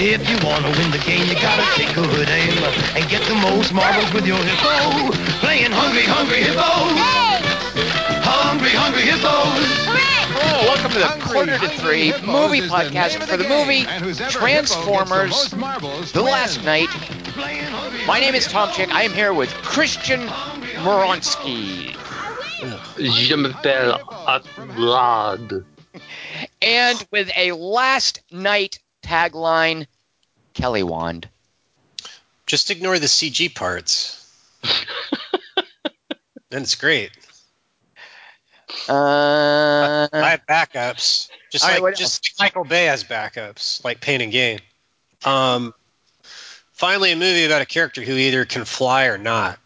If you wanna win the game, you gotta take a good aim and get the most marbles with your hippo. Playing hungry, hungry hippos. Hey! Hungry, hungry hippos. Hello, welcome to the Quarter to Three movie podcast for the movie Transformers The Last Knight. My name is Tom Chick. I am here with Christian Moronsky. Je m'appelle Vlad. And with a last night tagline, Kelly Wand. Just ignore the CG parts. then it's great. Uh, I have backups. Just like what just Michael Bay has backups, like Pain and Gain. Um, finally, a movie about a character who either can fly or not.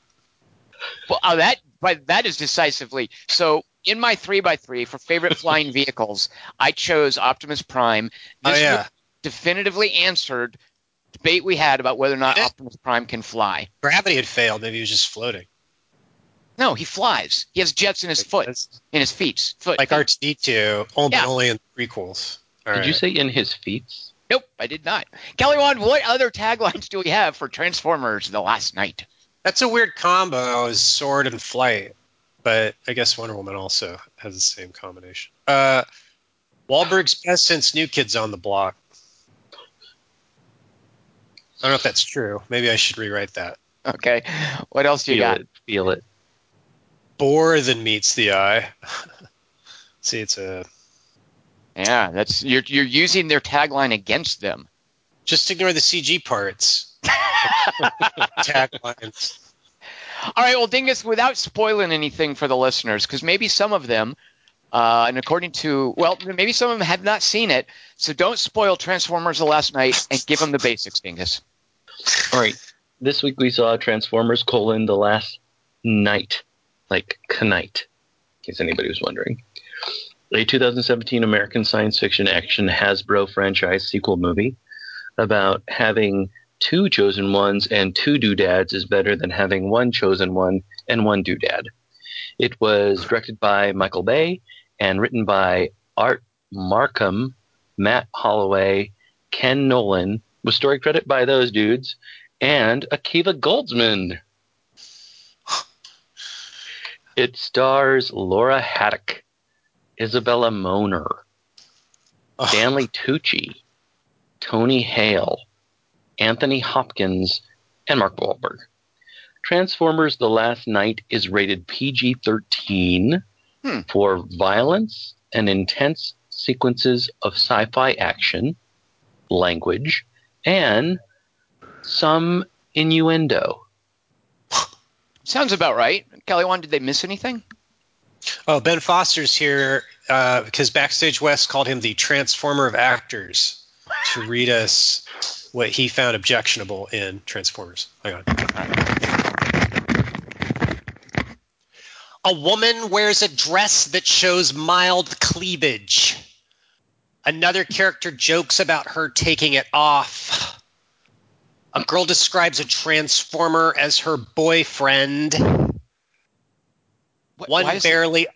well, uh, that but that is decisively so. In my three by three for favorite flying vehicles, I chose Optimus Prime. Oh This yeah, definitively answered debate we had about whether or not Yeah. Optimus Prime can fly. gravity had failed. Maybe he was just floating. No, he flies. He has jets in his foot, in his feet. Foot. like R two D two, only Yeah. only in the prequels. All Did you say in his feet? Nope, I did not. Kelly Wand, what other taglines do we have for Transformers: The Last Knight? That's a weird combo, is sword and flight. But I guess Wonder Woman also has the same combination. Uh, Wahlberg's best since New Kids on the Block. I don't know if that's true. Maybe I should rewrite that. Okay, what else do you Feel got? it. Feel it. More than meets the eye. See, it's a Yeah, that's you're you're using their tagline against them. just ignore the CG parts. Taglines. All right, well, Dingus, without spoiling anything for the listeners, because maybe some of them, uh, and according to, well, maybe some of them have not seen it, so don't spoil Transformers: The Last Knight and give them the basics, Dingus. All right. This week we saw Transformers: colon the last knight, like knight, in case anybody was wondering. A 2017 American science fiction action Hasbro franchise sequel movie about having two chosen ones and two doodads is better than having one chosen one and one doodad. It was directed by Michael Bay and written by Art Marcum, Matt Holloway, Ken Nolan, with story credit by those dudes, and Akiva Goldsman. It stars Laura Haddock, Isabella Moner, Oh, Stanley Tucci, Tony Hale, Anthony Hopkins, and Mark Wahlberg. Transformers The Last Knight is rated PG 13 Hmm. for violence and intense sequences of sci fi action, language, and some innuendo. Sounds about right. Kelly Wand, did they miss anything? Oh, Ben Foster's here uh, because Backstage West called him the Transformer of actors to read us what he found objectionable in Transformers. Hang on. A woman wears a dress that shows mild cleavage. Another character jokes about her taking it off. A girl describes a transformer as her boyfriend. What- One why is barely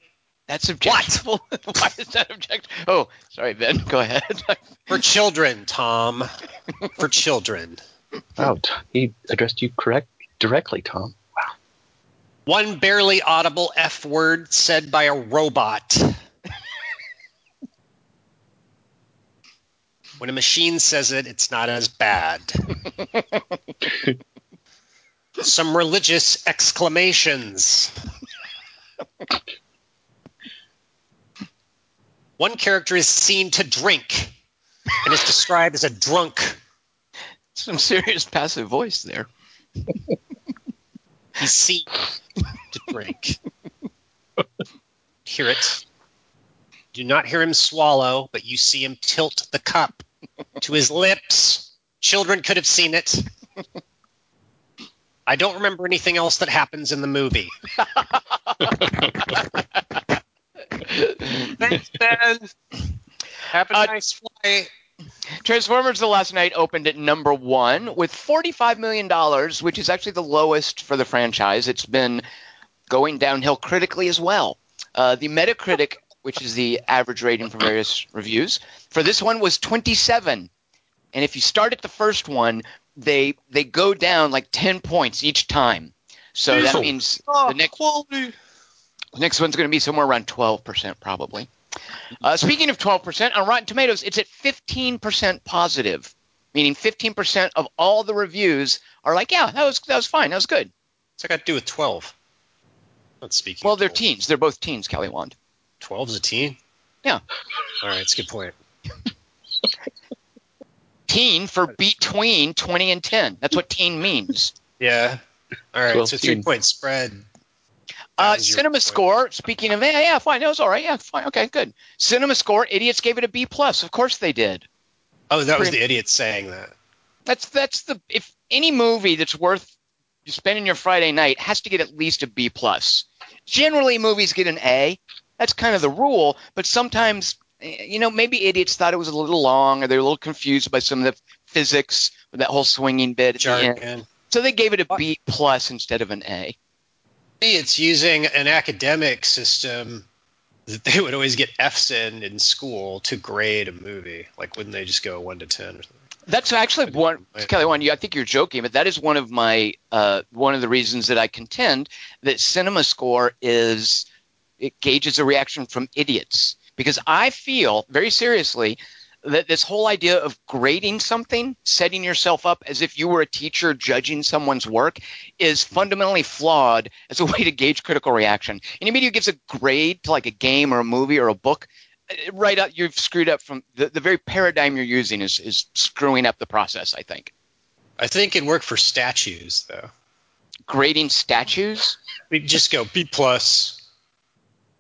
that's objectionable. why is that object? Oh, sorry, Ben. Go ahead. For children, Tom. For children. Oh, wow, he addressed you correct directly, Tom. Wow. One barely audible F word said by a robot. When a machine says it, it's not as bad. Some religious exclamations. One character is seen to drink and is described as a drunk. Some serious passive voice there. He's seen to drink. Hear it. Do not hear him swallow, but you see him tilt the cup to his lips. Children could have seen it. I don't remember anything else that happens in the movie. Thanks, Ben. Have a Uh, nice flight. Transformers: The Last Knight opened at number one with $45 million, which is actually the lowest for the franchise. It's been going downhill critically as well. Uh, the Metacritic, which is the average rating from various reviews, for this one was 27. and if you start at the first one, they they go down like ten points each time. So that means the next quality. the next one's going to be somewhere around twelve percent probably. Uh, speaking of twelve percent on Rotten Tomatoes, it's at fifteen percent positive, meaning fifteen percent of all the reviews are like, yeah, that was that was fine, that was good. What's that got to do with 12? Not speaking. Well, of they're 12. teens. They're both teens, Kelly Wand. 12 is a teen? Yeah. All right, it's a good point. Teen for between twenty and ten. That's what teen means. Yeah. All right, 12 so three teen. point spread. Uh, That was your cinema point. score. Speaking of, yeah, yeah, fine. That was all right. Yeah, fine. Okay, good. Cinema score. Idiots gave it a B plus. Of course they did. Oh, that was the idiot saying that. That's that's the if any movie that's worth spending your Friday night has to get at least a B plus. Generally, movies get an A. That's kind of the rule. But sometimes, eh, you know, maybe idiots thought it was a little long, or they're a little confused by some of the physics with that whole swinging bit the. So they gave it a B plus instead of an A. It's using an academic system that they would always get Fs in in school to grade a movie. Like, wouldn't they just go 1 to 10 or something? That's actually one, Kelly. One, you, I think you're joking, but that is one of my uh, one of the reasons that I contend that Cinema Score is it gauges a reaction from idiots because I feel very seriously that this whole idea of grading something, setting yourself up as if you were a teacher judging someone's work, is fundamentally flawed as a way to gauge critical reaction. Anybody who gives a grade to like a game or a movie or a book, uh, right up, you've screwed up from the, the very paradigm you're using is, is screwing up the process, I think. I think it'd work for statues, though. Grading statues. We just go B plus.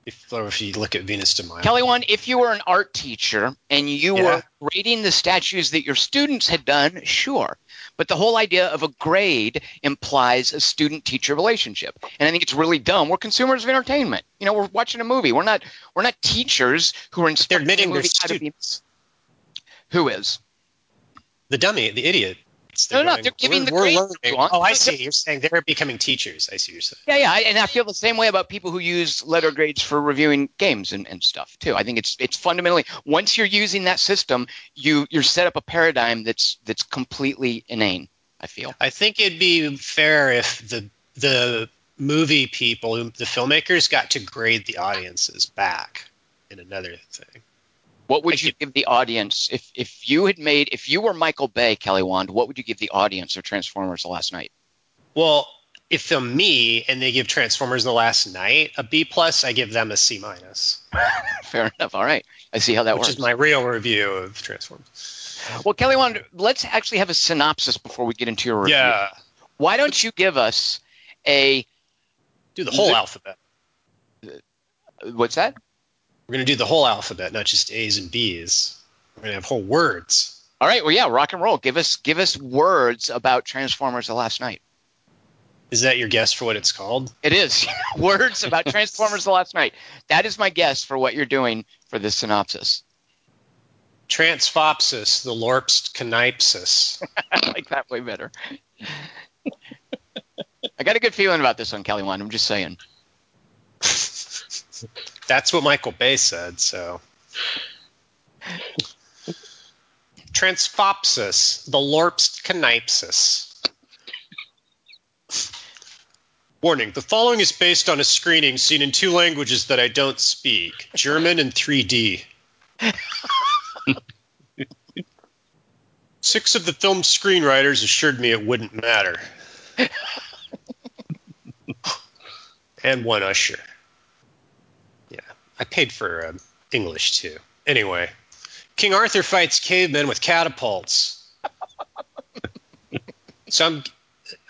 If, or if you look at Venus de Milo. Kelly, one, if you were an art teacher and you Yeah. were grading the statues that your students had done, sure. But the whole idea of a grade implies a student teacher relationship. And I think it's really dumb. We're consumers of entertainment. You know, we're watching a movie. We're not we're not teachers who are they're instructing admitting the they're movie be- students. Who is? The dummy, the idiot. No, no, they're giving the grades. Oh, I see. You're saying they're becoming teachers. I see you're saying. Yeah, yeah, I- and I feel the same way about people who use letter grades for reviewing games and, and stuff too. I think it's it's fundamentally once you're using that system, you you're set up a paradigm that's that's completely inane. I feel. I think it'd be fair if the the movie people, the filmmakers, got to grade the audiences back in another thing. What would you give the audience if if you had made if you were Michael Bay, Kelly Wand? What would you give the audience of Transformers the last knight? Well, if they're me and they give Transformers the Last Knight a B plus, I give them a C minus, Fair enough. All right, I see how that which works. is my real review of Transformers. well, Kelly Wand, let's actually have a synopsis before we get into your review. Yeah, Why don't you give us a do the whole The- alphabet. what's that? We're gonna do the whole alphabet, not just A's and B's. We're gonna have whole words. All right. Well, yeah, rock and roll. Give us give us words about Transformers the last knight. Is that your guess for what it's called? It is words about Transformers the last knight. That is my guess for what you're doing for this synopsis. Transphopsis, the Lorpst Canipsis. I like that way better. I got a good feeling about this one, Kelly One. I'm just saying. That's what Michael Bay said, so. Transphopsis, the Lorpst Canipsis. Warning, the following is based on a screening seen in two languages that I don't speak German and 3D. Six of the film's screenwriters assured me it wouldn't matter. and one usher. I paid for um, English too. Anyway, King Arthur fights cavemen with catapults. so I'm,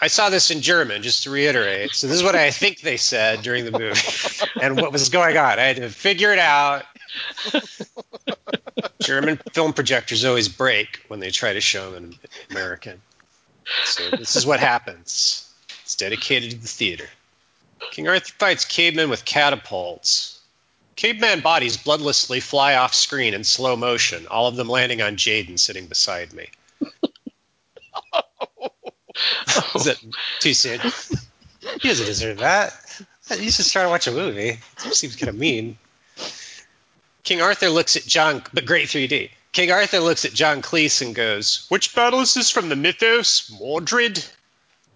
I saw this in German, just to reiterate. So this is what I think they said during the movie and what was going on. I had to figure it out. German film projectors always break when they try to show them in American. So this is what happens. It's dedicated to the theater. King Arthur fights cavemen with catapults. Caveman bodies bloodlessly fly off screen in slow motion, all of them landing on Jaden sitting beside me. Is that too soon? He doesn't deserve that. He's just trying to watch a movie. It seems kind of mean. King Arthur looks at John, but great 3D. King Arthur looks at John Cleese and goes, Which battle is this from the mythos? Mordred?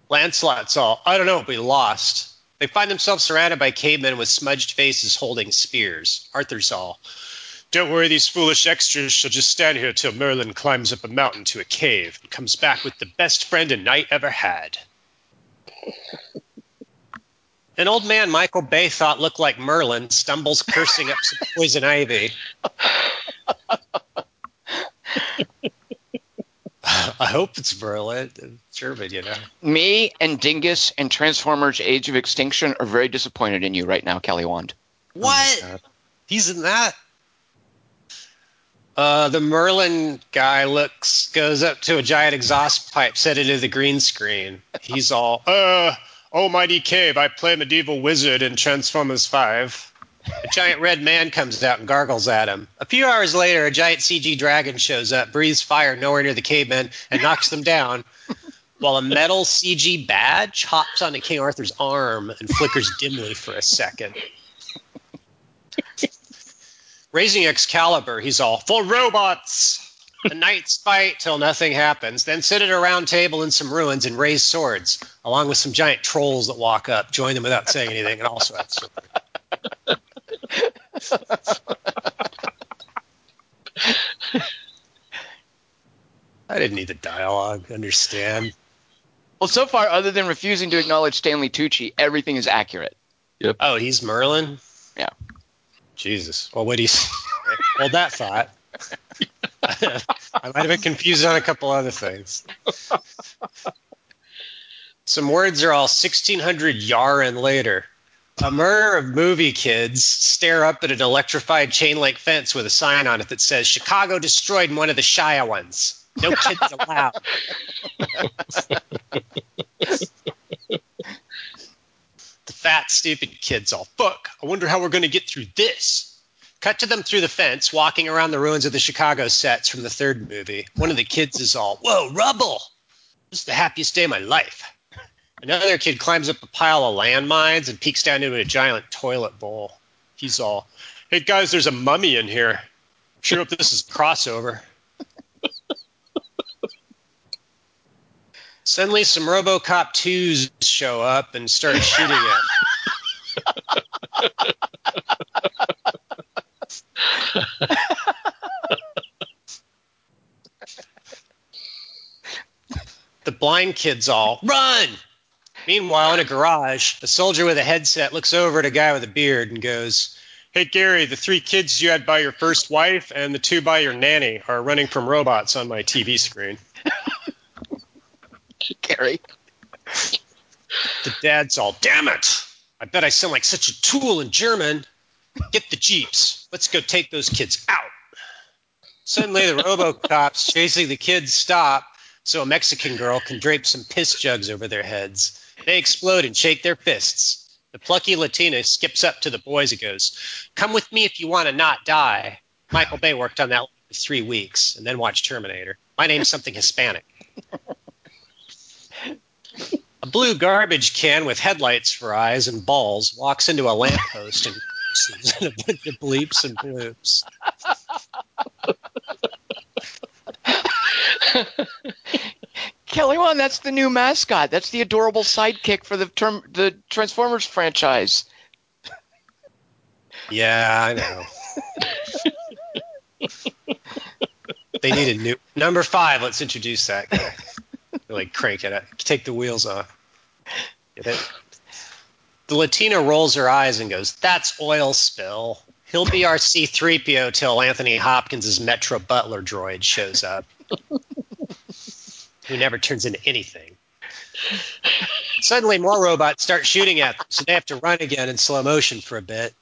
Lancelot's all, I don't know, we lost. They find themselves surrounded by cavemen with smudged faces holding spears. Arthur's all, Don't worry, these foolish extras shall just stand here till Merlin climbs up a mountain to a cave and comes back with the best friend a knight ever had. An old man Michael Bay thought looked like Merlin stumbles cursing up some poison ivy. I hope it's Merlin. German, you know. Me and Dingus and Transformers Age of Extinction are very disappointed in you right now, Kelly Wand. What? Oh He's in that. Uh, the Merlin guy looks goes up to a giant exhaust pipe set into the green screen. He's all, uh, almighty cave, I play medieval wizard in Transformers 5. A giant red man comes out and gargles at him. A few hours later, a giant CG dragon shows up, breathes fire nowhere near the cavemen, and knocks them down, while a metal CG badge hops onto King Arthur's arm and flickers dimly for a second. Raising Excalibur, he's all, for robots! The knights fight till nothing happens, then sit at a round table in some ruins and raise swords, along with some giant trolls that walk up, join them without saying anything, and have swords. I didn't need the dialogue. Understand? Well, so far, other than refusing to acknowledge Stanley Tucci, everything is accurate. Yep. Oh, he's Merlin. Yeah. Jesus. Well, what do you? Hold that thought. I might have been confused on a couple other things. Some words are all 1600 Yaren later. A murder of movie kids stare up at an electrified chain link fence with a sign on it that says Chicago destroyed one of the Shia ones. No kids allowed. the fat, stupid kids all, fuck, I wonder how we're going to get through this. Cut to them through the fence, walking around the ruins of the Chicago sets from the third movie. One of the kids is all, whoa, rubble! This is the happiest day of my life. Another kid climbs up a pile of landmines and peeks down into a giant toilet bowl. He's all, hey guys, there's a mummy in here. Sure hope this is crossover. Suddenly, some RoboCop 2s show up and start shooting at. the blind kids all run. Meanwhile, in a garage, a soldier with a headset looks over at a guy with a beard and goes, Hey, Gary, the three kids you had by your first wife and the two by your nanny are running from robots on my TV screen. Gary. The dad's all, Damn it! I bet I sound like such a tool in German. Get the Jeeps. Let's go take those kids out. Suddenly, the Robocops chasing the kids stop so a Mexican girl can drape some piss jugs over their heads. They explode and shake their fists. The plucky Latina skips up to the boys and goes, Come with me if you want to not die. Michael Bay worked on that for three weeks and then watched Terminator. My name's something Hispanic. a blue garbage can with headlights for eyes and balls walks into a lamppost and and a bunch of bleeps and bloops. Kelly Wand, that's the new mascot. That's the adorable sidekick for the term the Transformers franchise. Yeah, I know. they need a new number five. Let's introduce that guy. like crank it up, take the wheels off. The Latina rolls her eyes and goes, "That's oil spill." He'll be our C3PO till Anthony Hopkins' Metro Butler droid shows up who never turns into anything. Suddenly, more robots start shooting at them, so they have to run again in slow motion for a bit.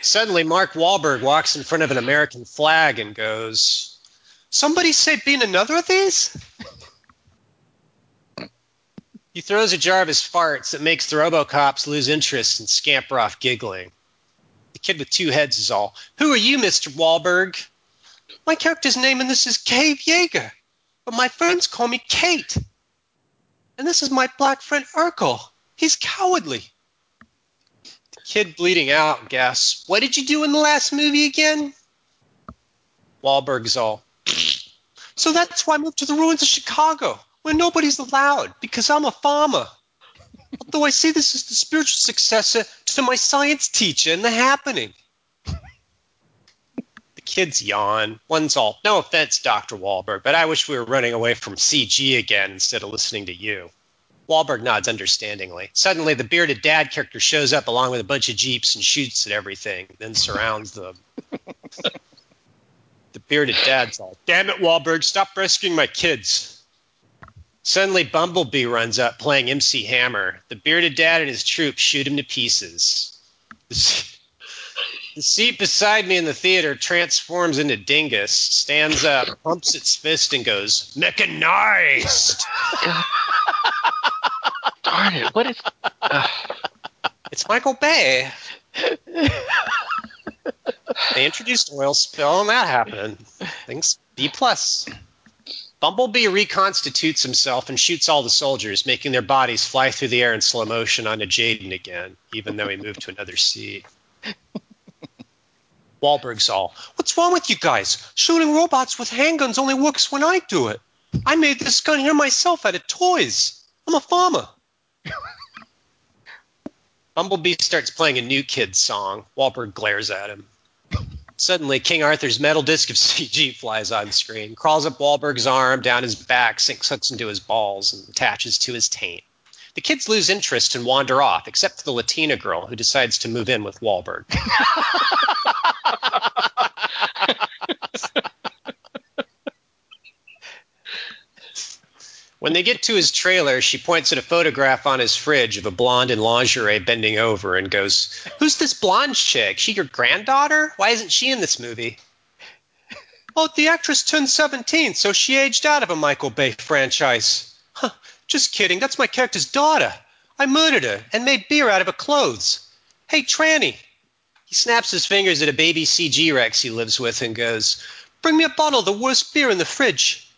Suddenly, Mark Wahlberg walks in front of an American flag and goes, Somebody say being another of these? he throws a jar of his farts that makes the Robocops lose interest and scamper off giggling. The kid with two heads is all, Who are you, Mr. Wahlberg? My character's name in this is Cave Yeager, but my friends call me Kate. And this is my black friend Urkel. He's cowardly. The Kid bleeding out gasps, What did you do in the last movie again? Wahlberg's all. So that's why I moved to the ruins of Chicago, where nobody's allowed, because I'm a farmer. Although I see this as the spiritual successor to my science teacher in The Happening. The kids yawn. One's all, no offense, Dr. Wahlberg, but I wish we were running away from CG again instead of listening to you. Wahlberg nods understandingly. Suddenly, the bearded dad character shows up along with a bunch of jeeps and shoots at everything, then surrounds them. the bearded dad's all, "Damn it, Wahlberg! Stop rescuing my kids!" Suddenly, Bumblebee runs up, playing MC Hammer. The bearded dad and his troop shoot him to pieces. The seat beside me in the theater transforms into Dingus, stands up, pumps its fist, and goes, Mechanized! Darn it! What is? Uh, It's Michael Bay. they introduced oil spill, and that happened. Things B plus. Bumblebee reconstitutes himself and shoots all the soldiers, making their bodies fly through the air in slow motion onto Jaden again, even though he moved to another seat. Wahlberg's all, What's wrong with you guys? Shooting robots with handguns only works when I do it. I made this gun here myself out of toys. I'm a farmer. Bumblebee starts playing a new kid's song. Wahlberg glares at him. Suddenly, King Arthur's metal disc of CG flies on screen, crawls up Wahlberg's arm, down his back, sinks hooks into his balls, and attaches to his taint. The kids lose interest and wander off, except for the Latina girl who decides to move in with Wahlberg. When they get to his trailer, she points at a photograph on his fridge of a blonde in lingerie bending over and goes, Who's this blonde chick? She your granddaughter? Why isn't she in this movie? Oh, the actress turned 17, so she aged out of a Michael Bay franchise. Huh, just kidding. That's my character's daughter. I murdered her and made beer out of her clothes. Hey, Tranny. He snaps his fingers at a baby CG Rex he lives with and goes, Bring me a bottle of the worst beer in the fridge.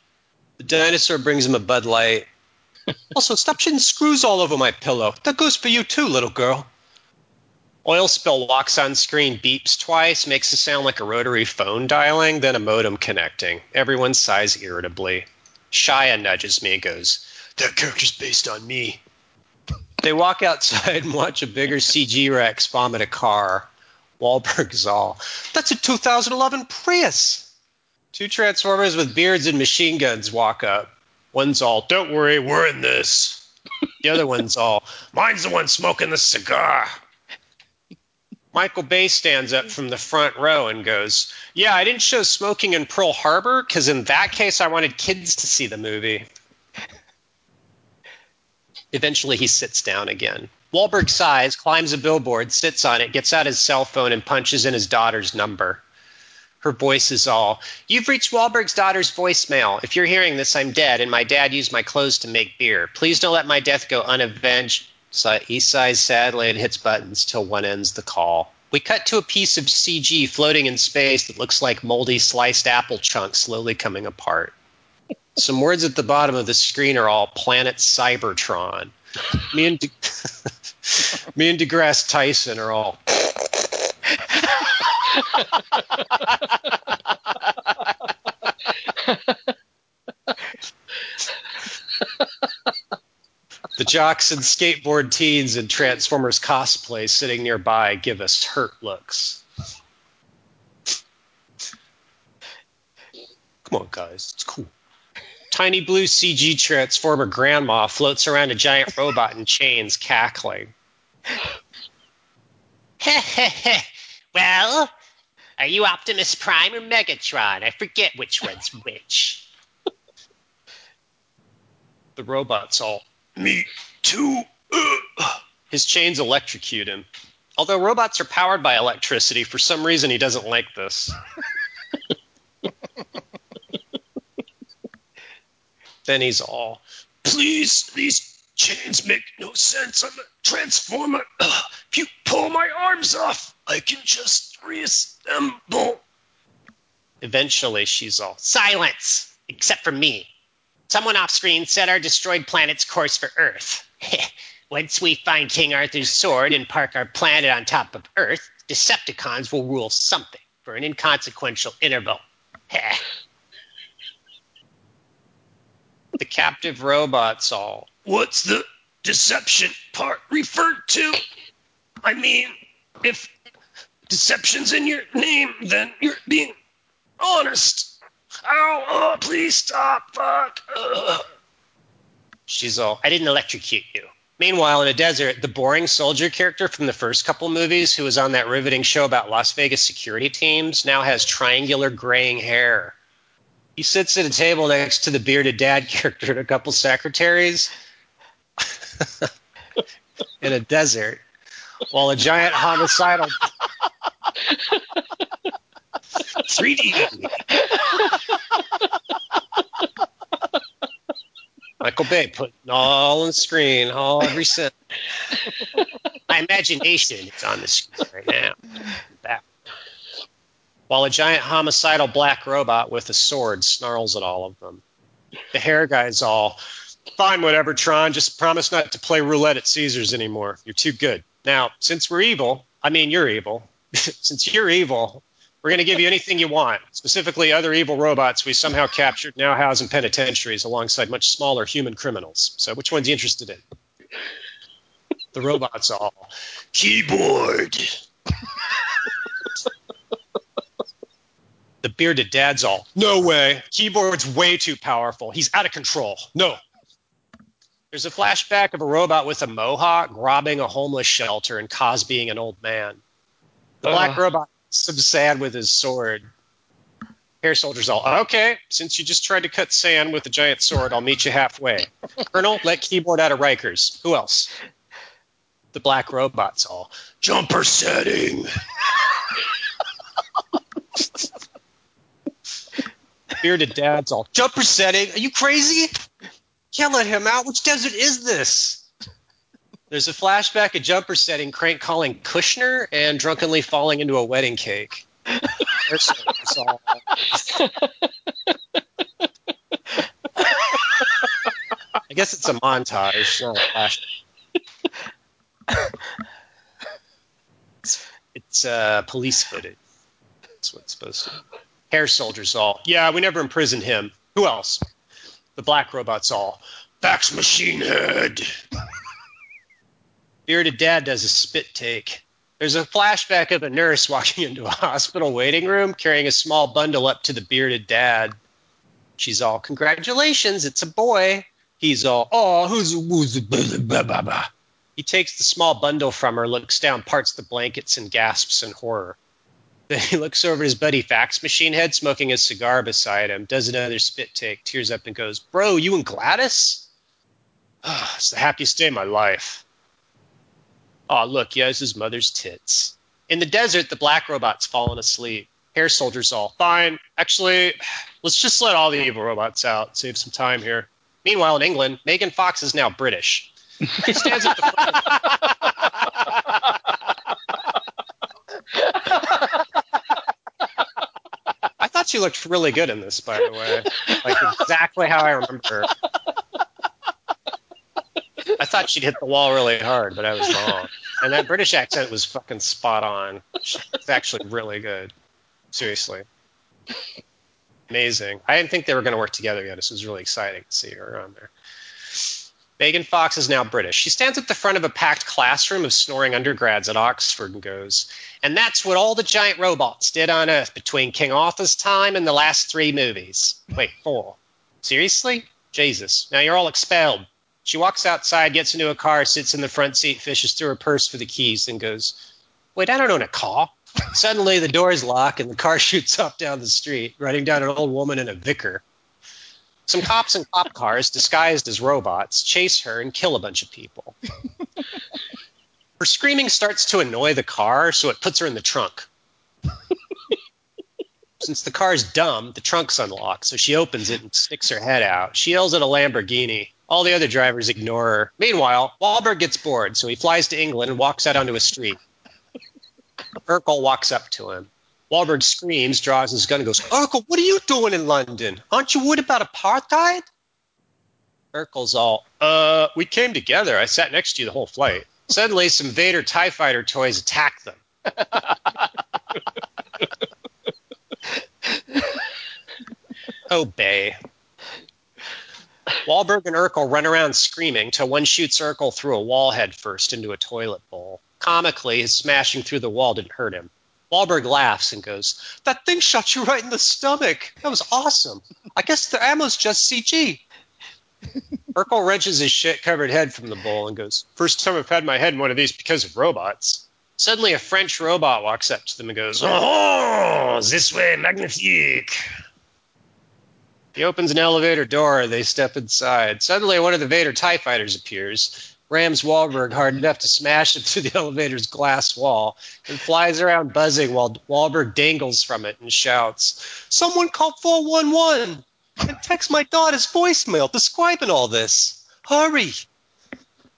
The dinosaur brings him a Bud Light. also, stop shitting screws all over my pillow. That goes for you too, little girl. Oil spill walks on screen, beeps twice, makes a sound like a rotary phone dialing, then a modem connecting. Everyone sighs irritably. Shia nudges me and goes, That character's based on me. They walk outside and watch a bigger CG Rex vomit a car. Wahlberg's all, That's a 2011 Prius. Two Transformers with beards and machine guns walk up. One's all, Don't worry, we're in this. The other one's all, Mine's the one smoking the cigar. Michael Bay stands up from the front row and goes, Yeah, I didn't show smoking in Pearl Harbor because in that case I wanted kids to see the movie. Eventually he sits down again. Wahlberg sighs, climbs a billboard, sits on it, gets out his cell phone, and punches in his daughter's number. Her voice is all, You've reached Wahlberg's daughter's voicemail. If you're hearing this, I'm dead, and my dad used my clothes to make beer. Please don't let my death go unavenged. So he sighs sadly and hits buttons till one ends the call. We cut to a piece of CG floating in space that looks like moldy sliced apple chunks slowly coming apart. Some words at the bottom of the screen are all Planet Cybertron. Me and me and DeGrasse Tyson are all. The jocks and skateboard teens in Transformers cosplay sitting nearby give us hurt looks. Come on, guys, it's cool. Tiny blue CG Transformer grandma floats around a giant robot in chains, cackling. well, are you Optimus Prime or Megatron? I forget which one's which. the robot's all, me too. His chains electrocute him. Although robots are powered by electricity, for some reason he doesn't like this. then he's all, please, these chains make no sense. I'm a transformer. If you pull my arms off, I can just reassemble. Eventually, she's all, silence, except for me. Someone off screen set our destroyed planet's course for Earth. Once we find King Arthur's sword and park our planet on top of Earth, Decepticons will rule something for an inconsequential interval. the captive robots all. What's the deception part referred to? I mean, if deception's in your name, then you're being honest. Ow, oh, please stop. Fuck. Ugh. She's all, I didn't electrocute you. Meanwhile, in a desert, the boring soldier character from the first couple movies, who was on that riveting show about Las Vegas security teams, now has triangular graying hair. He sits at a table next to the bearded dad character and a couple secretaries in a desert, while a giant homicidal 3D. Michael Bay putting all on screen, all every cent. My imagination is on the screen right now. While a giant homicidal black robot with a sword snarls at all of them. The hair guy's all, fine, whatever, Tron, just promise not to play roulette at Caesars anymore. You're too good. Now, since we're evil, I mean, you're evil. since you're evil, we're going to give you anything you want, specifically other evil robots we somehow captured, now house in penitentiaries alongside much smaller human criminals. So, which one's you interested in? The robots all. Keyboard. The bearded dad's all. No way. Keyboard's way too powerful. He's out of control. No. There's a flashback of a robot with a mohawk robbing a homeless shelter and Cosbying an old man. The black uh. robot some sand with his sword. Hair soldier's all, okay, since you just tried to cut sand with a giant sword, I'll meet you halfway. Colonel, let keyboard out of Rikers. Who else? The black robot's all, Jumper setting. bearded dad's all, jumper setting? Are you crazy? Can't let him out. Which desert is this? There's a flashback of jumper setting, Crank calling Kushner and drunkenly falling into a wedding cake. I guess it's a montage, not a flashback. It's, it's uh, police footage. That's what it's supposed to be. Hair soldiers all. Yeah, we never imprisoned him. Who else? The black robots all. Fax machine head. Bearded dad does a spit take. There's a flashback of a nurse walking into a hospital waiting room carrying a small bundle up to the bearded dad. She's all, Congratulations, it's a boy. He's all, Oh, who's, who's, blah, blah, blah. He takes the small bundle from her, looks down, parts the blankets, and gasps in horror. Then he looks over at his buddy Fax Machine Head smoking a cigar beside him, does another spit take, tears up, and goes, Bro, you and Gladys? Ah, it's the happiest day of my life. Oh, look, yeah, it's his mother's tits. In the desert, the black robot's fallen asleep. Hair soldiers all, fine. Actually, let's just let all the evil robots out, save some time here. Meanwhile, in England, Megan Fox is now British. She stands at the front of I thought she looked really good in this, by the way. Like exactly how I remember her. I thought she'd hit the wall really hard, but I was wrong. And that British accent was fucking spot on. It's actually really good. Seriously. Amazing. I didn't think they were going to work together yet. This was really exciting to see her on there. Megan Fox is now British. She stands at the front of a packed classroom of snoring undergrads at Oxford and goes, And that's what all the giant robots did on Earth between King Arthur's time and the last three movies. Wait, four. Seriously? Jesus. Now you're all expelled. She walks outside, gets into a car, sits in the front seat, fishes through her purse for the keys, and goes, Wait, I don't own a car. Suddenly the doors lock and the car shoots off down the street, running down an old woman and a vicar. Some cops in cop cars, disguised as robots, chase her and kill a bunch of people. her screaming starts to annoy the car, so it puts her in the trunk. Since the car's dumb, the trunk's unlocked, so she opens it and sticks her head out. She yells at a Lamborghini. All the other drivers ignore her. Meanwhile, Wahlberg gets bored, so he flies to England and walks out onto a street. Urkel walks up to him. Wahlberg screams, draws his gun, and goes, Urkel, what are you doing in London? Aren't you worried about apartheid? Urkel's all, uh, we came together. I sat next to you the whole flight. Suddenly, some Vader TIE fighter toys attack them. Obey. Wahlberg and Urkel run around screaming till one shoots Urkel through a wall head first into a toilet bowl. Comically, his smashing through the wall didn't hurt him. Wahlberg laughs and goes, That thing shot you right in the stomach. That was awesome. I guess the ammo's just CG. Urkel wrenches his shit covered head from the bowl and goes, First time I've had my head in one of these because of robots. Suddenly, a French robot walks up to them and goes, Oh, this way, magnifique. He opens an elevator door. They step inside. Suddenly, one of the Vader TIE fighters appears, rams Wahlberg hard enough to smash it through the elevator's glass wall, and flies around buzzing while Wahlberg dangles from it and shouts, Someone call 411 and text my daughter's voicemail describing all this. Hurry.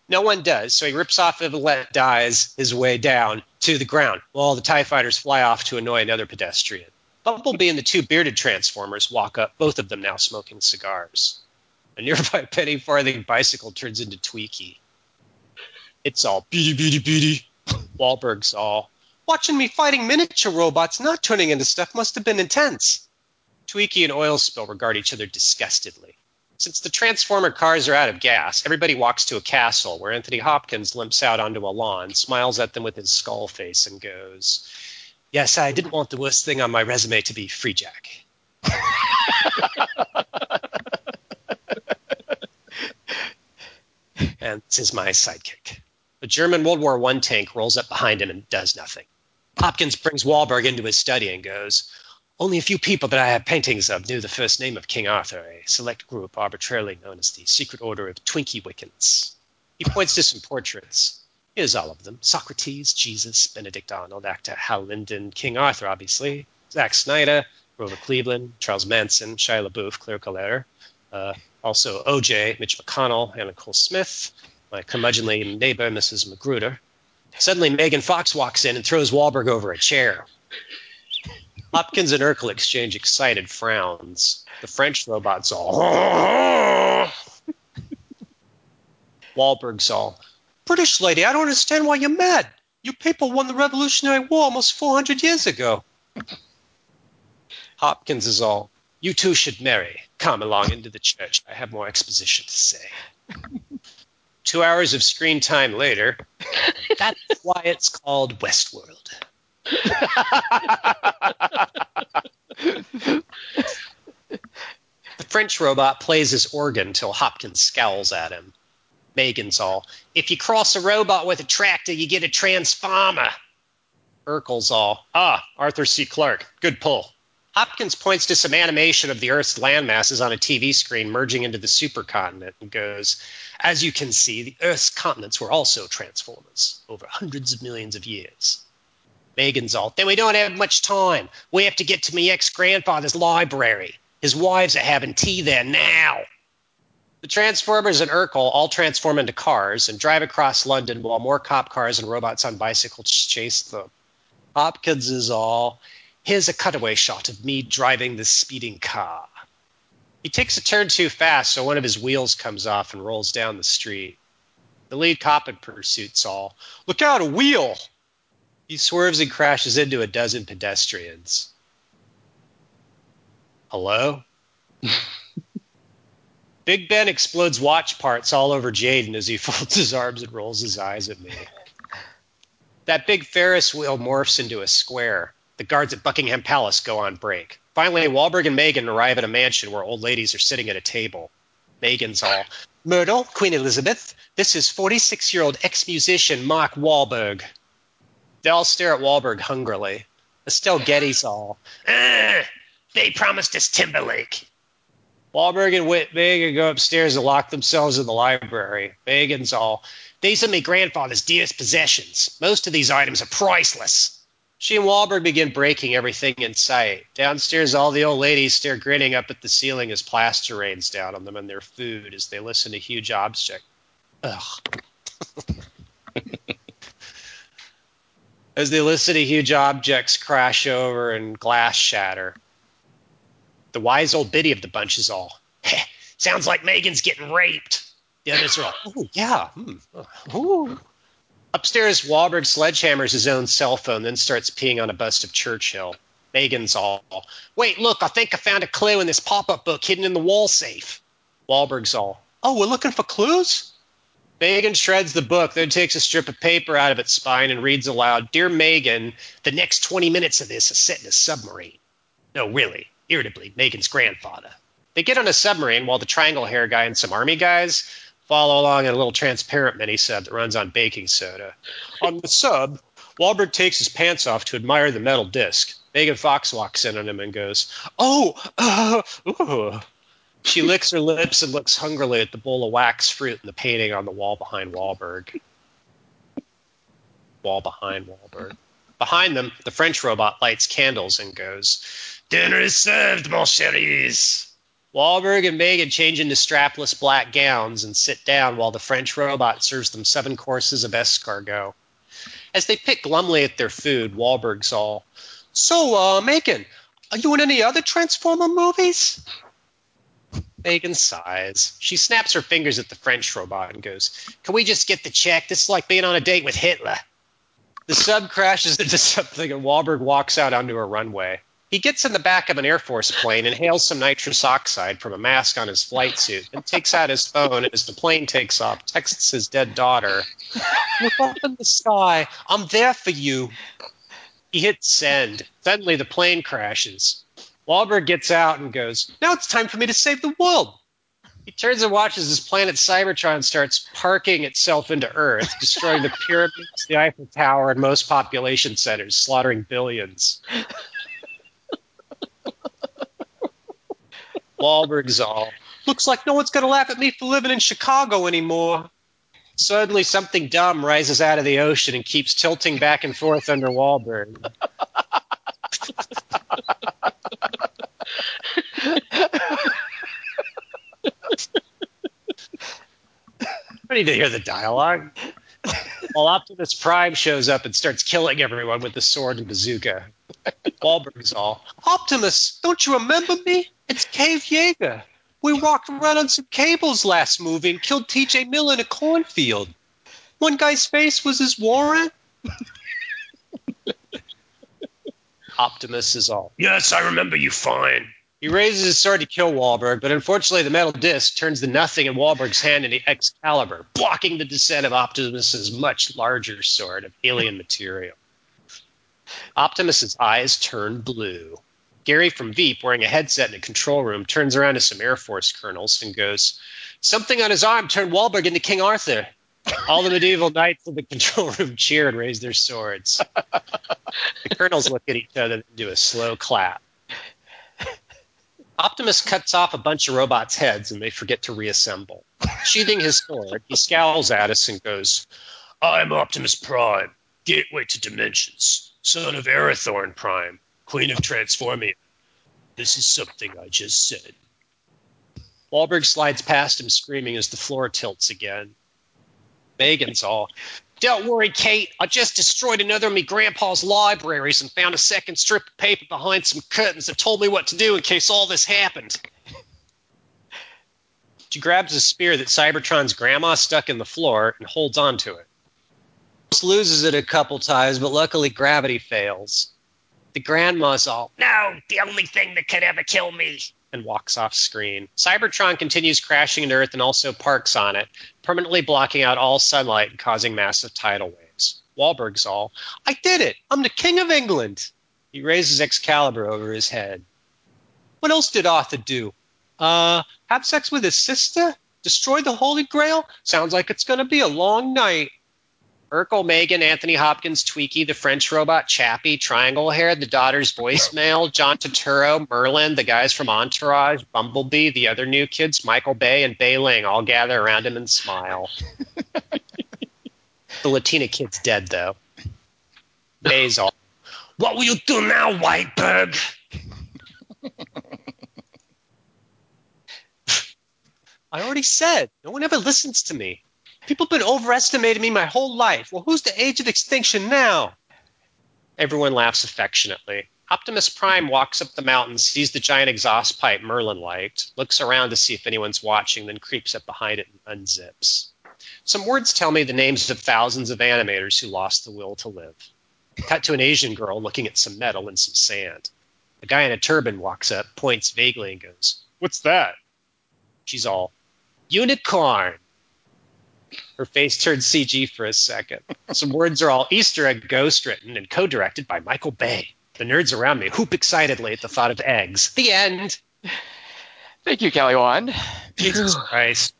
No one does, so he rips off let dies his way down to the ground while the TIE fighters fly off to annoy another pedestrian. Bumblebee and the two bearded Transformers walk up, both of them now smoking cigars. A nearby penny farthing bicycle turns into Tweaky. It's all beady beady beady. Wahlberg's all. Watching me fighting miniature robots not turning into stuff must have been intense. Tweaky and Oil Spill regard each other disgustedly. Since the Transformer cars are out of gas, everybody walks to a castle where Anthony Hopkins limps out onto a lawn, smiles at them with his skull face, and goes, Yes, I didn't want the worst thing on my resume to be Freejack. and this is my sidekick. A German World War I tank rolls up behind him and does nothing. Hopkins brings Wahlberg into his study and goes, Only a few people that I have paintings of knew the first name of King Arthur, a select group arbitrarily known as the Secret Order of Twinkie Wiccans. He points to some portraits. Here's all of them Socrates, Jesus, Benedict Arnold, actor Hal Linden, King Arthur, obviously, Zack Snyder, Grover Cleveland, Charles Manson, Shia LaBeouf, clerical error. Uh, also OJ, Mitch McConnell, Anna Nicole Smith, my curmudgeonly neighbor, Mrs. Magruder. Suddenly, Megan Fox walks in and throws Wahlberg over a chair. Hopkins and Urkel exchange excited frowns. The French robot's all. Wahlberg's all. British lady, I don't understand why you're mad. You people won the Revolutionary War almost 400 years ago. Hopkins is all. You two should marry. Come along into the church. I have more exposition to say. Two hours of screen time later, that's why it's called Westworld. the French robot plays his organ till Hopkins scowls at him. Megan's all, if you cross a robot with a tractor, you get a transformer. Urkel's all, ah, Arthur C. Clarke, good pull. Hopkins points to some animation of the Earth's landmasses on a TV screen merging into the supercontinent and goes, As you can see, the Earth's continents were also transformers over hundreds of millions of years. Megan's all, Then we don't have much time. We have to get to my ex grandfather's library. His wives are having tea there now. The Transformers and Urkel all transform into cars and drive across London while more cop cars and robots on bicycles chase them. Hopkins is all, Here's a cutaway shot of me driving this speeding car. He takes a turn too fast, so one of his wheels comes off and rolls down the street. The lead cop in pursuit's all, Look out, a wheel! He swerves and crashes into a dozen pedestrians. Hello? Big Ben explodes watch parts all over Jaden as he folds his arms and rolls his eyes at me. That big Ferris wheel morphs into a square. The guards at Buckingham Palace go on break. Finally, Wahlberg and Megan arrive at a mansion where old ladies are sitting at a table. Megan's all, Myrtle, Queen Elizabeth, this is 46 year old ex musician Mark Wahlberg. They all stare at Wahlberg hungrily. Estelle Getty's all, they promised us Timberlake. Wahlberg and Whit Megan go upstairs and lock themselves in the library. Megan's all, These are my grandfather's dearest possessions. Most of these items are priceless. She and Wahlberg begin breaking everything in sight. Downstairs, all the old ladies stare grinning up at the ceiling as plaster rains down on them and their food as they listen to huge objects. Ugh. as they listen to huge objects crash over and glass shatter. The wise old biddy of the bunch is all, Sounds like Megan's getting raped. The others are all, oh, yeah. Hmm. Ooh. Upstairs, Wahlberg sledgehammers his own cell phone, then starts peeing on a bust of Churchill. Megan's all, wait, look, I think I found a clue in this pop up book hidden in the wall safe. Wahlberg's all, oh, we're looking for clues? Megan shreds the book, then takes a strip of paper out of its spine and reads aloud Dear Megan, the next 20 minutes of this is set in a submarine. No, really, irritably, Megan's grandfather. They get on a submarine while the triangle hair guy and some army guys follow along in a little transparent mini sub that runs on baking soda. On the sub, Wahlberg takes his pants off to admire the metal disc. Megan Fox walks in on him and goes, Oh, uh, ooh. She licks her lips and looks hungrily at the bowl of wax fruit and the painting on the wall behind Wahlberg. Wall behind Wahlberg. Behind them, the French robot lights candles and goes, Dinner is served, mon cheris. Wahlberg and Megan change into strapless black gowns and sit down while the French robot serves them seven courses of escargot. As they pick glumly at their food, Wahlberg's all, So, uh, Megan, are you in any other Transformer movies? Megan sighs. She snaps her fingers at the French robot and goes, Can we just get the check? This is like being on a date with Hitler. The sub crashes into something and Wahlberg walks out onto a runway. He gets in the back of an Air Force plane, inhales some nitrous oxide from a mask on his flight suit, and takes out his phone. And as the plane takes off, texts his dead daughter, Look up in the sky. I'm there for you. He hits send. Suddenly, the plane crashes. Wahlberg gets out and goes, Now it's time for me to save the world. He turns and watches as planet Cybertron starts parking itself into Earth, destroying the pyramids, the Eiffel Tower, and most population centers, slaughtering billions. Wahlberg's all, Looks like no one's going to laugh at me for living in Chicago anymore. Suddenly, something dumb rises out of the ocean and keeps tilting back and forth under Wahlberg. I need to hear the dialogue. While Optimus Prime shows up and starts killing everyone with the sword and bazooka. Wahlberg's all, Optimus, don't you remember me? It's Cade Yeager. We walked around on some cables last movie and killed TJ Mill in a cornfield. One guy's face was his warrant. Optimus is all, Yes, I remember you fine. He raises his sword to kill Wahlberg, but unfortunately the metal disc turns the nothing in Wahlberg's hand into Excalibur, blocking the descent of Optimus's much larger sword of alien material. Optimus's eyes turn blue. Gary from Veep, wearing a headset in a control room, turns around to some Air Force colonels and goes, Something on his arm turned Wahlberg into King Arthur. All the medieval knights in the control room cheer and raise their swords. the colonels look at each other and do a slow clap. Optimus cuts off a bunch of robots' heads and they forget to reassemble. Sheathing his sword, he scowls at us and goes, I'm Optimus Prime, gateway to dimensions, son of Arathorn Prime, queen of Transformia. This is something I just said. Wahlberg slides past him screaming as the floor tilts again. Megan's all, Don't worry, Kate. I just destroyed another of me grandpa's libraries and found a second strip of paper behind some curtains that told me what to do in case all this happened. She grabs a spear that Cybertron's grandma stuck in the floor and holds onto it. Loses it a couple times, but luckily gravity fails. The grandma's all, No, the only thing that could ever kill me. And walks off screen. Cybertron continues crashing into Earth and also parks on it, permanently blocking out all sunlight and causing massive tidal waves. Wahlberg's all, I did it! I'm the King of England! He raises Excalibur over his head. What else did Arthur do? Uh, have sex with his sister? Destroy the Holy Grail? Sounds like it's gonna be a long night. Urkel, Megan, Anthony Hopkins, Tweaky, the French robot, Chappie, Triangle Hair, the daughter's voicemail, John Turturro, Merlin, the guys from Entourage, Bumblebee, the other new kids, Michael Bay, and Bei Ling all gather around him and smile. the Latina kid's dead, though. Bay's all, What will you do now, Whiteberg? I already said, no one ever listens to me. People have been overestimating me my whole life. Well, who's the age of extinction now? Everyone laughs affectionately. Optimus Prime walks up the mountain, sees the giant exhaust pipe Merlin liked, looks around to see if anyone's watching, then creeps up behind it and unzips. Some words tell me the names of thousands of animators who lost the will to live. Cut to an Asian girl looking at some metal and some sand. A guy in a turban walks up, points vaguely, and goes, What's that? She's all, Unicorn. Her face turns CG for a second. Some words are all Easter egg ghost written and co directed by Michael Bay. The nerds around me whoop excitedly at the thought of eggs. The end. Thank you, Kelly Wand. Jesus Christ.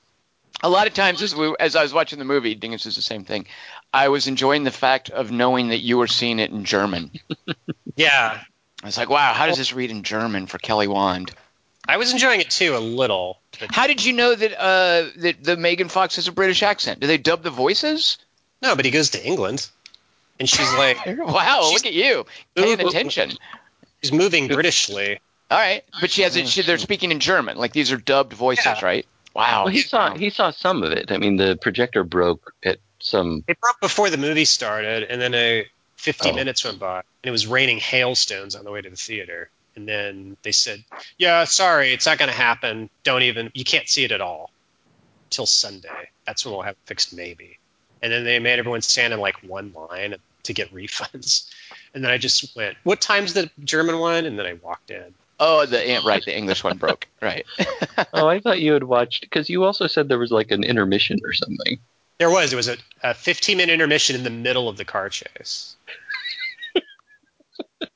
A lot of times, as, we, as I was watching the movie, Dingus was the same thing. I was enjoying the fact of knowing that you were seeing it in German. Yeah. I was like, wow, how does this read in German for Kelly Wand? I was enjoying it too, a little. How did you know that uh, that the Megan Fox has a British accent? Do they dub the voices? no, but he goes to England. And she's like, Wow, She's- look at you paying Ooh, ooh, attention. she's moving Britishly. All right, but she has it. She, they're speaking in German. Like these are dubbed voices, Yeah. right? Wow. Well, he saw he saw some of it. I mean, the projector broke at some. It broke before the movie started, and then a 50 Oh. minutes went by, and it was raining hailstones on the way to the theater. And then they said, "Yeah, sorry, it's not going to happen. Don't even. You can't see it at all till Sunday. That's when we'll have it fixed, maybe." And then they made everyone stand in like one line to get refunds. And then I just went, "What time's the German one?" And then I walked in. Oh, the right, the English one broke. Right. Oh, I thought you had watched because you also said there was like an intermission or something. There was. It was a, a 15 minute intermission in the middle of the car chase.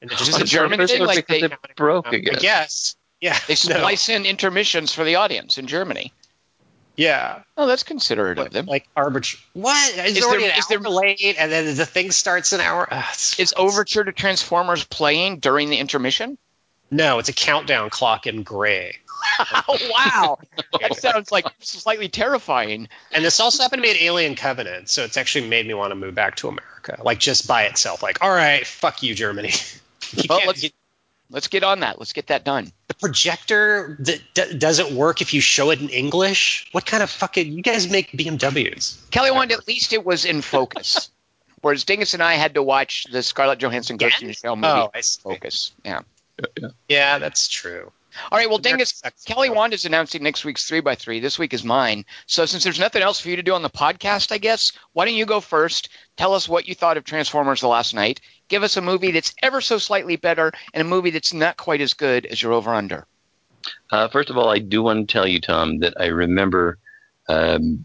And it oh, Just just a German thing, like because they- it broke I again. guess. Yeah. They no. splice in intermissions for the audience in Germany. Yeah. Oh, that's considerate of them. Like arbitrary. What? It's Is already there- an is hour there- late, and then the thing starts an hour. Ugh, it's- Is Overture to Transformers playing during the intermission? No, it's a countdown clock in gray. Oh, wow. That sounds like slightly terrifying. And this also happened to me at Alien Covenant, so it's actually made me want to move back to America. Like just by itself. Like, all right, fuck you, Germany. You Well, let's get- let's get on that. Let's get that done. the projector that d- doesn't work if you show it in English. What kind of fucking? You guys make BMWs. Kelly wanted at least it was in focus. Whereas Dingus and I had to watch the Scarlett Johansson Ghost in the Shell movie. Oh, I see. Focus. Yeah. Yeah, that's true. All right. Well, American Dingus, Kelly appeal. Wand is announcing next week's three by three. This week is mine. So since there's nothing else for you to do on the podcast, I guess why don't you go first? Tell us what you thought of Transformers the last knight. Give us a movie that's ever so slightly better and a movie that's not quite as good as your over under. Uh, first of all, I do want to tell you, Tom, that I remember um,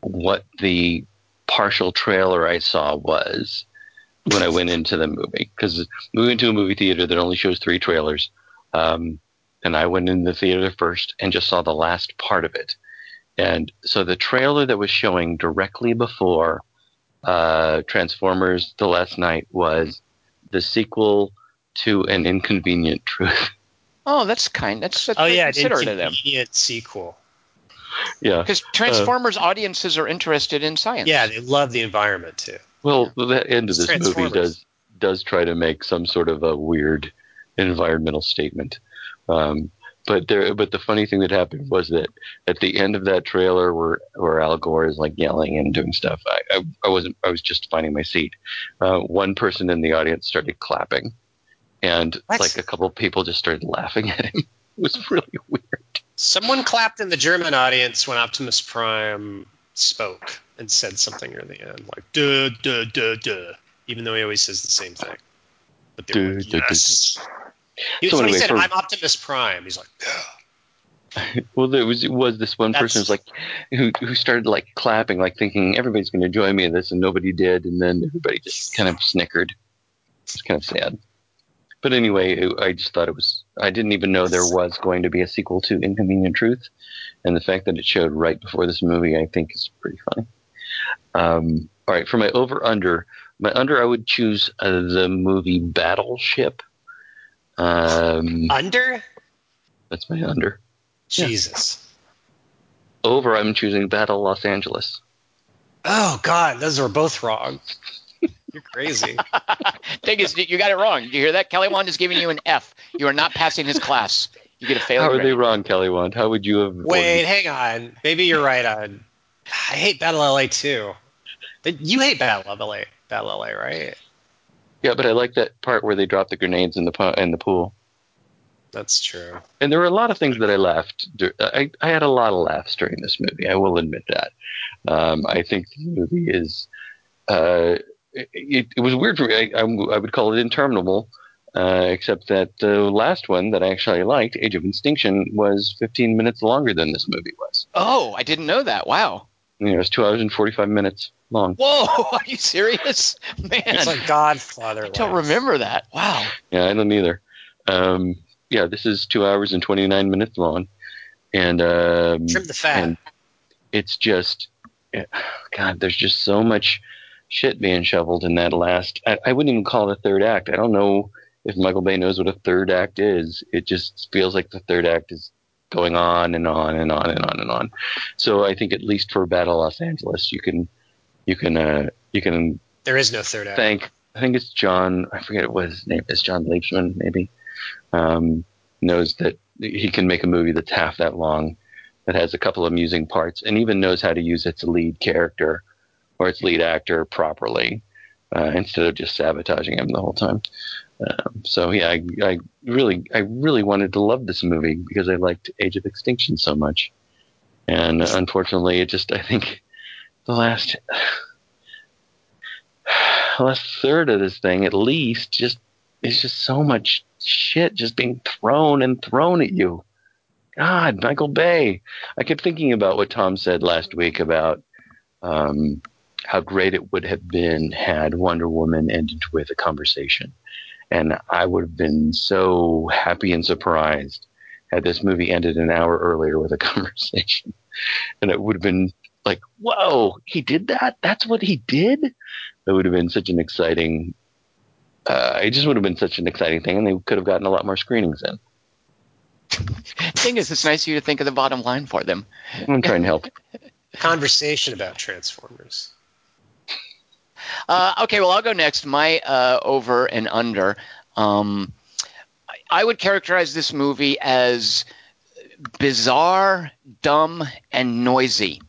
what the partial trailer I saw was when I went into the movie. Because we went to a movie theater that only shows three trailers. Um, and I went in the theater first and just saw the last part of it. And so the trailer that was showing directly before uh, Transformers The Last Knight was the sequel to An Inconvenient Truth. Oh, that's kind. That's, that's Oh very yeah, an considerate of them. inconvenient sequel. yeah. Because Transformers audiences are interested in science. Yeah, they love the environment too. Well, the end of this movie does does try to make some sort of a weird environmental statement. Um, but there, but the funny thing that happened was that at the end of that trailer, where where Al Gore is like yelling and doing stuff, I I, I wasn't I was just finding my seat. Uh, one person in the audience started clapping, and What? like a couple of people just started laughing at him. It was really weird. Someone clapped in the German audience when Optimus Prime spoke and said something near the end, like "duh duh duh duh," even though he always says the same thing. But they were Duh, like, duh, duh, yes. He, So when he said, for- "I'm Optimus Prime," he's like, "Yeah." Well, there was it was this one person who's like who who started like clapping, like thinking everybody's going to join me in this, and nobody did, and then everybody just kind of snickered. It's kind of sad. But anyway, I just thought it was. I didn't even know there was going to be a sequel to Inconvenient Truth, and the fact that it showed right before this movie, I think, is pretty funny. Um, all right, for my over under, my under, I would choose uh, the movie Battleship. Um, under that's my under. Yeah. Jesus. Over, I'm choosing Battle Los Angeles. Oh God, those are both wrong. You're crazy. Thing is, you got it wrong. Did you hear that? Kelly Wand is giving you an F. You are not passing his class. You get a failure. How are they grade. wrong, Kelly Wand? How would you have? Wait, hang on. Maybe you're right on. I hate Battle LA too. You hate Battle LA, Battle LA, right? Yeah, but I like that part where they drop the grenades in the pu- in the pool. That's true. And there were a lot of things that I laughed. I, I had a lot of laughs during this movie. I will admit that. Um, I think the movie is. Uh, it, it was weird for me. I, I, I would call it interminable, uh, except that the last one that I actually liked, Age of Extinction, was 15 minutes longer than this movie was. Oh, I didn't know that. Wow. You know, it was two hours and 45 minutes long. Whoa, are you serious? Man, It's like Godfather. I don't length. remember that. Wow. Yeah, I don't either. Um, yeah, this is two hours and 29 minutes long. And, um, Trim the fat. and it's just god there's just so much shit being shoveled in that last I, I wouldn't even call it a third act i don't know if michael bay knows what a third act is it just feels like the third act is going on and on and on and on and on so i think at least for battle los angeles you can you can uh you can There is no third act. thank i think it's john i forget what his name is john leachman maybe um knows that he can make a movie that's half that long that has a couple of amusing parts and even knows how to use its lead character or its lead actor properly uh, instead of just sabotaging him the whole time. Um, so yeah, I, I really, I really wanted to love this movie because I liked Age of Extinction so much, and unfortunately, it just I think the last last third of this thing at least just is just so much shit just being thrown and thrown at you. God, Michael Bay. I kept thinking about what Tom said last week about um, how great it would have been had Wonder Woman ended with a conversation. And I would have been so happy and surprised had this movie ended an hour earlier with a conversation. And it would have been like, whoa, he did that? That's what he did? That would have been such an exciting, uh, it just would have been such an exciting thing. And they could have gotten a lot more screenings in. thing is, it's nice of you to think of the bottom line for them. I'm trying to help. Conversation about Transformers. Uh, okay, well, I'll go next. My uh, over and under. Um, I- would characterize this movie as bizarre, dumb, and noisy,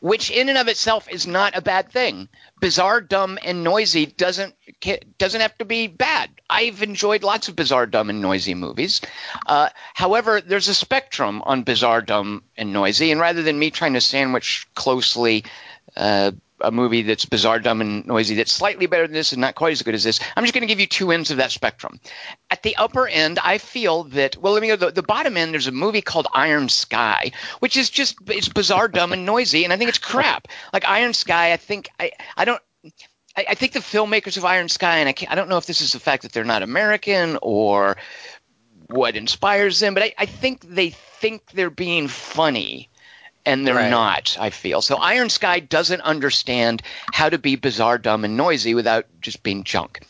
which in and of itself is not a bad thing. Bizarre, dumb, and noisy doesn't doesn't have to be bad. I've enjoyed lots of bizarre, dumb, and noisy movies. Uh, however, there's a spectrum on bizarre, dumb, and noisy, and rather than me trying to sandwich closely uh, a movie that's bizarre, dumb, and noisy that's slightly better than this and not quite as good as this, I'm just going to give you two ends of that spectrum. At the upper end, I feel that well, let me go. The, the bottom end, there's a movie called Iron Sky, which is just it's bizarre, dumb, and noisy, and I think it's crap. Like Iron Sky, I think I I don't. I, I think the filmmakers of Iron Sky, and I, I don't know if this is the fact that they're not American or what inspires them, but I, I think they think they're being funny and they're Right. not, I feel. So Iron Sky doesn't understand how to be bizarre, dumb, and noisy without just being junk.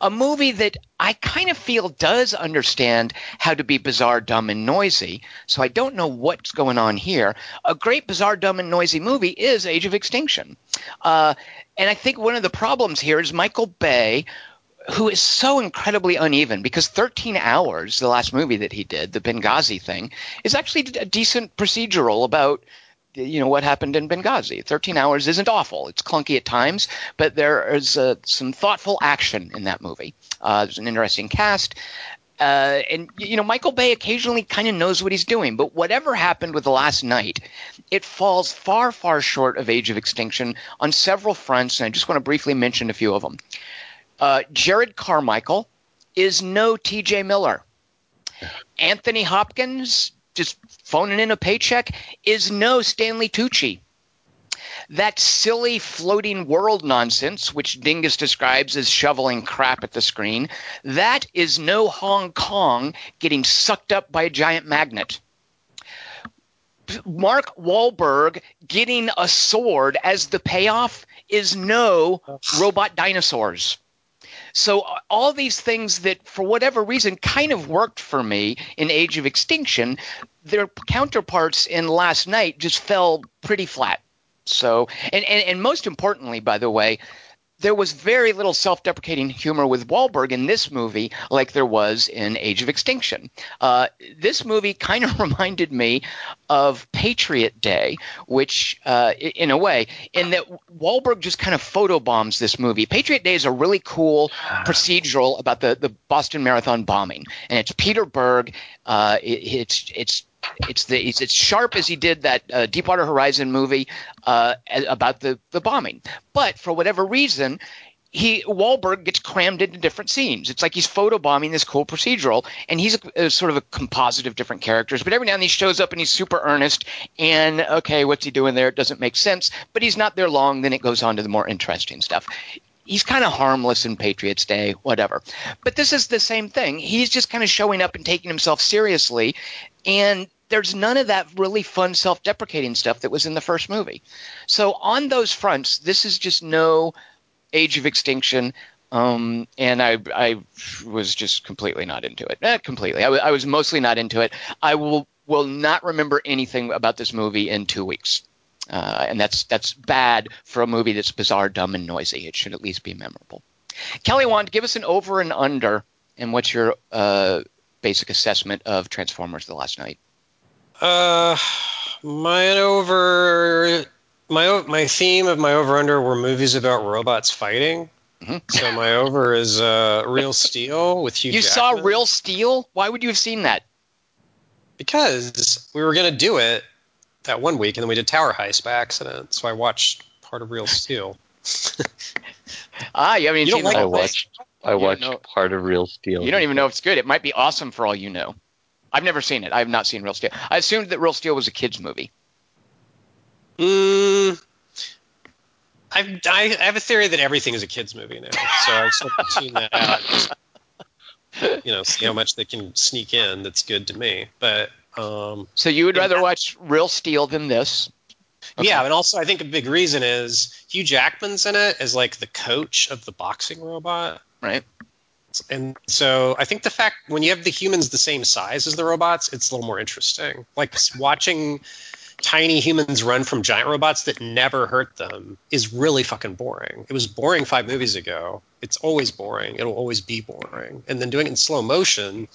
A movie that I kind of feel does understand how to be bizarre, dumb, and noisy, so I don't know what's going on here. A great bizarre, dumb, and noisy movie is Age of Extinction. Uh, and I think one of the problems here is Michael Bay, who is so incredibly uneven because 13 hours, the last movie that he did, the Benghazi thing, is actually a decent procedural about you know what happened in Benghazi. 13 hours isn't awful. It's clunky at times, but there is uh, some thoughtful action in that movie. Uh, there's an interesting cast. Uh, and you know Michael Bay occasionally kind of knows what he's doing, but whatever happened with the last knight, it falls far, far short of Age of Extinction on several fronts, and I just want to briefly mention a few of them. Uh, Jerrod Carmichael is no T.J. Miller. Anthony Hopkins, just phoning in a paycheck, is no Stanley Tucci. That silly floating world nonsense, which Dingus describes as shoveling crap at the screen, that is no Hong Kong getting sucked up by a giant magnet. Mark Wahlberg getting a sword as the payoff is no oh. robot dinosaurs. So uh, all these things that, for whatever reason, kind of worked for me in Age of Extinction, their counterparts in Last Knight just fell pretty flat. So, and, and, and most importantly, by the way, there was very little self-deprecating humor with Wahlberg in this movie, like there was in Age of Extinction. Uh, this movie kind of reminded me of Patriot Day, which, uh, in a way, in that Wahlberg just kind of photobombs this movie. Patriot Day is a really cool procedural about the the Boston Marathon bombing, and it's Peter Berg. Uh, it, it's it's it's the it's, it's sharp as he did that uh, Deepwater Horizon movie uh, about the the bombing, but for whatever reason. He Wahlberg gets crammed into different scenes. It's like he's photobombing this cool procedural, and he's a, a sort of a composite of different characters. But every now and then he shows up and he's super earnest. And okay, what's he doing there? It doesn't make sense. But he's not there long. Then it goes on to the more interesting stuff he's kind of harmless in Patriots Day, whatever. But this is the same thing. He's just kind of showing up and taking himself seriously, and there's none of that really fun self-deprecating stuff that was in the first movie. So on those fronts, this is just no Age of Extinction. Um, and I, I was just completely not into it. Not completely. I, w- I was mostly not into it. I will will not remember anything about this movie in two weeks. Uh, and that's that's bad for a movie that's bizarre, dumb, and noisy. It should at least be memorable. Kelly Wand, give us an over and under, and what's your uh, basic assessment of Transformers: The Last Knight? Uh, my over my my theme of my over under were movies about robots fighting. Mm-hmm. So my over is uh, Real Steel with Hugh. You Jackman. saw Real Steel? Why would you have seen that? because we were gonna do it that one week, and then we did Tower Heist by accident. So I watched part of Real Steel. Ah, you haven't even You seen like I whole watched. I You watched know- part of Real Steel. You don't even know if it's good. It might be awesome for all you know. I've never seen it. I have not seen Real Steel. I assumed that Real Steel was a kids movie. Mm, I've, I have a theory that everything is a kids movie now, so I sort of tune that out. Just, you know, see how much they can sneak in. That's good to me. But um, So you would rather watch Real Steel than this? Okay. yeah, and also I think a big reason is Hugh Jackman's in it as like the coach of the boxing robot. Right. And so I think the fact when you have the humans the same size as the robots, it's a little more interesting. Like watching tiny humans run from giant robots that never hurt them is really fucking boring. It was boring five movies ago. It's always boring. It'll always be boring. And then doing it in slow motion.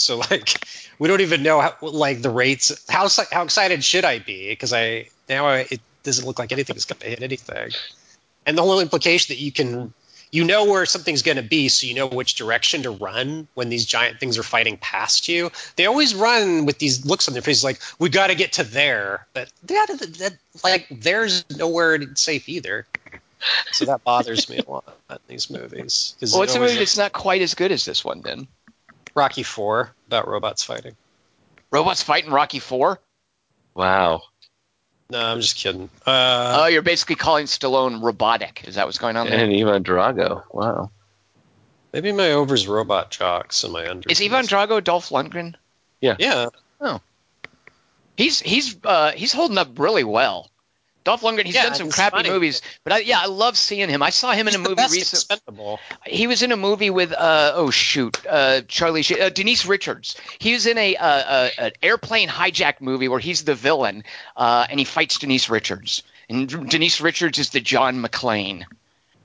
So like we don't even know how like the rates. How how excited should I be? Because I now I, it doesn't look like anything's going to hit anything. And the whole implication that you can you know where something's going to be, so you know which direction to run when these giant things are fighting past you. They always run with these looks on their faces, like we got to get to there, but that, that like there's nowhere safe either. So that bothers me a lot in these movies. Well, it's a movie that's not quite as good as this one. Then Rocky Four about robots fighting. robots fighting Rocky Four. Wow. No, I'm just kidding. Uh, Oh, you're basically calling Stallone robotic. Is that what's going on there? And Ivan Drago. Wow. maybe my overs Robot Jox and my under. Is Ivan Drago Dolph Lundgren? Yeah, Yeah. Oh. He's he's uh, he's holding up really well. Dolph Lundgren. He's Yeah, done some crappy funny. movies, but I, yeah, I love seeing him. I saw him in a movie best recently. He was in a movie with uh oh shoot uh Charlie Sheen, uh, Denise Richards. He was in a uh, uh, an airplane hijack movie where he's the villain uh, and he fights Denise Richards. And Denise Richards is the John McClane.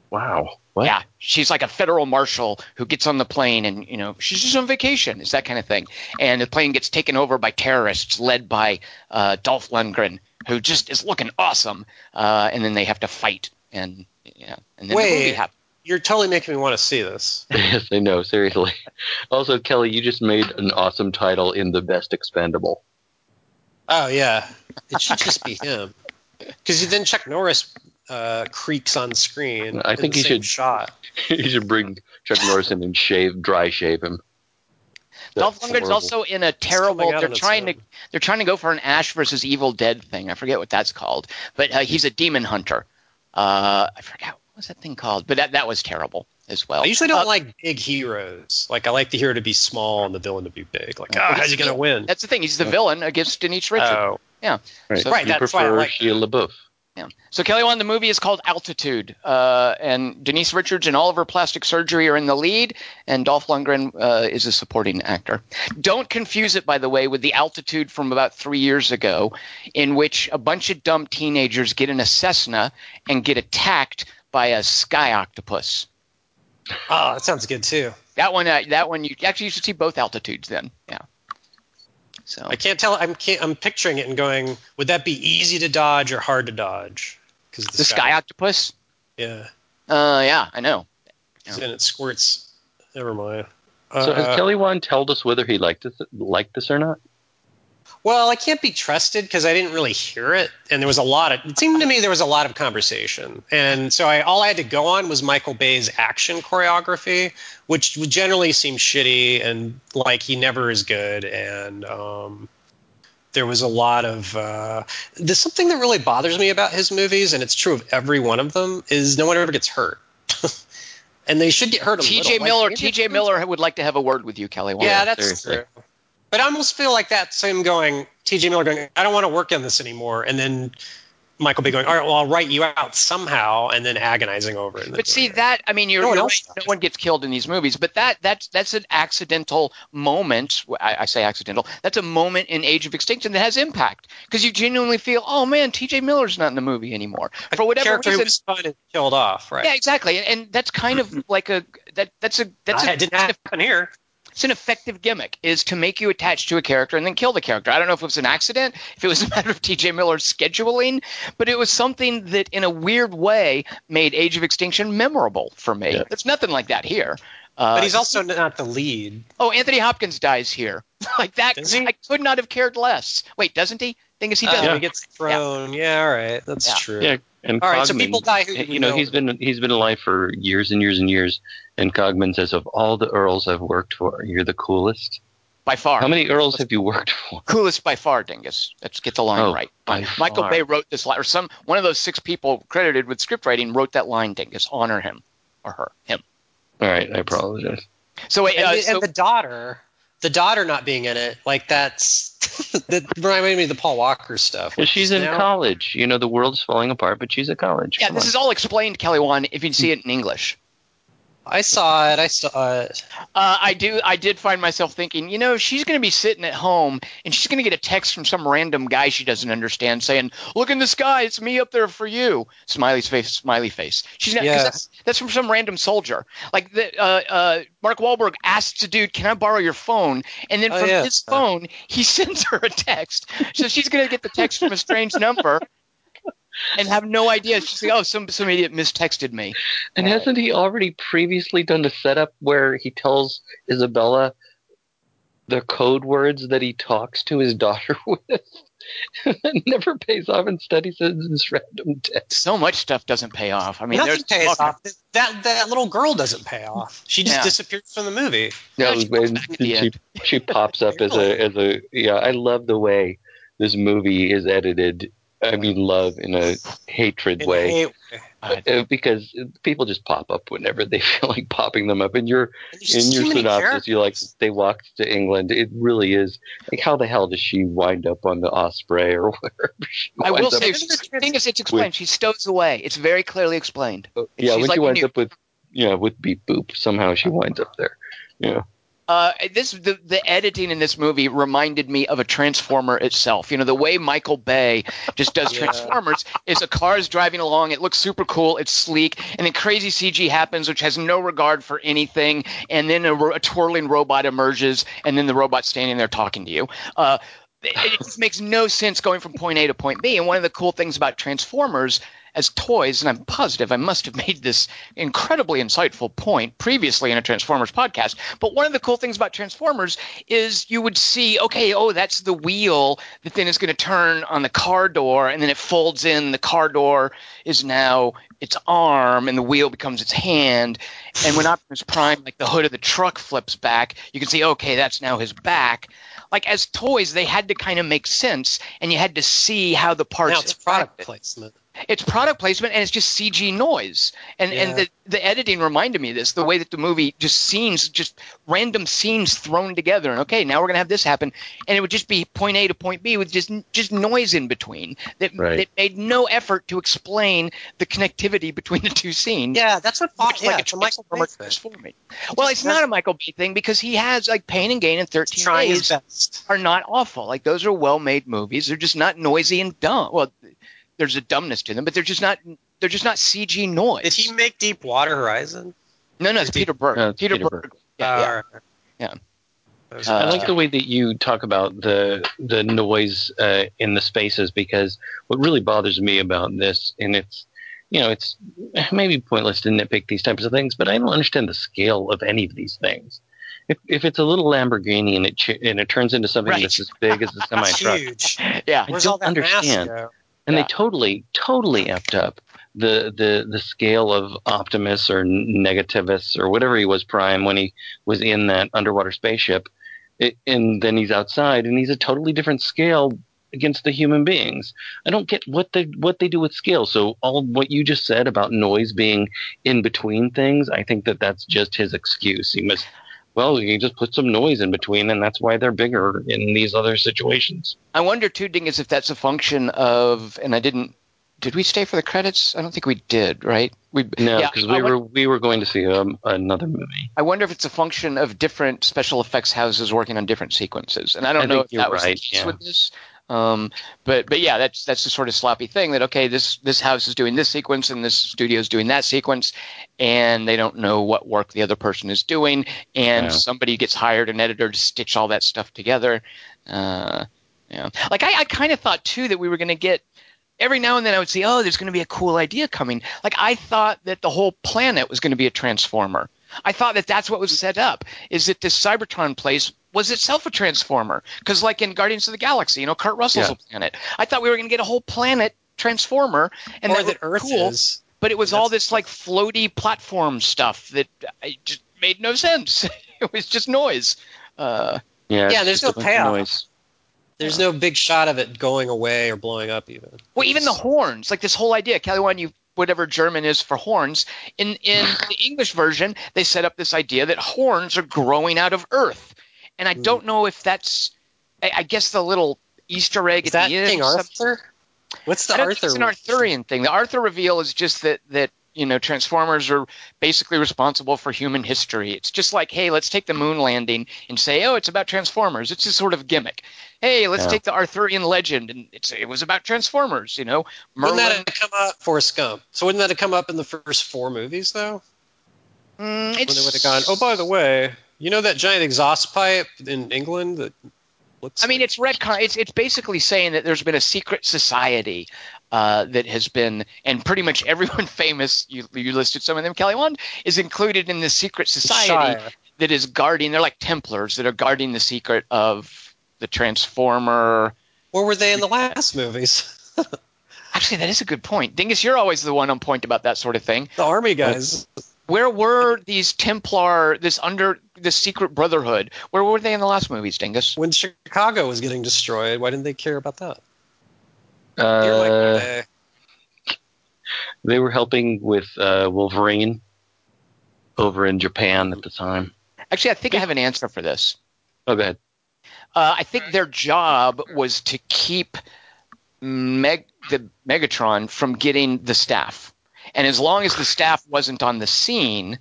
Wow. What? Yeah, she's like a federal marshal who gets on the plane and you know she's just on vacation. It's that kind of thing. And the plane gets taken over by terrorists led by uh, Dolph Lundgren, who just is looking awesome. Uh, and then they have to fight and yeah, and then the movie Wait. happens. You're totally making me want to see this. yes, I know. Seriously. Also, Kelly, you just made an awesome title in the best expendable. Oh yeah, it should just be him. Because then Chuck Norris uh, creaks on screen. I in think the he same should- shot. you should bring Chuck Norris in and shave, dry shave him. Dolph That's Lundgren's also in a terrible. They're trying to they're trying to go for an Ash versus Evil Dead thing. I forget what that's called, but uh, he's a demon hunter. Uh, I forget what was that thing called, but that that was terrible as well. I usually don't Uh, like big heroes. Like I like the hero to be small and the villain to be big. Like, oh, how's he gonna win? That's the thing. He's the villain against Denise Richards. Oh, yeah. Right. So- Right, You that's why I like- Shia LaBeouf. Yeah. So Kelly Wand, the movie is called Altitude, uh, and Denise Richards and Oliver Plastic Surgery are in the lead, and Dolph Lundgren uh, is a supporting actor. Don't confuse it, by the way, with the Altitude from about three years ago, in which a bunch of dumb teenagers get in a Cessna and get attacked by a sky octopus. Oh, that sounds good too. That one, uh, that one, you actually you should see both altitudes then. Yeah. So I can't tell. I'm can't, I'm picturing it and going, would that be easy to dodge or hard to dodge? Because the sky octopus. Yeah. Uh, yeah, I know. And it squirts. Never mind. So has Uh, Kelly Wand told us whether he liked this, liked this or not? Well, I can't be trusted because I didn't really hear it, and there was a lot of. It seemed to me there was a lot of conversation, and so I all I had to go on was Michael Bay's action choreography, which would generally seem shitty and like he never is good, and um, there was a lot of. Uh, there's something that really bothers me about his movies, and it's true of every one of them, is no one ever gets hurt, and they should get hurt. T.J. Miller, maybe T.J. Miller would like to have a word with you, Kelly. Yeah, that's seriously. true. But I almost feel like that's him going, T.J. Miller going, I don't want to work on this anymore, and then Michael Bay going, all right, well, I'll write you out somehow, and then agonizing over it. But see that I mean, you're, No one you're right, no one gets killed in these movies, but that that's that's an accidental moment. I, I say accidental. That's a moment in Age of Extinction that has impact because you genuinely feel, oh man, T.J. Miller's not in the movie anymore for whatever character reason. was fun and killed off, right? Yeah, exactly, and, and that's kind of like a that that's a that's I a, didn't happen here. It's an effective gimmick is to make you attached to a character and then kill the character. I don't know if it was an accident, if it was a matter of TJ Miller's scheduling, but it was something that in a weird way made Age of Extinction memorable for me. Yeah. There's nothing like that here. Uh, But he's also not the lead. oh, Anthony Hopkins dies here. like that, I could not have cared less. Wait, doesn't he? Thing is, he does. Uh, He gets thrown. Yeah, all right, that's Yeah. true. Yeah, and All right, so people die who you you know know. he's been he's been alive for years and years and years. And Cogman says, of all the Earls I've worked for, you're the coolest. by far. How many Earls have you worked for? Coolest by far, Dingus. Let's get the line Oh, right. by Michael far. Bay wrote this line, or some one of those six people credited with script writing wrote that line. Dingus, honor him or her, him. All right, I apologize. So wait, and, uh, the, so, and the daughter, the daughter not being in it, like that's that reminded me of the Paul Walker stuff. Well, she's in now- college. You know, the world's falling apart, but she's at college. yeah, Come this on. is all explained, Kelly Wand, if you see it in English. I saw it. I saw it. Uh, I do. I did find myself thinking, you know, she's going to be sitting at home and she's going to get a text from some random guy she doesn't understand saying, "Look in the sky, it's me up there for you." Smiley face, smiley face. She's not. Yeah. That's, that's from some random soldier. Like the uh, uh, Mark Wahlberg asks a dude, "Can I borrow your phone?" And then Oh, from yeah. his phone, he sends her a text. So she's going to get the text from a strange number. And have no idea. She's like, "Oh, some some idiot mistexted me." And uh, hasn't he already previously done the setup where he tells Isabella the code words that he talks to his daughter with? it never pays off. Instead, he sends this random text. So much stuff doesn't pay off. I mean, Nothing there's pays talk- off. That that little girl doesn't pay off. She just Yeah. disappears from the movie. No, Yeah, she comes and back at the she, she pops up as a as a yeah. I love the way this movie is edited. I mean, love in a hatred In way. hate. Uh, because people just pop up whenever they feel like popping them up. And you're in your synopsis, you're like, they walked to England. It really is like, how the hell does she wind up on the Osprey or whatever? she I will say, Isn't the thing is, it's explained. She stows away. It's very clearly explained. yeah, she's when like she you winds knew. up with yeah with Beep Boop, somehow she winds up there. Yeah, Uh, this the the editing in this movie reminded me of a Transformer itself. You know, the way Michael Bay just does Yeah. Transformers is a car is driving along. It looks super cool. It's sleek, and then crazy CG happens, which has no regard for anything. And then a, a twirling robot emerges, and then the robot's standing there talking to you. Uh, it, it just makes no sense going from point A to point B. And one of the cool things about Transformers as toys, and I'm positive I must have made this incredibly insightful point previously in a Transformers podcast. But one of the cool things about Transformers is you would see, okay, oh, that's the wheel that then is going to turn on the car door, and then it folds in. The car door is now its arm, and the wheel becomes its hand. And when Optimus Prime, like the hood of the truck flips back, you can see, okay, that's now his back. Like as toys, they had to kind of make sense, and you had to see how the parts. Now it's product placement. It's product placement and it's just CG noise. And Yeah. and the the editing reminded me of this, the way that the movie just scenes, just random scenes thrown together. And okay, now we're gonna have this happen, and it would just be point A to point B with just just noise in between that Right. that made no effort to explain the connectivity between the two scenes. Yeah, that's what Much yeah, like a it's a Michael Bay Transformer thing. transforming. Well, it's not a Michael Bay thing because he has like Pain and Gain and 13 Trying Days are not awful. Like those are well-made movies. They're just not noisy and dumb. Well, there's a dumbness to them, but they're just not they're just not CG noise. Did he make Deepwater Horizon? No, no, it's Peter Berg. No, it's Peter, Peter Berg. Berg. Yeah, Uh, yeah. Yeah. Uh, I like the way that you talk about the the noise uh, in the spaces because what really bothers me about this, and it's you know it's maybe pointless to nitpick these types of things, but I don't understand the scale of any of these things. If, if it's a little Lamborghini and it ch- and it turns into something Right. that's as big as a semi That's truck, huge. yeah. I Where's don't all that understand. And Yeah. they totally totally effed up the the the scale of Optimus or Negativus or whatever he was Prime when he was in that underwater spaceship, it, and then he's outside and he's a totally different scale against the human beings. I don't get what they what they do with scale. So all what you just said about noise being in between things, I think that that's just his excuse. He must. Well, you just put some noise in between, and that's why they're bigger in these other situations. I wonder too, Dingus, if that's a function of, and I didn't. Did we stay for the credits? I don't think we did, right? We No, because I we were we were going to see um, another movie. I wonder if it's a function of different special effects houses working on different sequences, and I don't I know if that was the right, case yeah. with this. Um, but but yeah, that's that's the sort of sloppy thing that okay, this this house is doing this sequence and this studio is doing that sequence, and they don't know what work the other person is doing, and Yeah. somebody gets hired an editor to stitch all that stuff together. Uh, yeah, like I, I kind of thought too that we were going to get every now and then I would see, oh, there's going to be a cool idea coming. Like I thought that the whole planet was going to be a transformer. I thought that that's what was set up. Is that this Cybertron place was itself a transformer? Because like in Guardians of the Galaxy, you know, Kurt Russell's Yeah. a planet. I thought we were going to get a whole planet transformer, and or that that Earth cool. is. But it was all this like floaty platform stuff that I just made no sense. it was just noise. Uh, Yeah, Yeah, there's no a bunch of payoff. noise. There's no big shot of it going away or blowing up even. Well, even the horns, like this whole idea, Kelly, one you whatever German is for horns. In in the English version, they set up this idea that horns are growing out of Earth, and I Hmm. don't know if that's. I, I guess the little Easter egg Is at that the end. King some- Arthur? What's the I don't Arthur? think it's an Arthurian thing. The Arthur reveal is just that that you know Transformers are basically responsible for human history. It's just like, hey, let's take the moon landing and say, oh, it's about Transformers. It's just sort of gimmick. Hey, let's Yeah. take the Arthurian legend and it's it was about Transformers. You know, Wouldn't that have come up for Scump? So wouldn't that have come up in the first four movies though? Mm, When they would have gone, oh by the way, you know that giant exhaust pipe in England that looks. I mean, like- it's retcon. It's it's basically saying that there's been a secret society uh, that has been, and pretty much everyone famous. You you listed some of them. Kelly Wand is included in this secret society Shire. that is guarding. They're like Templars that are guarding the secret of the Transformer. Where were they in the last movies? Actually, that is a good point. Dingus, you're always the one on point about that sort of thing. the army guys. Where were these Templar, this under this secret brotherhood? Where were they in the last movies, Dingus? When Chicago was getting destroyed, why didn't they care about that? Uh, like, eh. they were helping with uh, Wolverine over in Japan at the time. Actually, I think I have an answer for this. Oh, go ahead. Uh, I think their job was to keep Meg, the Megatron from getting the staff. And as long as the staff wasn't on the scene,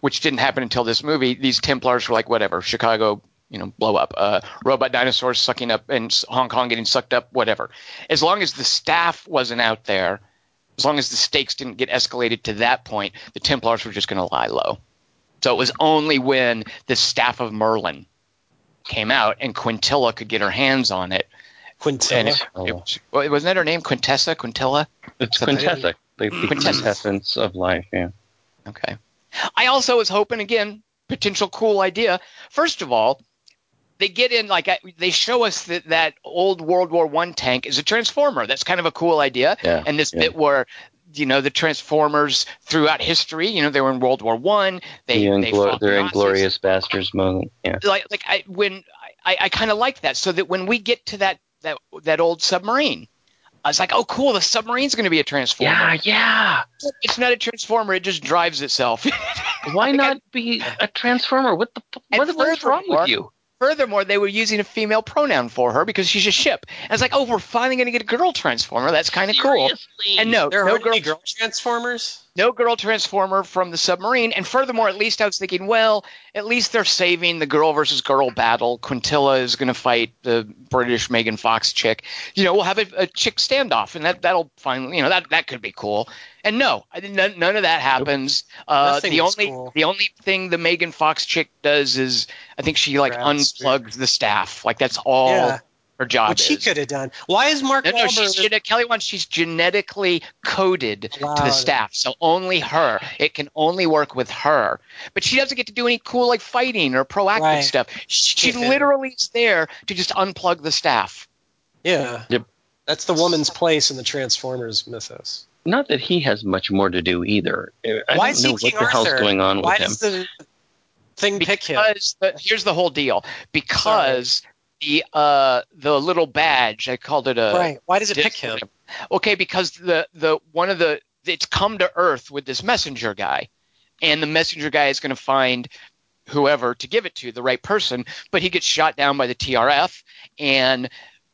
which didn't happen until this movie, these Templars were like, whatever, Chicago, you know, blow up. Uh, robot dinosaurs sucking up and Hong Kong getting sucked up, whatever. As long as the staff wasn't out there, as long as the stakes didn't get escalated to that point, the Templars were just going to lie low. So it was only when the staff of Merlin came out and Quintilla could get her hands on it. And Quintilla. it, it was, well, wasn't that her name? Quintessa? Quintilla? It's quintessa, the, the quintessence of life. Yeah. Okay. I also was hoping again, potential cool idea. First of all, they get in like they show us that that old World War One tank is a transformer. That's kind of a cool idea. Yeah, and this yeah. bit where you know the transformers throughout history, you know, they were in World War One. They, the they their Nazis. inglorious bastards moment. Yeah. like like I when I, I kind of like that so that when we get to that that that old submarine, I was like, oh cool, the submarine's going to be a transformer. Yeah, yeah. It's not a transformer; it just drives itself. Why not be a transformer? What the fu- And what, what's wrong with you? furthermore, they were using a female pronoun for her because she's a ship. And it's like, oh, we're finally going to get a girl transformer. That's kind of cool. And no, There no aren't girl, girl transformers. No girl transformer from the submarine. And furthermore, at least I was thinking, well, at least they're saving the girl versus girl battle. Quintilla is going to fight the British Megan Fox chick. You know, we'll have a, a chick standoff, and that that'll finally, you know, that that could be cool. And no, I didn't, none, none of that happens. Uh, the only cool. the only thing the Megan Fox chick does is I think she like Grabs unplugs the staff. Like that's all Yeah. Her job Which he is. could have done. Why is Mark No, no, Wahlberg? she's gene- Kelly wants she's genetically coded to the staff, so only her. It can only work with her. But she doesn't get to do any cool like fighting or proactive Right. stuff. She Yeah. literally is there to just unplug the staff. yeah. Yep. That's the woman's place in the Transformers mythos. Not that he has much more to do either. I Why don't is know he what King the hell's Arthur? going on Why with him. does the thing pick him? Because the, here's the whole deal. Because the uh the little badge, I called it a right. Why does it pick him? Okay, because the the one of the it's come to Earth with this messenger guy, and the messenger guy is going to find whoever to give it to, the right person, but he gets shot down by the TRF, and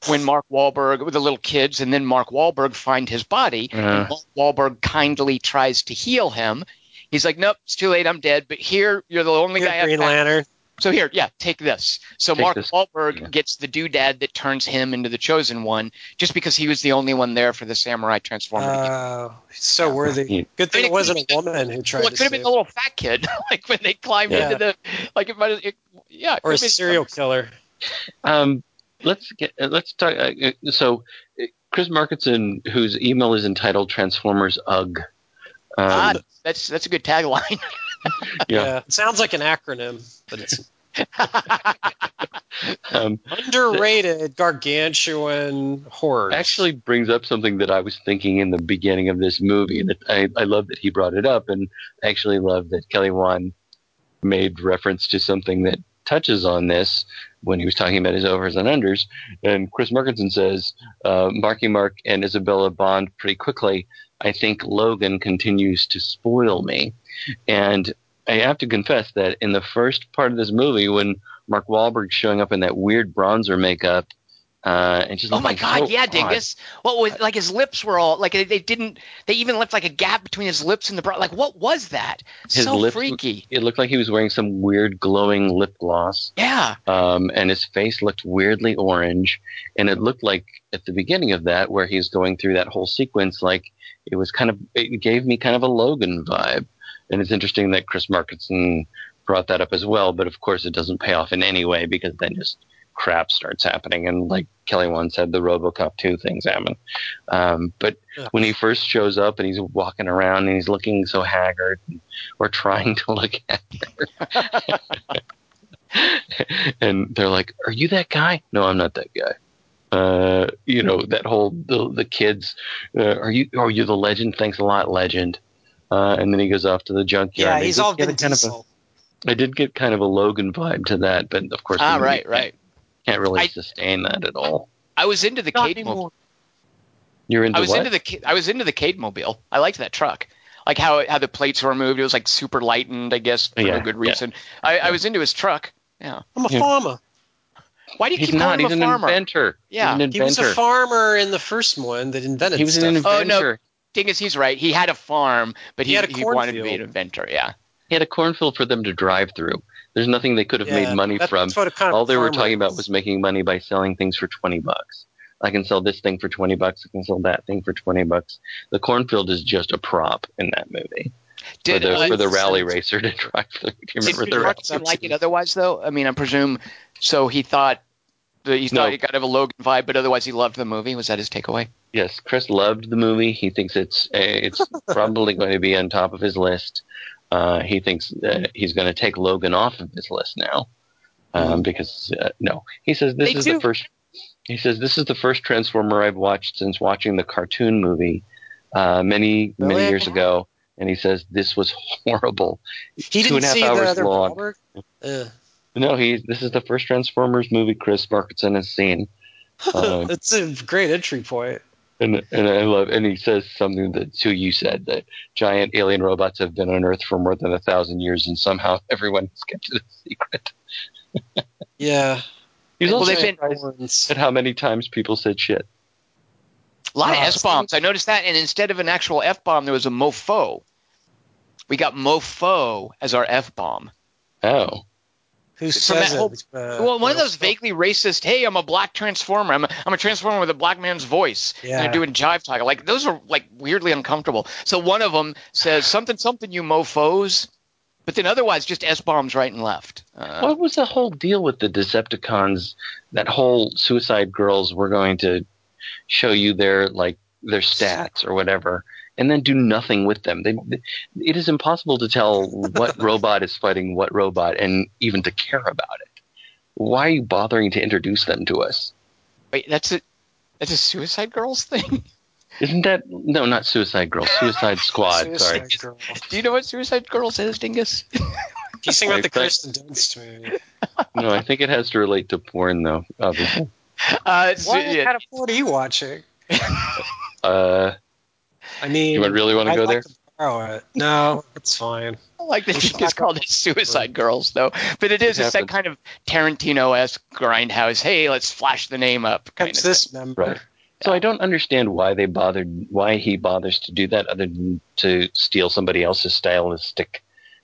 when Mark Wahlberg with the little kids, and then Mark Wahlberg find his body, Uh. and Mark Wahlberg kindly tries to heal him. He's like, nope, it's too late. I'm dead. But here, you're the only Here, guy. I've Green got. Lantern. So here, yeah, take this. So Take Mark this. Wahlberg Yeah. gets the doodad that turns him into the chosen one, just because he was the only one there for the samurai transformer. Oh, he's so Yeah. worthy. Good thing I mean, it it wasn't a woman who tried well, it could have been save the little fat kid, like when they climbed Yeah. into the, like it might it, yeah, it or a could've been- serial killer. Um, let's get uh, let's talk. Uh, uh, so, uh, Chris Markinson, whose email is entitled "Transformers Ugh." Um, Ah, that's that's a good tagline. yeah. It sounds like an acronym, but it's Um, underrated gargantuan horror. actually brings up something that I was thinking in the beginning of this movie. That I, I love that he brought it up, and actually love that Kelly Wand made reference to something that touches on this when he was talking about his overs and unders. And Chris Markinson says, uh, Marky Mark and Isabella bond pretty quickly. I think Logan continues to spoil me. And I have to confess that in the first part of this movie, when Mark Wahlberg's showing up in that weird bronzer makeup, uh, and just oh my looking god, so yeah, odd. Dingus. What was like his lips were all like they, they didn't they even left like a gap between his lips and the bra. Like what was that? His so lips- freaky. It looked like he was wearing some weird glowing lip gloss, Yeah. um, and his face looked weirdly orange. And it looked like at the beginning of that, where he's going through that whole sequence, like it was kind of it gave me kind of a Logan vibe. And it's interesting that Chris Markinson brought that up as well, but of course it doesn't pay off in any way because then just crap starts happening, and like Kelly once said, the RoboCop two things happen. Um, but Ugh. when he first shows up and he's walking around and he's looking so haggard, or trying to look haggard, and they're like, "Are you that guy?" No, I'm not that guy. Uh, you know that whole the the kids. Uh, are you are you the legend? Thanks a lot, legend. Uh, and then he goes off to the junkyard. yeah, he's all a kind of a- I did get kind of a Logan vibe to that, but of course, Ah, right, right. Can't really I- sustain that at all. I was into the Not Cade mobile. You're into I was what? into the Ca- I was into the Cade mobile. I liked that truck. Like how how the plates were removed. It was like super lightened, I guess, for Yeah, no good yeah. reason. I, I was into his truck. Yeah. I'm a Yeah. farmer. Why do you He's keep not. calling He's him an a farmer? inventor. Yeah. he's an He was a farmer in the first one that invented He was stuff. an Oh, no. inventor. Dingus, he's right. He had a farm, but he, He had a he wanted to be an inventor. Yeah. He had a cornfield for them to drive through. There's nothing they could have Yeah, made money that's from. what a kind of All they were farmer talking about was making money by selling things for 20 bucks. I can sell this thing for 20 bucks. I can sell that thing for 20 bucks. The cornfield is just a prop in that movie Did for the, uh, for the rally racer to drive through. Do you did remember the Mark rally? like it otherwise though? I mean, I presume. So he thought. The, he No. thought he got a Logan vibe, but otherwise he loved the movie. Was that his takeaway? Yes, Chris loved the movie. He thinks it's uh, it's probably going to be on top of his list. Uh, he thinks that he's going to take Logan off of his list now um, because uh, no, he says this They is do. the first. He says this is the first Transformer I've watched since watching the cartoon movie uh, many many years ago, and he says this was horrible. He two didn't and a half see the hours other long. Uh, No, he this is the first Transformers movie Chris Markinson has seen. Um, it's a great entry point. And and I love and he says something that too you said that giant alien robots have been on Earth for more than a thousand years and somehow everyone has kept it a secret. Yeah. He's Well, also they've been- at how many times people said shit. A lot of S bombs. I noticed that, and instead of an actual F bomb, there was a mofo. We got mofo as our F bomb. Oh, Who From says that whole- it? Uh, well, one of those vaguely racist. Hey, I'm a black transformer. I'm a, I'm a transformer with a black man's voice. And Yeah. they're doing jive talk. Like those are like weirdly uncomfortable. So one of them says something something you mofos, but then otherwise just S bombs right and left. Uh, what was the whole deal with the Decepticons? That whole Suicide Girls were going to show you their like their stats or whatever, and then do nothing with them. They, it is impossible to tell what robot is fighting what robot, and even to care about it. Why are you bothering to introduce them to us? wait, that's a that's a Suicide Girls thing. Isn't that no, not Suicide Girls, Suicide Squad. sorry, Suicide Girl. Do you know what Suicide Girls is, Dingus? He's sing about the Like that- Kirsten Dunst movie. no, I think it has to relate to porn though. Obviously, Uh, it's- What yeah. kind of porn are you watching? uh, I mean, you would really want to I'd go like there? to borrow it. No, it's fine. I like that she should it's talk called Suicide Girls, though. But it is It it's that kind of Tarantino-esque grindhouse. Hey, let's flash the name up. Kind Comes of this thing. member. Right. So I don't understand why they bothered, why he bothers to do that, other than to steal somebody else's stylistic,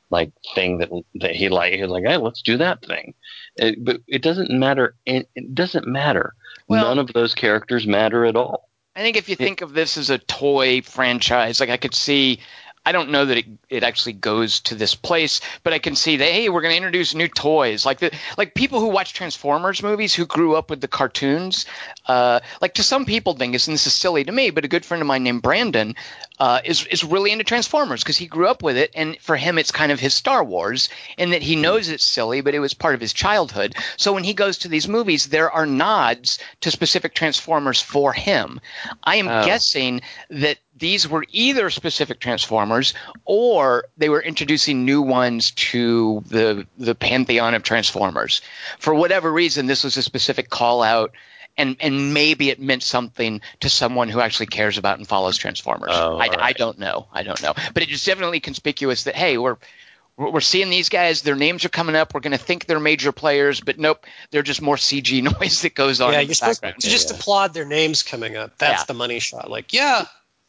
like thing that that he like. He's like, hey, let's do that thing. It, but it doesn't matter. It, it doesn't matter. Well- None of those characters matter at all. I think if you think of this as a toy franchise, like I could see. I don't know that it, it actually goes to this place, but I can see that hey, we're going to introduce new toys, like the like people who watch Transformers movies who grew up with the cartoons. Uh, like to some people, Dingus, and this is silly to me, but a good friend of mine named Brandon uh, is is really into Transformers because he grew up with it, and for him, it's kind of his Star Wars, in that he knows it's silly, but it was part of his childhood. So when he goes to these movies, there are nods to specific Transformers for him. I am Oh. guessing that these were either specific Transformers or they were introducing new ones to the the pantheon of Transformers. For whatever reason, this was a specific call out. And, and maybe it meant something to someone who actually cares about and follows Transformers. Oh, I, all I don't know. I don't know. But it is definitely conspicuous that hey, we're we're we're seeing these guys. Their names are coming up. We're going to think they're major players, but nope, they're just more CG noise that goes on Yeah, in you're the supposed background. to just Yeah. applaud their names coming up. That's Yeah. the money shot. Like, yeah,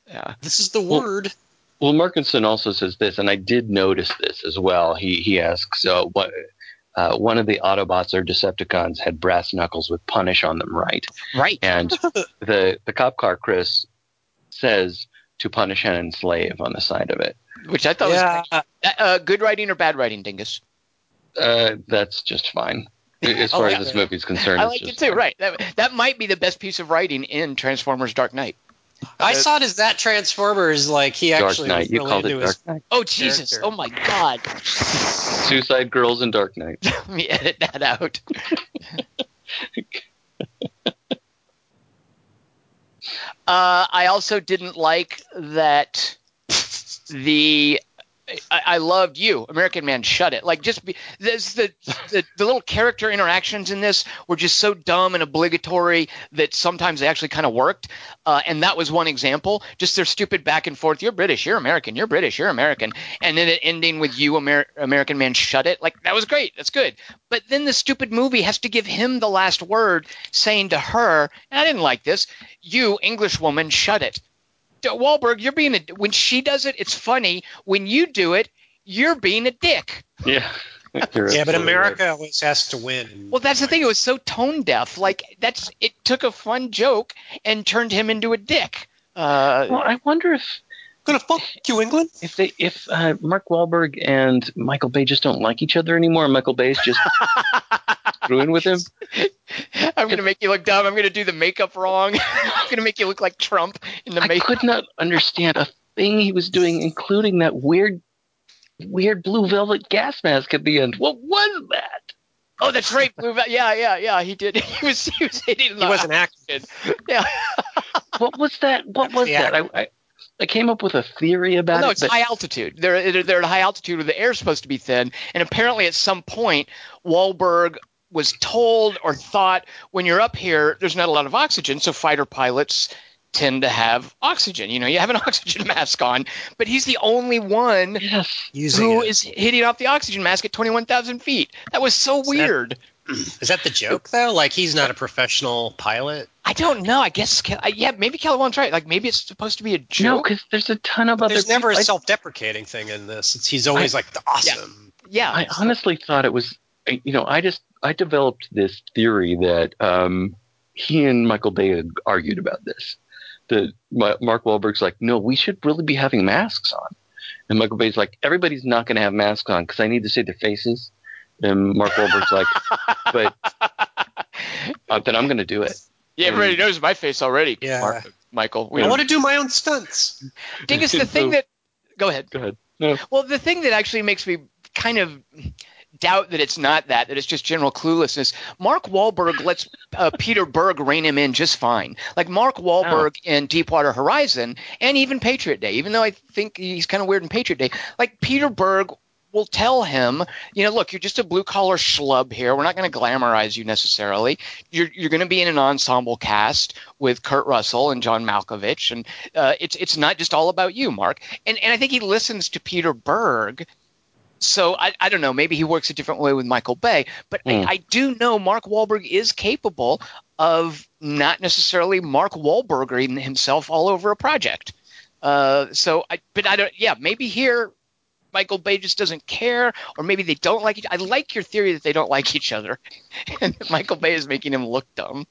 Yeah. this is the Well- word. Well, Markinson also says this, and I did notice this as well. He he asks, uh, what uh, one of the Autobots or Decepticons had brass knuckles with punish on them, right? Right. And the the cop car Chris says to punish and enslave on the side of it. Which I thought Yeah, was uh, uh, good writing or bad writing, Dingus. Uh, that's just fine. As Oh, far yeah. as this movie's concerned, I it's like it too. fine. Right. That, that might be the best piece of writing in Transformers: Dark Knight. I Uh, saw it as that Transformers. Like he Dark actually Knight. was You really called it into Dark his. Knight. Oh Jesus! Character. Oh my God! Suicide Girls and Dark Knight. Let me edit that out. uh, I also didn't like that the. I, I loved you, American Man. Shut it! Like just be, this, the, the the little character interactions in this were just so dumb and obligatory that sometimes they actually kind of worked. Uh, and that was one example. Just their stupid back and forth. You're British. You're American. You're British. You're American. And then it ending with you, Amer- American Man. Shut it! Like that was great. That's good. But then the stupid movie has to give him the last word, saying to her, and I didn't like this. You English woman, shut it. D- Wahlberg, you're being a. When she does it, it's funny. When you do it, you're being a dick. Yeah. Yeah, but America right. always has to win. Well, that's the thing. It was so tone deaf. Like that's it took a fun joke and turned him into a dick. Uh, Well, I wonder if gonna fuck you, England. if they if uh, Mark Wahlberg and Michael Bay just don't like each other anymore, Michael Bay's just through in with him. I'm gonna make you look dumb. I'm gonna do the makeup wrong. I'm gonna make you look like Trump in the I makeup. could not understand a thing he was doing, including that weird, weird blue velvet gas mask at the end. What was that? Oh, that's right. Blue Vel- Yeah, yeah, yeah. He did. He was. He was hitting. He wasn't acting. Yeah. What was that? What was Yeah. that? I, I I came up with a theory about Well, no, it. it's but high altitude. They're, they're they're at high altitude where the air's supposed to be thin, and apparently at some point Wahlberg was told or thought when you're up here, there's not a lot of oxygen, so fighter pilots tend to have oxygen. You know, you have an oxygen mask on, but he's the only one Yes. Who it. is hitting off the oxygen mask at 21,000 feet. That was so that- weird. Is that the joke though? Like he's not a professional pilot. I don't know. I guess, Kel- I- yeah, maybe Kelly right. Like maybe it's supposed to be a joke. No, because there's a ton of But other. there's never a people. I- self-deprecating thing in this. It's, he's always like the awesome. yeah. I honestly thought it was, you know, I just I developed this theory that um, he and Michael Bay had argued about this. That Mark Wahlberg's like, no, we should really be having masks on, and Michael Bay's like, everybody's not going to have masks on because I need to see their faces. And Mark Wahlberg's like, but uh, then I'm going to do it. yeah, everybody knows my face already. Yeah. Mark, Michael. We I don't- want to do my own stunts. Dingus, the thing So- that. Go ahead. Go ahead. No, Well, the thing that actually makes me kind of doubt that it's not that, that it's just general cluelessness. Mark Wahlberg lets uh, Peter Berg rein him in just fine. Like Mark Wahlberg in Deepwater Horizon and even Patriot Day, even though I think he's kind of weird in Patriot Day, like Peter Berg will tell him, you know, look, you're just a blue collar schlub here. We're not going to glamorize you necessarily. You're you're going to be in an ensemble cast with Kurt Russell and John Malkovich, and uh, it's it's not just all about you, Mark. And and I think he listens to Peter Berg. So I, I don't know. Maybe he works a different way with Michael Bay, but Hmm. I, I do know Mark Wahlberg is capable of not necessarily Mark Wahlberging himself all over a project. Uh, so I, but I don't. Yeah, maybe here Michael Bay just doesn't care, or maybe they don't like each. I like your theory that they don't like each other, and Michael Bay is making him look dumb.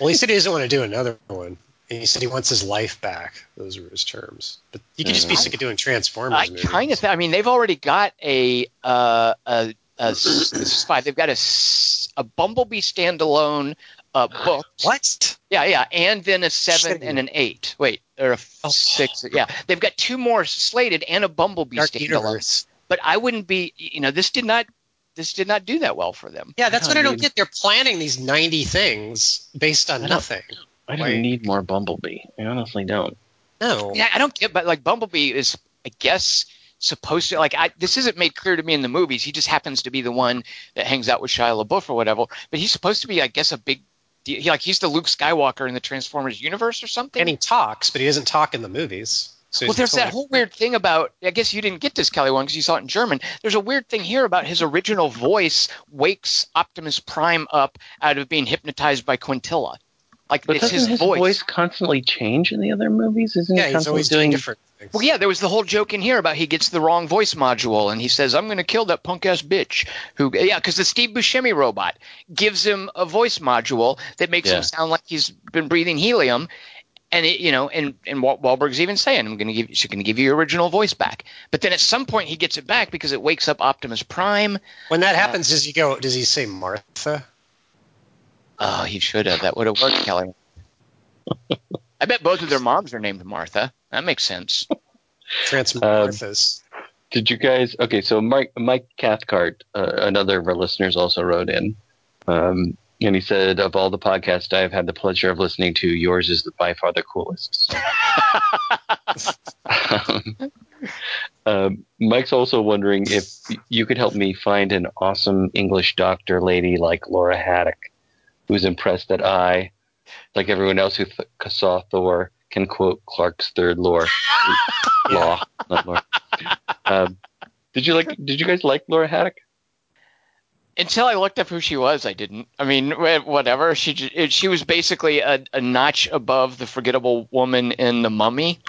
Well, he said he doesn't want to do another one. And he said he wants his life back. Those were his terms. But you could just be Mhm. sick of doing Transformers. I kind of. Th- I mean, they've already got a uh, a, a s- this is five. They've got a s- a Bumblebee standalone uh, book. What? Yeah, yeah, and then a seven Shitting and an eight. Wait, or a f- Oh. six. Yeah, they've got two more slated and a Bumblebee Dark standalone. Universe. But I wouldn't be. You know, this did not. This did not do that well for them. Yeah, that's I what I don't mean- get. They're planning these 90 things based on I nothing. I don't Like- need more Bumblebee. I honestly don't. No. Yeah, I don't get, but like Bumblebee is, I guess, supposed to like. I this isn't made clear to me in the movies. He just happens to be the one that hangs out with Shia LaBeouf or whatever. But he's supposed to be, I guess, a big. He, like he's the Luke Skywalker in the Transformers universe or something. And he talks, but he doesn't talk in the movies. So well, he's there's that whole weird thing about. I guess you didn't get this Kelly Wand because you saw it in German. There's a weird thing here about his original voice wakes Optimus Prime up out of being hypnotized by Quintessa. Like But it's doesn't his, his, voice. constantly change in the other movies? Isn't Yeah, he he's constantly always doing doing different things. Well, yeah, there was the whole joke in here about he gets the wrong voice module and he says, "I'm going to kill that punk ass bitch." Who, yeah, because the Steve Buscemi robot gives him a voice module that makes Yeah. him sound like he's been breathing helium. And it, you know, and and Wal- Wahlberg's even saying, "I'm going to give, she's going to give you your original voice back." But then at some point he gets it back because it wakes up Optimus Prime. When that uh, happens, does he go? Does he say Martha? Oh, he should have. That would have worked, Kelly. I bet both of their moms are named Martha. That makes sense. Trans Um, Did you guys? Okay, so Mike Mike Cathcart, uh, another of our listeners, also wrote in, um, and he said, "Of all the podcasts I have had the pleasure of listening to, yours is the by far the coolest." um, um, Mike's also wondering if you could help me find an awesome English doctor lady like Laura Haddock, who's impressed that I, like everyone else who th- saw Thor, can quote Clark's third lore, law, not lore. Um, did you like? Did you guys like Laura Haddock? Until I looked up who she was, I didn't. I mean, whatever. She she was basically a, a notch above the forgettable woman in the Mummy.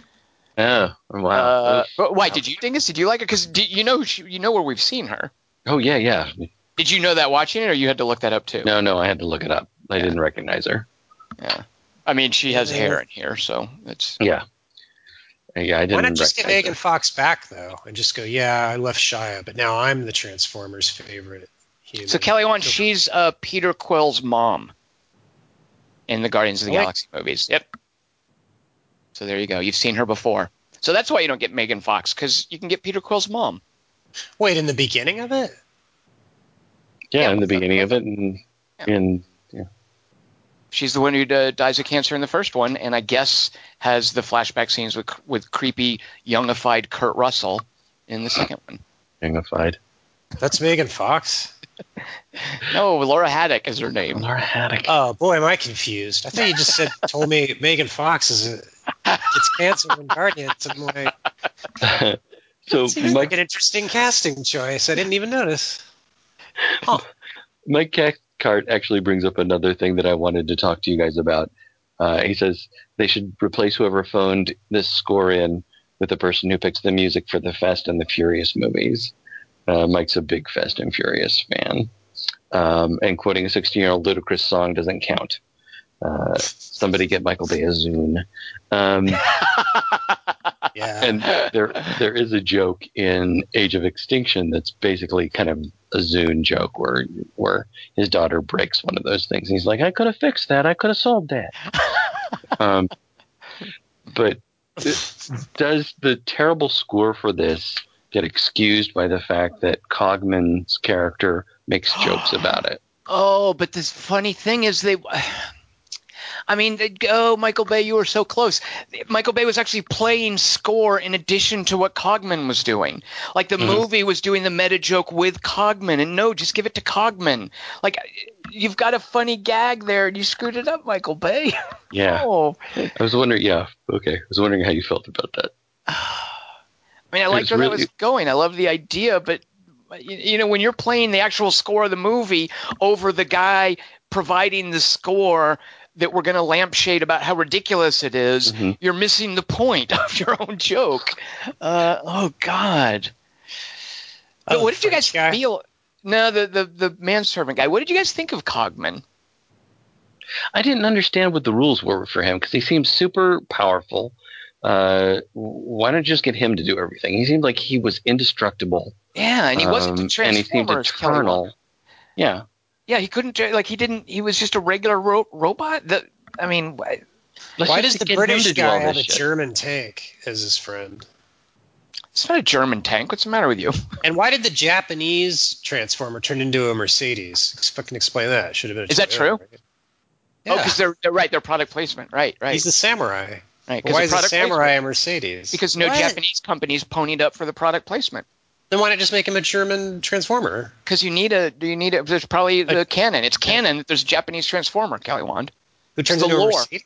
Oh, wow. Uh, why did you, Dingus? Did you like her? Because you know she, you know where we've seen her. oh yeah, yeah. Did you know that watching it, or you had to look that up too? No, no, I had to look it up. I Yeah. didn't recognize her. Yeah. I mean, she has hair in here, so it's. Yeah, yeah, I didn't. Why not just get Megan her. Fox back though, and just go? Yeah, I left Shia, but now I'm the Transformers' favorite human. So Kelly Wand, she's uh, Peter Quill's mom in the Guardians of the Really? Galaxy movies. Yep. So there you go. You've seen her before. So that's why you don't get Megan Fox because you can get Peter Quill's mom. Wait, in the beginning of it? Yeah, Yeah, in the beginning of it, and Yeah. and She's the one who uh, dies of cancer in the first one, and I guess has the flashback scenes with with creepy youngified Kurt Russell in the second one. youngified. That's Megan Fox. No, Laura Haddock is her name. Laura Haddock. Oh boy, am I confused. I thought you just said told me Megan Fox is a It's cancer and Guardians. I'm like, so seems Mike like an interesting casting choice. I didn't even notice. Huh. Mike Cathcart actually brings up another thing that I wanted to talk to you guys about. Uh, he says they should replace whoever phoned this score in with the person who picks the music for the Fast and the Furious movies. Uh, Mike's a big Fast and Furious fan. Um, and quoting a 16 year old ludicrous song doesn't count. Uh, somebody get Michael Bay a Zune. Um, Yeah. and there there is a joke in Age of Extinction that's basically kind of a Zune joke where where his daughter breaks one of those things and he's like, I could have fixed that, I could have solved that. um, but does the terrible score for this get excused by the fact that Cogman's character makes jokes about it? Oh, but this funny thing is they. I mean, oh, Michael Bay, you were so close. Michael Bay was actually playing score in addition to what Cogman was doing. Like the Mhm. movie was doing the meta joke with Cogman, and no, just give it to Cogman. Like you've got a funny gag there, and you screwed it up, Michael Bay. Yeah, oh, I was wondering. Yeah, okay, I was wondering how you felt about that. I mean, I liked where that was going. I love the idea, but you know, when you're playing the actual score of the movie over the guy providing the score that we're going to lampshade about how ridiculous it is, Mhm. you're missing the point of your own joke. Uh, oh God! Oh, what did you guys guy? feel? No, the, the the manservant guy. What did you guys think of Cogman? I didn't understand what the rules were for him because he seems super powerful. Uh, why don't you just get him to do everything? He seemed like he was indestructible. Yeah, and he wasn't um, and he seemed Transformers. Kelly Wand. eternal. Yeah, Yeah, he couldn't do- like he didn't. He was just a regular ro- robot. That I mean, wh- Let's Why does the British do guy have a shit. German tank as his friend? it's not a German tank. What's the matter with you? And why did the Japanese Transformer turn into a Mercedes? Ex- Fucking explain that. Should have been. A Is that true? right? Oh, because they're, they're right. They're product placement. Right, right. He's the samurai. right. Why is the samurai placement. a Mercedes? Because no What? Japanese companies ponied up for the product placement. Then why not just make him a German Transformer? Because you need a, do you need a. There's probably the Like- canon. It's canon that there's a Japanese transformer, Kelly Wand. Who turns the into lore. a?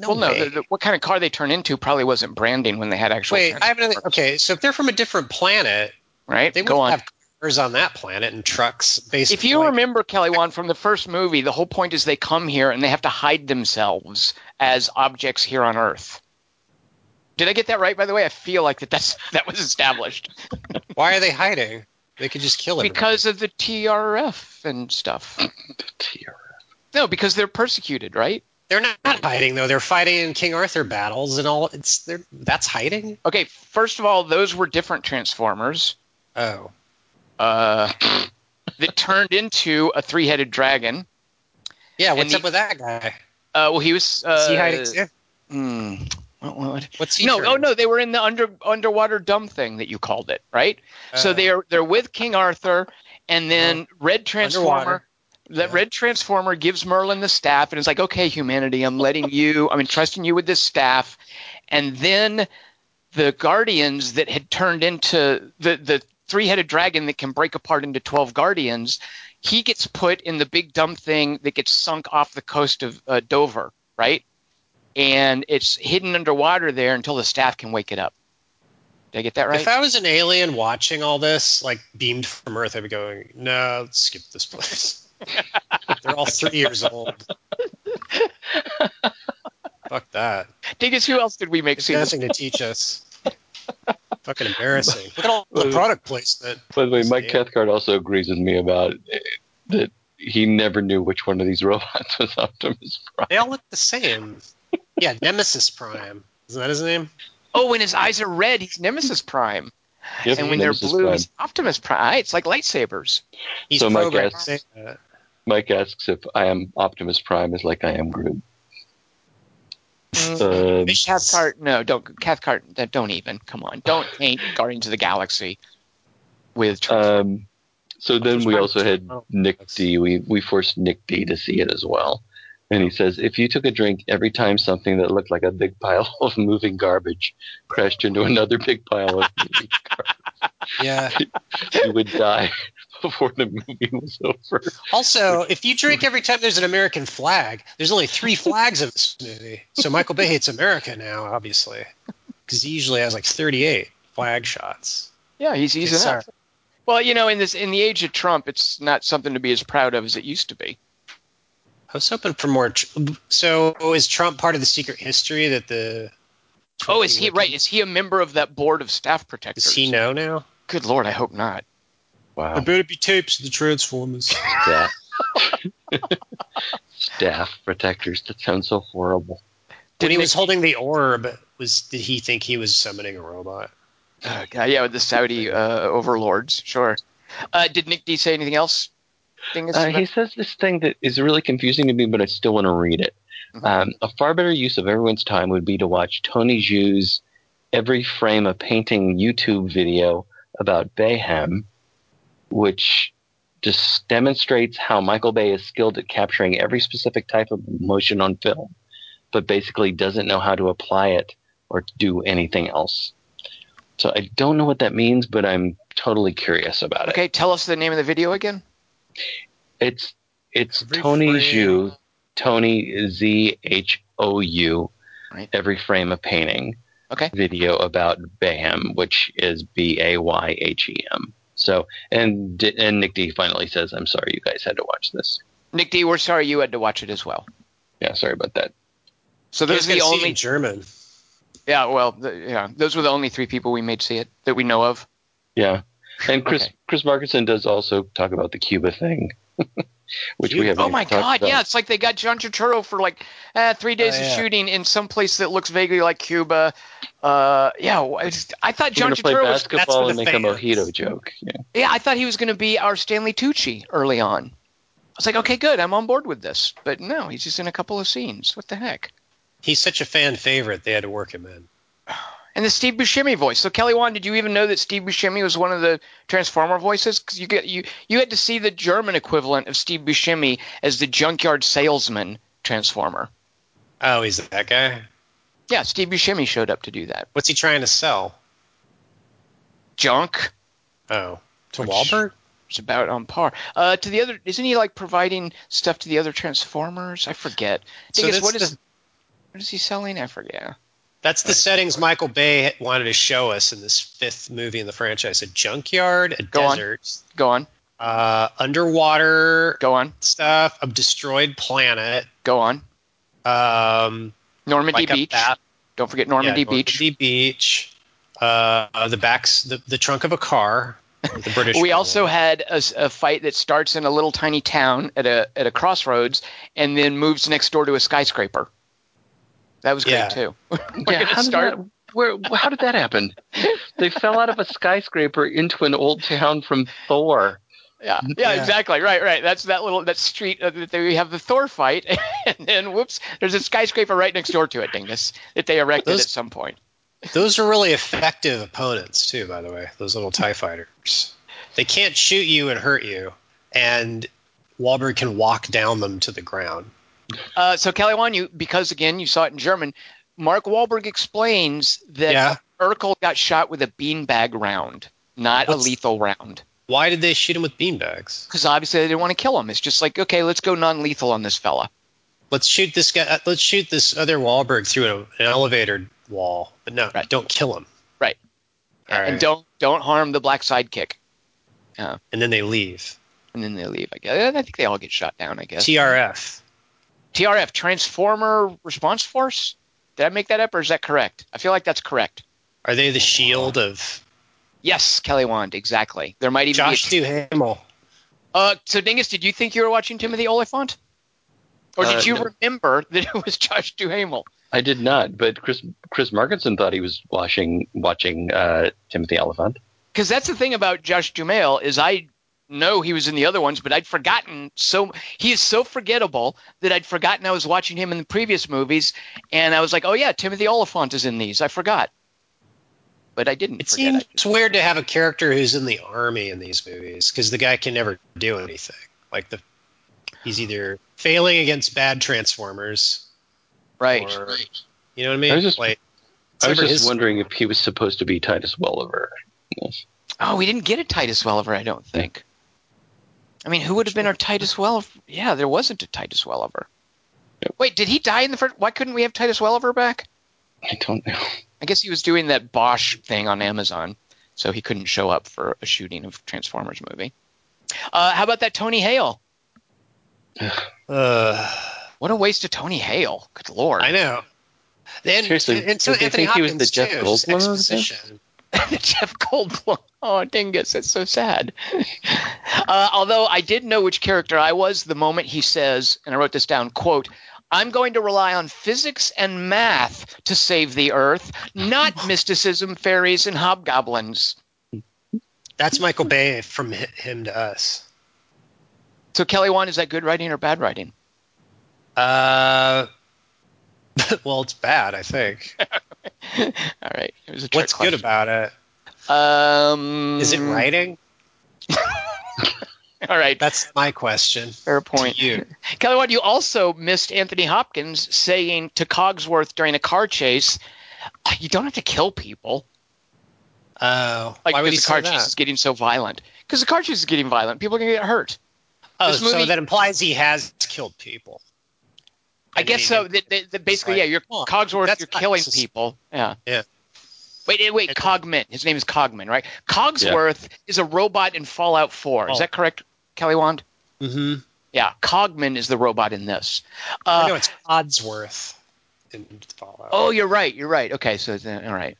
No well, no, the, the, what kind of car they turn into probably wasn't branding when they had actual. Wait, I have another. Okay, so if they're from a different planet, right. they Go on. have cars on that planet and trucks. Basically, If you like, remember Kelly Wand from the first movie, the whole point is they come here and they have to hide themselves as objects here on Earth. Did I get that right? By the way, I feel like that that's that was established why are they hiding? They could just kill everybody. because of the TRF and stuff. Tier. No, because they're persecuted, right? they're not hiding though. They're fighting in King Arthur battles and all. It's they're that's hiding. Okay, first of all, those were different Transformers Oh, uh, that turned into a three-headed dragon. yeah. What's the- up with that guy? Uh, well, he was. Uh, Is he hiding too? hmm, what- what- What's no, turning? oh no, they were in the under underwater dumb thing that you called it, right? so Uh, they're they're with King Arthur, and then Red Transformer. Underwater. That Yeah. Red Transformer gives Merlin the staff, and it's like, okay, humanity, I'm letting you, I'm entrusting you with this staff, and then the Guardians that had turned into the the three-headed dragon that can break apart into twelve Guardians, he gets put in the big dumb thing that gets sunk off the coast of uh, Dover, right? And it's hidden underwater there until the staff can wake it up. Did I get that right? If I was an alien watching all this, like beamed from Earth, I'd be going, "No, let's skip this place." They're all three years old. Fuck that. Dingus, who else did we make There's see this? nothing to teach us. Fucking embarrassing. Look at all the product placement. By the way, Mike Yeah. Cathcart also agrees with me about eh, that he never knew which one of these robots was Optimus Prime. They all look the same. Yeah, Nemesis Prime. Isn't that his name? Oh, when his eyes are red, he's Nemesis Prime. Yep, and when Nemesis they're blue, Prime. he's Optimus Prime. It's like lightsabers. He's So, Mike, programmed yes. to say that. Mike asks if I am Optimus Prime is like I am Groot. Um, Cathcart, no, don't Cathcart, don't even. Come on, don't paint Guardians of the Galaxy with. Um, so then we also had Nick D. We we forced Nick D. to see it as well, and he says if you took a drink every time something that looked like a big pile of moving garbage crashed into another big pile of moving garbage, Yeah. you would die before the movie was over. Also, if you drink every time there's an American flag, there's only three flags in this movie. So Michael Bay hates America now, obviously, because he usually has like 38 flag shots. Yeah, he's easing Yes, Well, you know, in this in the age of Trump, it's not something to be as proud of as it used to be. I was hoping for more. Tr- so is Trump part of the secret history that the? Oh, is he right? Is he a member of that board of staff protectors? Does he know now? Good lord, I hope not. Wow. I better be tapes of the Transformers. Staff. Staff protectors. That sounds so horrible. when he was holding the orb, was did he think he was summoning a robot? God, yeah, with the Saudi uh, overlords, sure. Uh, did Nick D say anything else? Thing is- Uh, he says this thing that is really confusing to me, but I still want to read it. Um, a far better use of everyone's time would be to watch Tony Zhou's Every Frame a Painting YouTube video about Bayhem, which just demonstrates how Michael Bay is skilled at capturing every specific type of emotion on film, but basically doesn't know how to apply it or do anything else. So I don't know what that means, but I'm totally curious about it. okay, tell us the name of the video again. It's it's Every Tony frame. Zhou, Tony Z H O U. Right. Every frame a painting. Okay. Video about Bayhem, which is B A Y H E M. So and D- and Nick D finally says, "I'm sorry, you guys had to watch this." Nick D, we're sorry you had to watch it as well. Yeah, sorry about that. So those are the He's gonna see it only. German. Yeah, well, the, yeah, those were the only three people we made see it that we know of. Yeah, and Chris Okay. Chris Markinson does also talk about the Cuba thing, which we haven't. Oh my God! about. Yeah, it's like they got John Turturro for like uh, three days Oh, of shooting in some place that looks vaguely like Cuba. Uh, yeah, I, just, I thought We're John gonna play Turturro was. basketball for and the make a mojito joke. Yeah. Yeah, I thought he was going to be our Stanley Tucci early on. I was like, okay, good, I'm on board with this. But no, he's just in a couple of scenes. What the heck? He's such a fan favorite; they had to work him in. And the Steve Buscemi voice. So Kelly Wand, did you even know that Steve Buscemi was one of the Transformer voices? Because you get you you had to see the German equivalent of Steve Buscemi as the junkyard salesman Transformer. Oh, he's that guy. Yeah, Steve Buscemi showed up to do that. What's he trying to sell? Junk. Oh, to Which- Wahlberg. It's about on par. Uh, to the other, isn't he like providing stuff to the other Transformers? I forget. I So it's what is the- what is he selling? I forget. That's the settings Michael Bay wanted to show us in this fifth movie in the franchise: a junkyard, a Go on. desert, Go on, uh, underwater go on, stuff, a destroyed planet, go on. um, Normandy like Beach. Don't forget Normandy yeah, Beach. Normandy Beach, uh, the backs, the, the trunk of a car, the British. We also had a fight that starts in a little tiny town at a at a crossroads and then moves next door to a skyscraper. That was great Yeah. too. We're Yeah, gonna how did start. that, where, how did that happen? they fell out of a skyscraper into an old town from Thor. Yeah, yeah, Yeah. exactly. Right, right. That's that little that street uh, that they we have the Thor fight, and then whoops, there's a skyscraper right next door to it. Dingus that they erected Those- at some point. Those are really effective opponents too, by the way. Those little Tie fighters. They can't shoot you and hurt you, and Wahlberg can walk down them to the ground. Uh, so Kelly Wand, you because again you saw it in German. Mark Wahlberg explains that Yeah. Urkel got shot with a beanbag round, not What's- a lethal round. Why did they shoot him with beanbags? Because obviously they didn't want to kill him. It's just like, okay, let's go non-lethal on this fella. Let's shoot this guy. uh, Let's shoot this other Wahlberg through a, an elevator wall, but no, Right. don't kill him. Right. All right. And don't don't harm the black sidekick. and then they leave. And then they leave. I guess. I think they all get shot down. I guess. TRF. TRF Transformer Response Force. Did I make that up, or is that correct? I feel like that's correct. Are they the shield of Yes, Kelly Wand, exactly. There might even Josh be. A, Duhamel? uh, so, Dingus, did you think you were watching Timothy Olyphant, or did Uh, you no. remember that it was Josh Duhamel? I did not, but Chris Chris Markinson thought he was watching watching uh, Timothy Olyphant. because that's the thing about Josh Duhamel is I know he was in the other ones, but I'd forgotten. So he is so forgettable that I'd forgotten I was watching him in the previous movies, and I was like, oh yeah, Timothy Olyphant is in these. I forgot, but I didn't. It forget. I seems weird to have a character who's in the army in these movies because the guy can never do anything. Like the he's either failing against bad Transformers, right. or you know what I mean. I was just- like, I was just wondering if he was supposed to be Titus Welliver. Yes. Oh, we didn't get a Titus Welliver, I don't think. I mean, who would have been our Titus Welliver? Yeah, there wasn't a Titus Welliver. Yep. Wait, did he die in the first? Why couldn't we have Titus Welliver back? I don't know. I guess he was doing that Bosch thing on Amazon, so he couldn't show up for a shooting of Transformers movie. Uh, how about that Tony Hale? Uh, What a waste of Tony Hale. Good lord. I know. And, Seriously, and so did they Anthony think he was the Jeff too, just Goldblum of exposition. Jeff Goldblum. Oh, dingus, that's so sad. Uh, although I did know which character I was the moment he says, and I wrote this down, quote, I'm going to rely on physics and math to save the Earth, not mysticism, fairies, and hobgoblins. That's Michael Bay from him to us. So, Kelly Wand, is that good writing or bad writing? Uh, well, it's bad, I think. All right. It was a trick What's good about it? Um, Is it writing? All right. That's my question. Fair point. To you. Kelly Wand, you also missed Anthony Hopkins saying to Cogsworth during a car chase, "You don't have to kill people." Oh, Like why would he the car chase is getting so violent. Because the car chase is getting violent. People are gonna get hurt. Oh, this so movie- that implies he has killed people. I guess so. That, that, that basically, yeah, you're Cogsworth. You're killing people. Yeah. Yeah. Wait, eh, wait. Cogman. His name is Cogman, right? Cogsworth is a robot in Fallout 4. Is Oh. that correct, Kelly Wand? Mm-hmm. Yeah. Cogman is the robot in this. I Uh, know it's Codsworth in Fallout. Oh, you're right. You're right. Okay, so all right.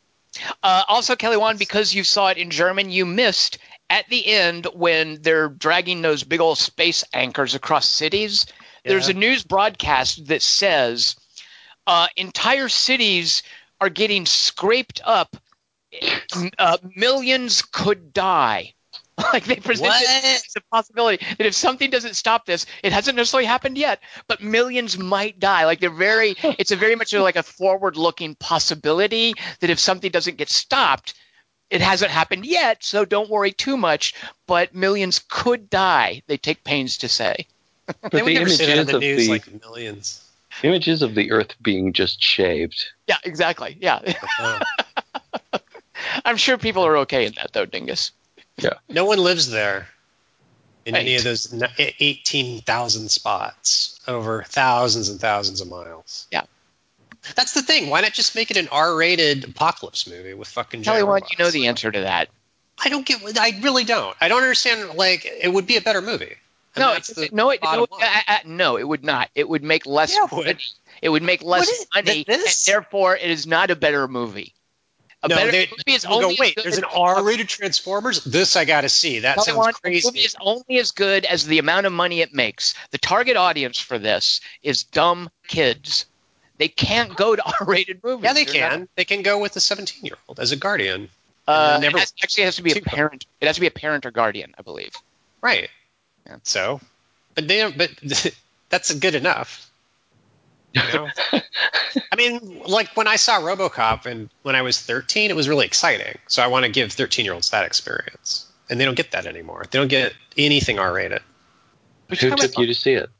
Uh, also, Kelly Wand, because you saw it in German, you missed at the end when they're dragging those big old space anchors across cities. There's a news broadcast that says uh, entire cities are getting scraped up. Uh, millions could die. like they present it as a possibility that if something doesn't stop this, it hasn't necessarily happened yet, but millions might die. Like they're very, it's a very much like a forward-looking possibility that if something doesn't get stopped, it hasn't happened yet, so don't worry too much. But millions could die. They take pains to say. But they the would never say that on images the of news the like millions. images of the Earth being just shaved. Yeah, exactly. Yeah, Oh. I'm sure people are okay in that though, Dingus. Yeah. no one lives there in any of those 18,000 spots over thousands and thousands of miles. Yeah. That's the thing. Why not just make it an R-rated apocalypse movie with fucking Kelly, giant Wan, robots? you know the answer to that. I don't get. I really don't. I don't understand. Like, it would be a better movie. And no, that's it, the no, it, bottom no, uh, uh, no, it would not. It would make less Yeah, it would. money. It would make less Would it? money, Th- this- and therefore it is not a better movie. A no, better they, movie is only go, wait. good There's an R-rated Transformers. This I got to see. That Kelly sounds Wan, a crazy. movie is only as good as the amount of money it makes. The target audience for this is dumb kids. They can't go to R-rated movies. yeah, they They're can. not- They can go with a 17-year-old as a guardian. Uh, never- it has, actually, it has to be a Two- parent. It has to be a parent or guardian, I believe. Right. Yeah. So, but they don't. But that's good enough. You know? I mean, like when I saw RoboCop and when I was 13, it was really exciting. So I want to give 13 year olds that experience, and they don't get that anymore. They don't get anything R rated. Who took you to see it?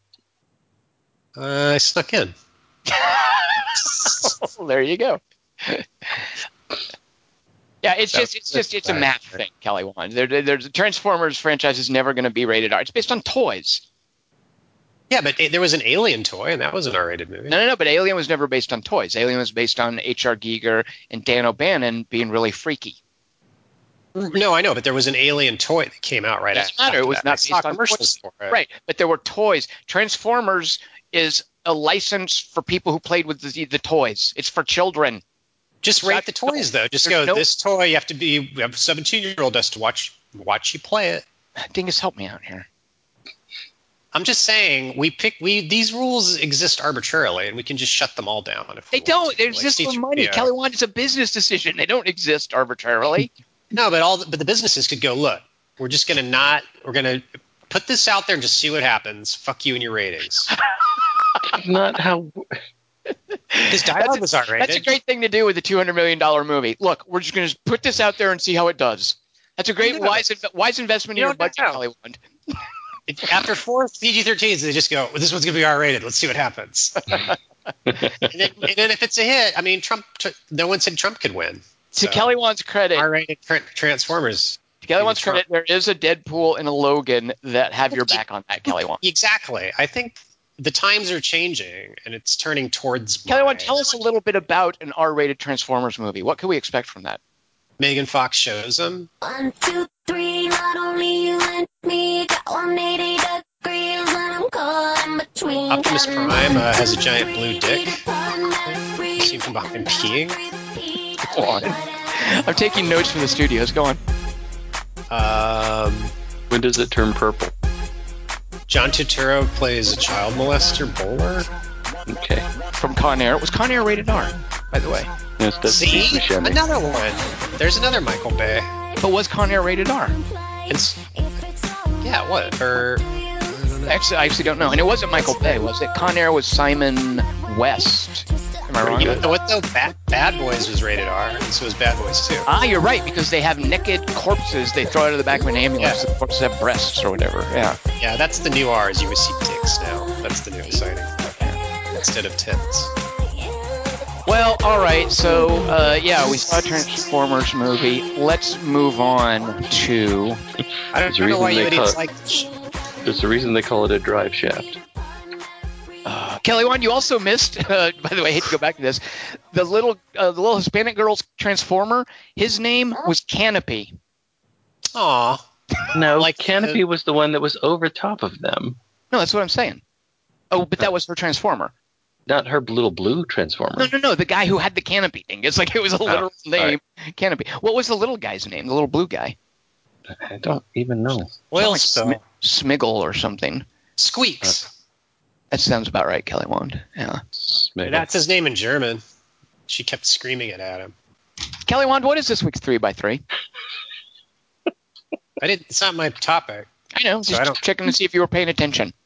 Uh, I snuck in. Well, there you go. Yeah, it's So, just it's just it's a math thing, Kelly Wand. There, there- there's Transformers franchise is never going to be rated R. It's based on toys. Yeah, but there was an Alien toy, and that was an R rated movie. No, no, no. But Alien was never based on toys. Alien was based on H.R. Giger and Dan O'Bannon being really freaky. No, I know, but there was an Alien toy that came out right after that. Doesn't after. matter. It was that. not based on commercials toys. for it. Right, but there were toys. Transformers is a license for people who played with the, the toys. It's for children. Just rate the toys, though. Just There's go. no- This toy, you have to be. We have A 17 year old has to watch watch you play it. Dingus, help me out here. I'm just saying we pick we these rules exist arbitrarily and we can just shut them all down if They don't. to. They Like exist for C3PO. money. Kelly Wand is a business decision. They don't exist arbitrarily. No, but all the, but the businesses could go look. We're just gonna not. We're gonna put this out there and just see what happens. Fuck you and your ratings. Not how. His dialogue was R rated. That's a great thing to do with a two hundred million dollar movie. Look, we're just going to put this out there and see how it does. That's a great Yeah. wise inv- wise investment in You your budget, know. Kelly Wand. After four PG-13s, they just go. This one's gonna be R rated. Let's see what happens. and, then, and then if it's a hit, I mean, Trump. No one said Trump could win. To Kelly Wand's credit, R rated Transformers. To Kelly in Wand's Trump. credit. There is a Deadpool and a Logan that have your back on that, Kelly Wand. Exactly. I think the times are changing and it's turning towards Kelly my- tell us a little bit about an R-rated Transformers movie. What can we expect from that? Megan Fox shows them. One, two, three, not only you and me, got 180 degrees, and I'm caught in between. Optimus Counting Prime, uh, has a giant blue dick. feet apart, and. See from behind peeing. Go on. I'm taking notes from the studios. Go on. Um, When does it turn purple? John Turturro plays a child molester bowler. Okay. From Con Air. Was Con Air rated R, by the way? Yes, that's See, Steve another one. There's another Michael Bay. But was Con Air rated R? It's yeah, what? Or Actually, I actually don't know. And it wasn't Michael Bay, was it? Con Air was Simon West. Am I wrong? you what though? Bad, Bad Boys was rated R, and so was Bad Boys too. Ah, you're right, because they have naked corpses they throw out of the back of an ambulance. Yeah. The corpses have breasts or whatever. Yeah. Yeah, that's the new R. Is you receive dicks now. That's the new exciting thing instead of tits. Well, all right. So, uh, yeah, we saw a Transformers movie. Let's move on to. I There's don't know why reason you they idiots cut- like. There's a reason they call it a drive shaft. Uh, Kelly Wand, you also missed. Uh, by the way, I hate to go back to this. The little, uh, the little Hispanic girl's Transformer. His name was Canopy. Aw, No, Like like Canopy was the one that was over top of them, No, that's what I'm saying. Oh, but that was her Transformer. not her little blue transformer. No, no, no. The guy who had the canopy thing. It's like it was a literal all name. Canopy. What was the little guy's name? The little blue guy. I don't even know. oil Like Smiggle or something. Squeaks. That sounds about right, Kelly Wand. Yeah. Smiggle. That's his name in German. She kept screaming it at him. Kelly Wand, what is this week's three by three? I didn't. It's not my topic. I know, So just I don't- checking to see if you were paying attention.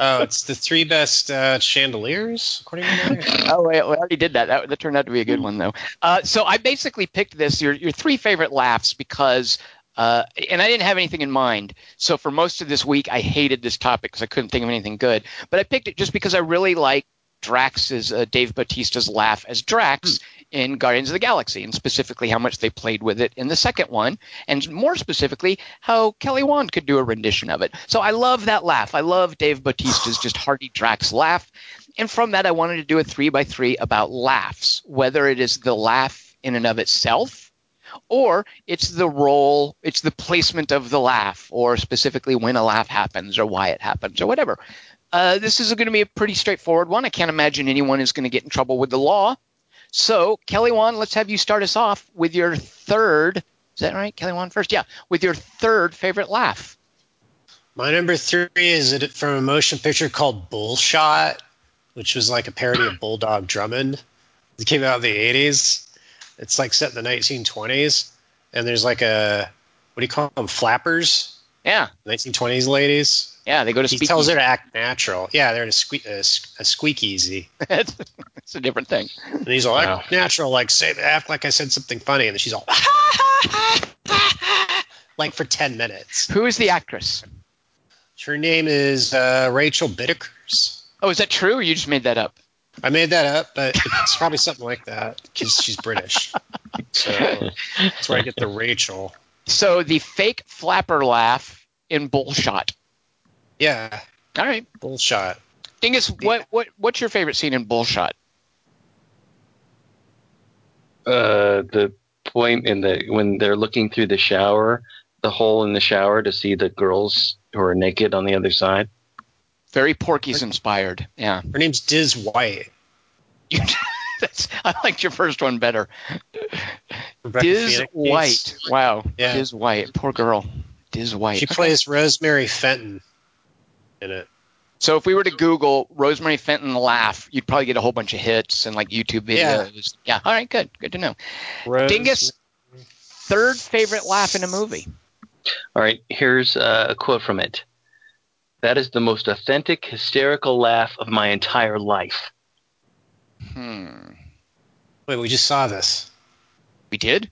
Oh, it's the three best uh, chandeliers, according to me. Oh, wait, we already did that. that. That turned out to be a good one, though. Uh, so I basically picked this, your, your three favorite laughs, because, uh, and I didn't have anything in mind. So for most of this week, I hated this topic because I couldn't think of anything good. But I picked it just because I really like Drax's, uh, Dave Bautista's laugh as Drax in Guardians of the Galaxy, and specifically how much they played with it in the second one, and more specifically, how Kelly Wand could do a rendition of it. So I love that laugh. I love Dave Bautista's just hearty Drax laugh. And from that, I wanted to do a three by three about laughs, whether it is the laugh in and of itself, or it's the role, it's the placement of the laugh, or specifically when a laugh happens, or why it happens, or whatever. Uh, this is going to be a pretty straightforward one. I can't imagine anyone is going to get in trouble with the law. So, Kelly Wand, let's have you start us off with your third. Is that right? Kelly Wand first? Yeah, with your third favorite laugh. My number three is from a motion picture called Bullshot, which was like a parody of Bulldog Drummond. It came out in the 80s. It's like set in the 1920s. And there's like a, what do you call them? Flappers? Yeah, 1920s ladies. yeah, they go to He speak. tells her to act natural. Yeah, they're in a, squeak, a, squeak easy. it's, it's a different thing. And he's all Wow. act natural, like say act like I said something funny, and then she's all like for ten minutes. Who is the actress? Her name is uh, Rachel Biddekers. Oh, is that true, or you just made that up? I made that up, but it's probably something like that because she's British. So that's where I get the Rachel. So the fake flapper laugh in Bullshot. Yeah, All right, bullshot. Dingus, what what what's your favorite scene in Bullshot? Uh, the point in the when they're looking through the shower, the hole in the shower to see the girls who are naked on the other side. Very Porky's inspired. Yeah, Her name's Diz White. You- that's, I liked your first one better. Rebecca Diz Phoenix. White. Wow. Yeah. Diz White. Poor girl. Diz White. She Okay. plays Rosemary Fenton in it. So if we were to Google Rosemary Fenton laugh, you'd probably get a whole bunch of hits and like YouTube videos. Yeah. yeah. All right. Good. Good to know. Rose- Dingus, third favorite laugh in a movie. All right, here's uh, a quote from it. That is the most authentic, hysterical laugh of my entire life. Hmm. Wait, we just saw this. We did?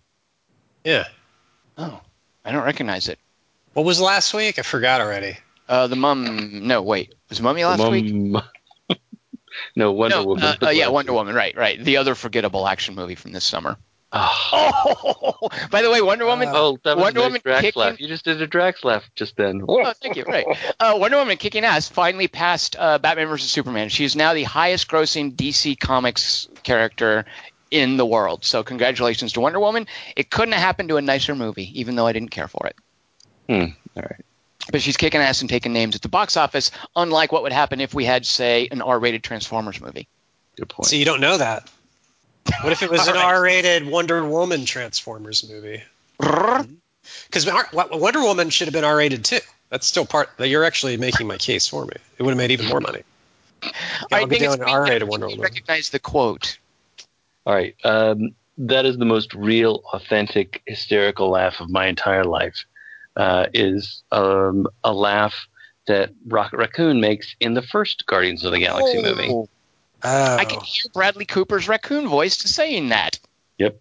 Yeah. Oh, I don't recognize it. What was last week? I forgot already. Uh, the mum. No, wait. Was Mummy last week? Mum- no, Wonder no, Woman. uh, uh, yeah, Wonder week. Woman. Right, right. The other forgettable action movie from this summer. Oh, Oh, by the way, Wonder Woman. oh that was Wonder a nice Woman Drax kicking- laugh. You just did a Drax laugh just then. Oh, thank you. Right. Uh, Wonder Woman kicking ass finally passed uh, Batman vs Superman. She's now the highest grossing DC Comics character in the world. So congratulations to Wonder Woman. It couldn't have happened to a nicer movie, even though I didn't care for it. Hmm. All right. But she's kicking ass and taking names at the box office, unlike what would happen if we had, say, an R-rated Transformers movie. Good point. So you don't know that. What if it was an All right. R-rated Wonder Woman Transformers movie? Because Wonder Woman should have been R-rated too. That's still part. You're actually making my case for me. It would have made even more money. I I'll be think it's an R-rated we Wonder Woman. recognize the quote. All right. Um, that is the most real, authentic, hysterical laugh of my entire life. Uh, is um, a laugh that Rocket Raccoon makes in the first Guardians of the Galaxy movie. Oh. I can hear Bradley Cooper's raccoon voice saying that. Yep.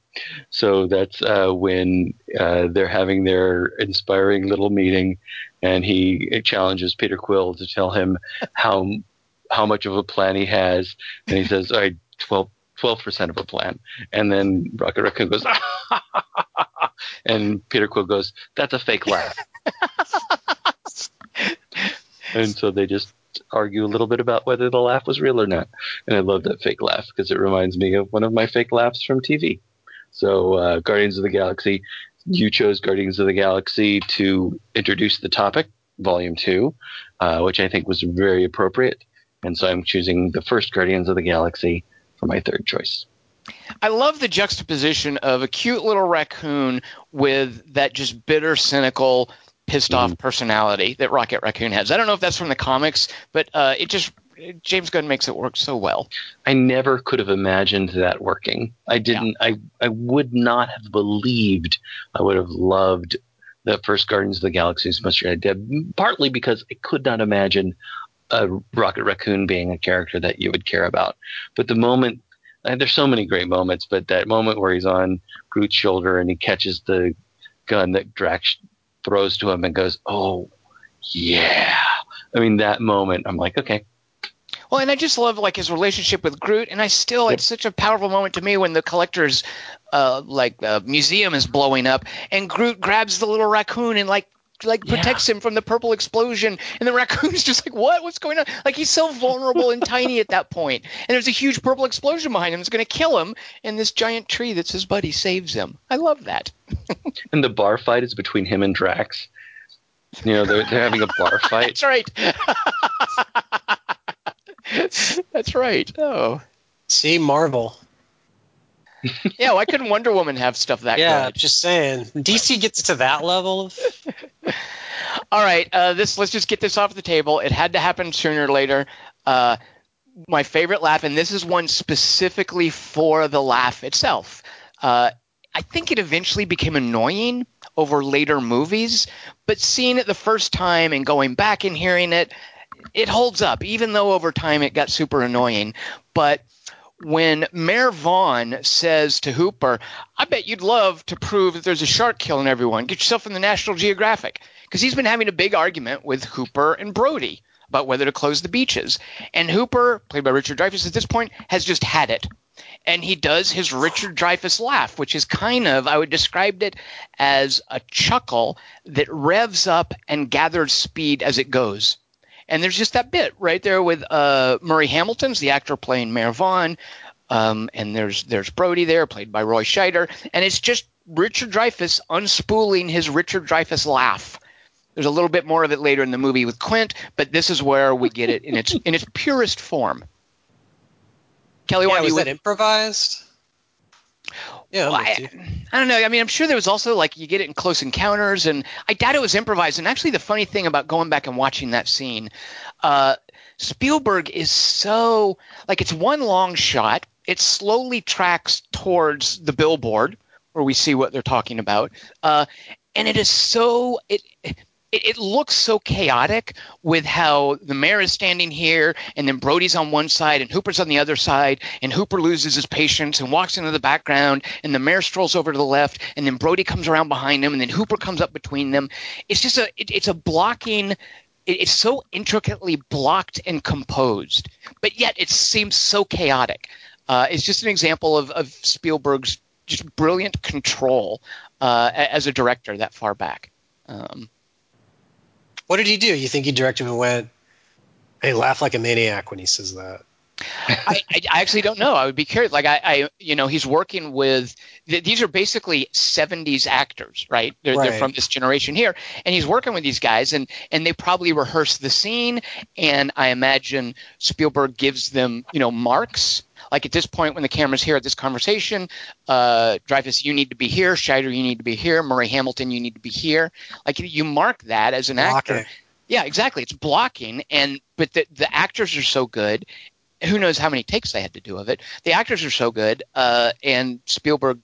So that's uh, when uh, they're having their inspiring little meeting, and he challenges Peter Quill to tell him how how much of a plan he has, and he says, "All right, 12 percent of a plan," and then Rocket Raccoon goes, and Peter Quill goes, "That's a fake laugh," and so they just argue a little bit about whether the laugh was real or not. And I love that fake laugh because it reminds me of one of my fake laughs from TV. So, uh, Guardians of the Galaxy, you chose Guardians of the Galaxy to introduce the topic, Volume 2, uh, which I think was very appropriate. And so I'm choosing the first Guardians of the Galaxy for my third choice. I love the juxtaposition of a cute little raccoon with that just bitter, cynical, pissed off personality that Rocket Raccoon has. I don't know if that's from the comics, but uh, it just James Gunn makes it work so well. I never could have imagined that working. I didn't. I I would not have believed. I would have loved the first Guardians of the Galaxy as much as I did. Partly because I could not imagine a Rocket Raccoon being a character that you would care about. But the moment, and there's so many great moments, but that moment where he's on Groot's shoulder and he catches the gun that Drax throws to him and goes, "Oh, yeah." I mean, that moment, I'm like, okay, Well, and I just love like his relationship with Groot, and I still it's such a powerful moment to me when the collector's uh, like uh, museum is blowing up, and Groot grabs the little raccoon and like like Yeah. protects him from the purple explosion, and the raccoon's just like, what? What's going on? Like he's so vulnerable and tiny at that point, and there's a huge purple explosion behind him that's going to kill him, and this giant tree that's his buddy saves him. I love that. and the bar fight is between him and Drax. You know, they're, they're having a bar fight. That's right. that's right. Oh. See, Marvel. Yeah, why couldn't Wonder Woman have stuff that yeah, good? just saying. DC gets to that level of. All right, uh, this let's just get this off the table. It had to happen sooner or later. Uh, my favorite laugh, and this is one specifically for the laugh itself. Uh, I think it eventually became annoying over later movies, but seeing it the first time and going back and hearing it, it holds up, even though over time it got super annoying. But when Mayor Vaughn says to Hooper, I bet you'd love to prove that there's a shark killing everyone. Get yourself in the National Geographic. Because he's been having a big argument with Hooper and Brody about whether to close the beaches. And Hooper, played by Richard Dreyfuss at this point, has just had it. And he does his Richard Dreyfuss laugh, which is kind of, I would describe it as a chuckle that revs up and gathers speed as it goes. And there's just that bit right there with uh, Murray Hamilton's the actor playing Mayor Vaughn, um, and there's there's Brody there played by Roy Scheider, and it's just Richard Dreyfuss unspooling his Richard Dreyfuss laugh. There's a little bit more of it later in the movie with Quint, but this is where we get it in its in its purest form. Kelly, Yeah, was you that improvised? Yeah, well. I, I don't know. I mean, I'm sure there was also like you get it in Close Encounters, and I doubt it was improvised. And actually, the funny thing about going back and watching that scene, uh, Spielberg is so like it's one long shot. It slowly tracks towards the billboard where we see what they're talking about, uh, and it is so it. It it looks so chaotic with how the mayor is standing here and then Brody's on one side and Hooper's on the other side and Hooper loses his patience and walks into the background and the mayor strolls over to the left and then Brody comes around behind him and then Hooper comes up between them. It's just a it, it's a blocking it- it's so intricately blocked and composed, but yet it seems so chaotic. Uh, it's just an example of, of Spielberg's just brilliant control uh, as a director that far back. Um, What did he do? You think he directed him and went, "Hey, laugh like a maniac" when he says that? I, I, actually don't know. I would be curious. Like I, I you know, he's working with th- these are basically '70s actors, right? They're, they're from this generation here, and he's working with these guys, and and they probably rehearse the scene, and I imagine Spielberg gives them, you know, marks. Like at this point, when the camera's here at this conversation, uh, Dreyfuss, you need to be here. Scheider, you need to be here. Murray Hamilton, you need to be here. Like you mark that as an actor. Yeah, exactly. It's blocking, and but the the actors are so good. Who knows how many takes they had to do of it? The actors are so good, uh, and Spielberg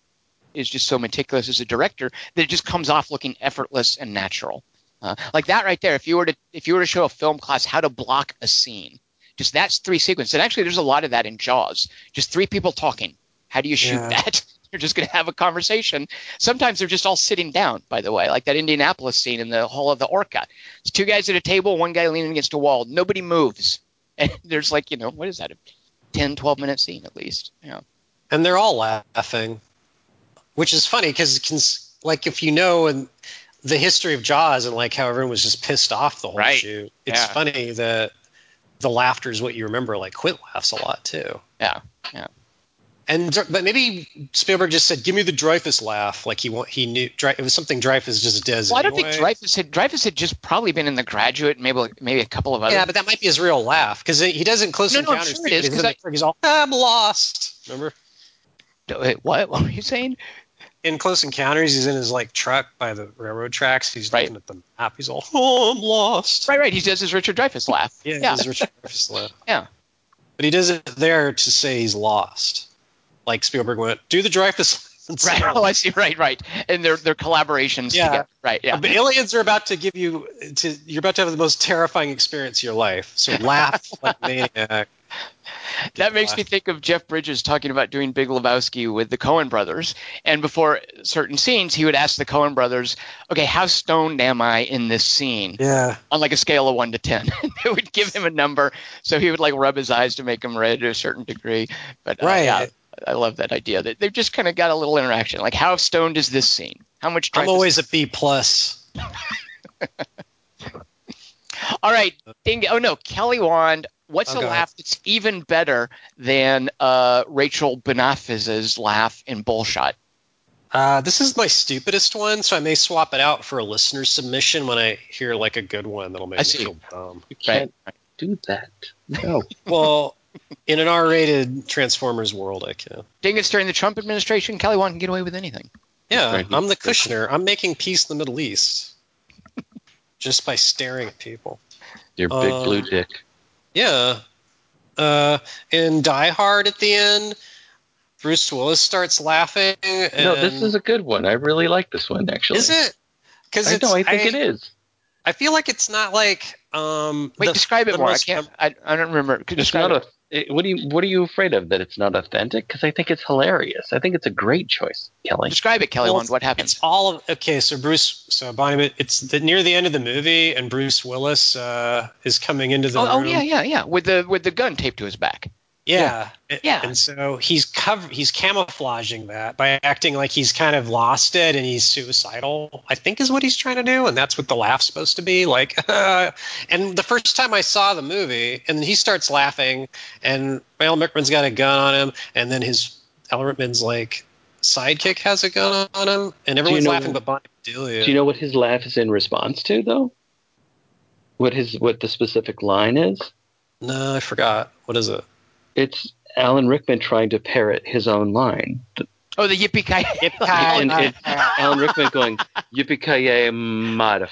is just so meticulous as a director that it just comes off looking effortless and natural. Uh, like that right there. If you were to if you were to show a film class how to block a scene, just that's three sequences. And actually, there's a lot of that in Jaws. Just three people talking. How do you shoot Yeah. that? You're just going to have a conversation. Sometimes they're just all sitting down. By the way, like that Indianapolis scene in the Hall of the Orca. It's two guys at a table, one guy leaning against a wall. Nobody moves, and there's like you know what is that? A 10, 12 minute scene at least. Yeah. and they're all laughing, which is funny because like if you know and the history of Jaws and like how everyone was just pissed off the whole Right. shoot, it's Yeah. funny that the laughter is what you remember. Like Quint laughs a lot too. Yeah. Yeah. And but maybe Spielberg just said, "Give me the Dreyfuss laugh." Like he want, he knew it was something Dreyfuss just does. Well, I don't think Dreyfuss had Dreyfuss had just probably been in The Graduate, maybe maybe a couple of other. Yeah, but that might be his real laugh because he does in Close No, no, I'm Encounters. sure it is, but he's 'cause in the truck, he's all, "I'm lost." Remember Wait, what? What were you saying? In Close Encounters, he's in his like truck by the railroad tracks. He's Right. looking at the map. He's all, "Oh, I'm lost." Right, right. He does his Richard Dreyfuss laugh. Yeah, yeah. His Richard Dreyfuss laugh. Yeah. but he does it there to say he's lost. Like Spielberg went, "Do the Dreyfuss." and Right. Oh, I see. Right, right. And their their collaborations Yeah. together. Right. Yeah. The aliens are about to give you to you're about to have the most terrifying experience of your life. So laugh like maniac. That makes me think of Jeff Bridges talking about doing Big Lebowski with the Coen brothers. And before certain scenes, he would ask the Coen brothers, "Okay, how stoned am I in this scene?" Yeah. On like a scale of one to ten, they would give him a number, so he would like rub his eyes to make him red to a certain degree. But uh, Right. yeah, I love that idea that they've just kind of got a little interaction. Like, how stoned is this scene? How much? I'm Dreyfuss- always a B plus. All right, ding. Oh no, Kelly Wand. What's Oh, a God. laugh that's even better than uh, Rachel Benafiz's laugh in Bullshot? Uh, this is my stupidest one, so I may swap it out for a listener submission when I hear like a good one that'll make I me see. feel dumb. You can't do that. No. Well, in an R-rated Transformers world, I can. Dingus during the Trump administration, Kelly Wand can get away with anything. Yeah, Right. I'm the Kushner. I'm making peace in the Middle East just by staring at people. Your big Uh, blue dick. Yeah. Uh, in Die Hard at the end, Bruce Willis starts laughing. And No, this is a good one. I really like this one actually. Is it? Because I know. I think it is. I feel like it's not like. Um, Wait, the- describe it more. I can't. I, I don't remember. Could It's describe not it. a. it- What do you What are you afraid of? That it's not authentic? Because I think it's hilarious. I think it's a great choice, Kelly. Describe it, Kelly Well, What happens? It's all of okay. So Bruce, so Bonnie, it's the, near the end of the movie, and Bruce Willis uh, is coming into the Oh, oh room. yeah, yeah, yeah. With the with the gun taped to his back. Yeah, Yeah. And so he's cover he's camouflaging that by acting like he's kind of lost it and he's suicidal. I think is what he's trying to do, and that's what the laugh's supposed to be like. and the first time I saw the movie, and he starts laughing, and Alan Rickman's got a gun on him, and then his Alan Rickman's like sidekick has a gun on him, and everyone's know- laughing but Bonnie Bedelia. Do you know what his laugh is in response to, though? What his what the specific line is? No, I forgot. What is it? It's Alan Rickman trying to parrot his own line, Oh, the yippee ki and, and Alan Rickman going "Yippee ki yay, motherfucker."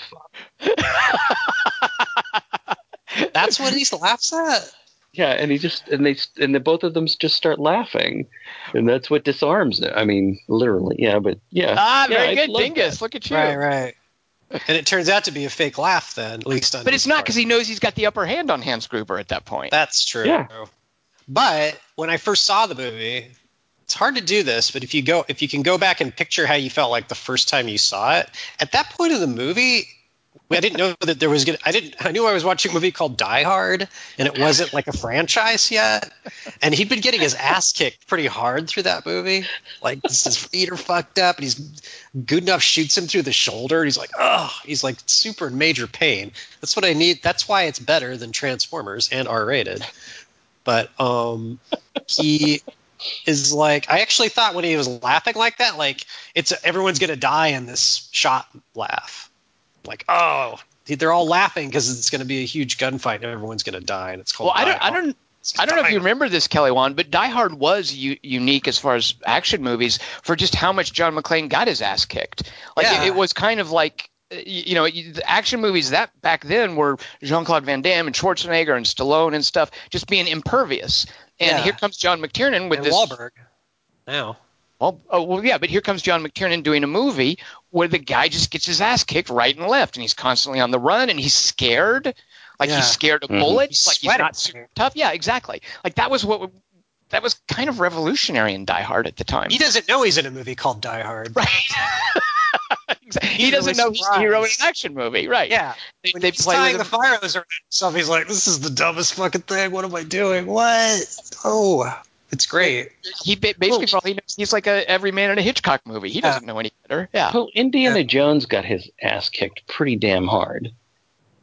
That's what he laughs at. Yeah, and he just and they and the both of them just start laughing, and that's what disarms it. I mean, literally, yeah, but yeah. Ah, very I good, Dingus. that. Look at you. Right, right. And it turns out to be a fake laugh then, at least on But his it's not because he knows he's got the upper hand on Hans Gruber at that point. That's true. Yeah. But when I first saw the movie, it's hard to do this, but if you go if you can go back and picture how you felt like the first time you saw it, at that point in the movie, I didn't know that there was gonna. I didn't. I knew I was watching a movie called Die Hard, and it wasn't like a franchise yet. And he'd been getting his ass kicked pretty hard through that movie. Like his feet are fucked up, and he's good enough shoots him through the shoulder. He's like, oh, he's like super major pain. That's what I need. That's why it's better than Transformers and R rated. But um, he is like I actually thought when he was laughing like that, like it's everyone's gonna die in this shot laugh. Like, oh, they're all laughing because it's going to be a huge gunfight and everyone's going to die, and it's called. Well, I don't, I don't, I don't know if you remember this, Kelly Wand, but Die Hard was u- unique as far as action movies for just how much John McClane got his ass kicked. Like Yeah. it, it was kind of like. You you know, the action movies that back then were Jean Claude Van Damme and Schwarzenegger and Stallone and stuff, just being impervious. And Yeah. here comes John McTiernan with and this. Wahlberg. Now, Well, oh, well, yeah, but here comes John McTiernan doing a movie where the guy just gets his ass kicked right and left, and he's constantly on the run, and he's scared, like Yeah. he's scared of Mhm. bullets, He's like he's not super tough. Yeah, exactly. Like that was what that was kind of revolutionary in Die Hard at the time. he doesn't know he's in a movie called Die Hard. right. Exactly. he doesn't know he's a hero in an action movie, right? Yeah, They, when they he's play tying with the fire hose around himself, he's like, "This is the dumbest fucking thing. What am I doing? What? Oh, it's great." He basically, for all he knows, he's like a every man in a Hitchcock movie. He doesn't know any better. Yeah. Well, Indiana Jones got his ass kicked pretty damn hard.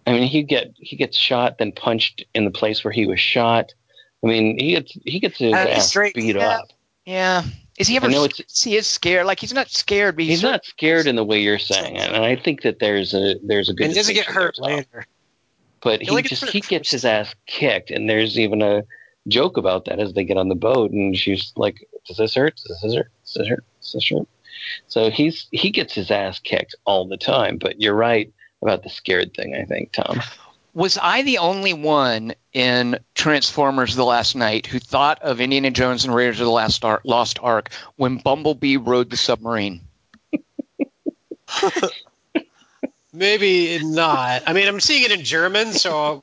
I mean, he get he gets shot, then punched in the place where he was shot. I mean, he gets he gets his ass straight- beat yeah. up. Yeah. Is he ever? I know it's- he is scared. Like he's not scared, but he's, He's not scared in the way you're saying, and I think that there's a there's a good. And he doesn't get hurt later. But He he only gets just he first. gets his ass kicked, and there's even a joke about that as they get on the boat, and she's like, "Does this hurt? Does this hurt? Does this hurt? Does this hurt?" So he's he gets his ass kicked all the time. But you're right about the scared thing. I think Tom. Was I the only one in Transformers: The Last Knight who thought of Indiana Jones and Raiders of the Last Ark, Lost Ark when Bumblebee rode the submarine? Maybe not. I mean, I'm seeing it in German, so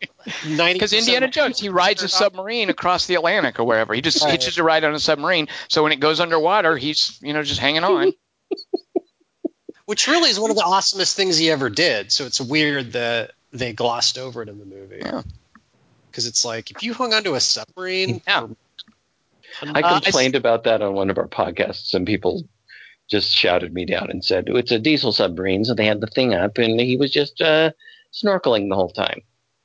ninety. Because Indiana Jones, he rides a submarine across the Atlantic or wherever. He just Right. hitches a ride on a submarine. So when it goes underwater, he's you know just hanging on. which really is one of the awesomest things he ever did. So it's weird that they glossed over it in the movie. Yeah. Because it's like if you hung onto a submarine, Yeah. I Uh, I complained about that on one of our podcasts, and people just shouted me down and said it's a diesel submarine, so they had the thing up, and he was just uh, snorkeling the whole time.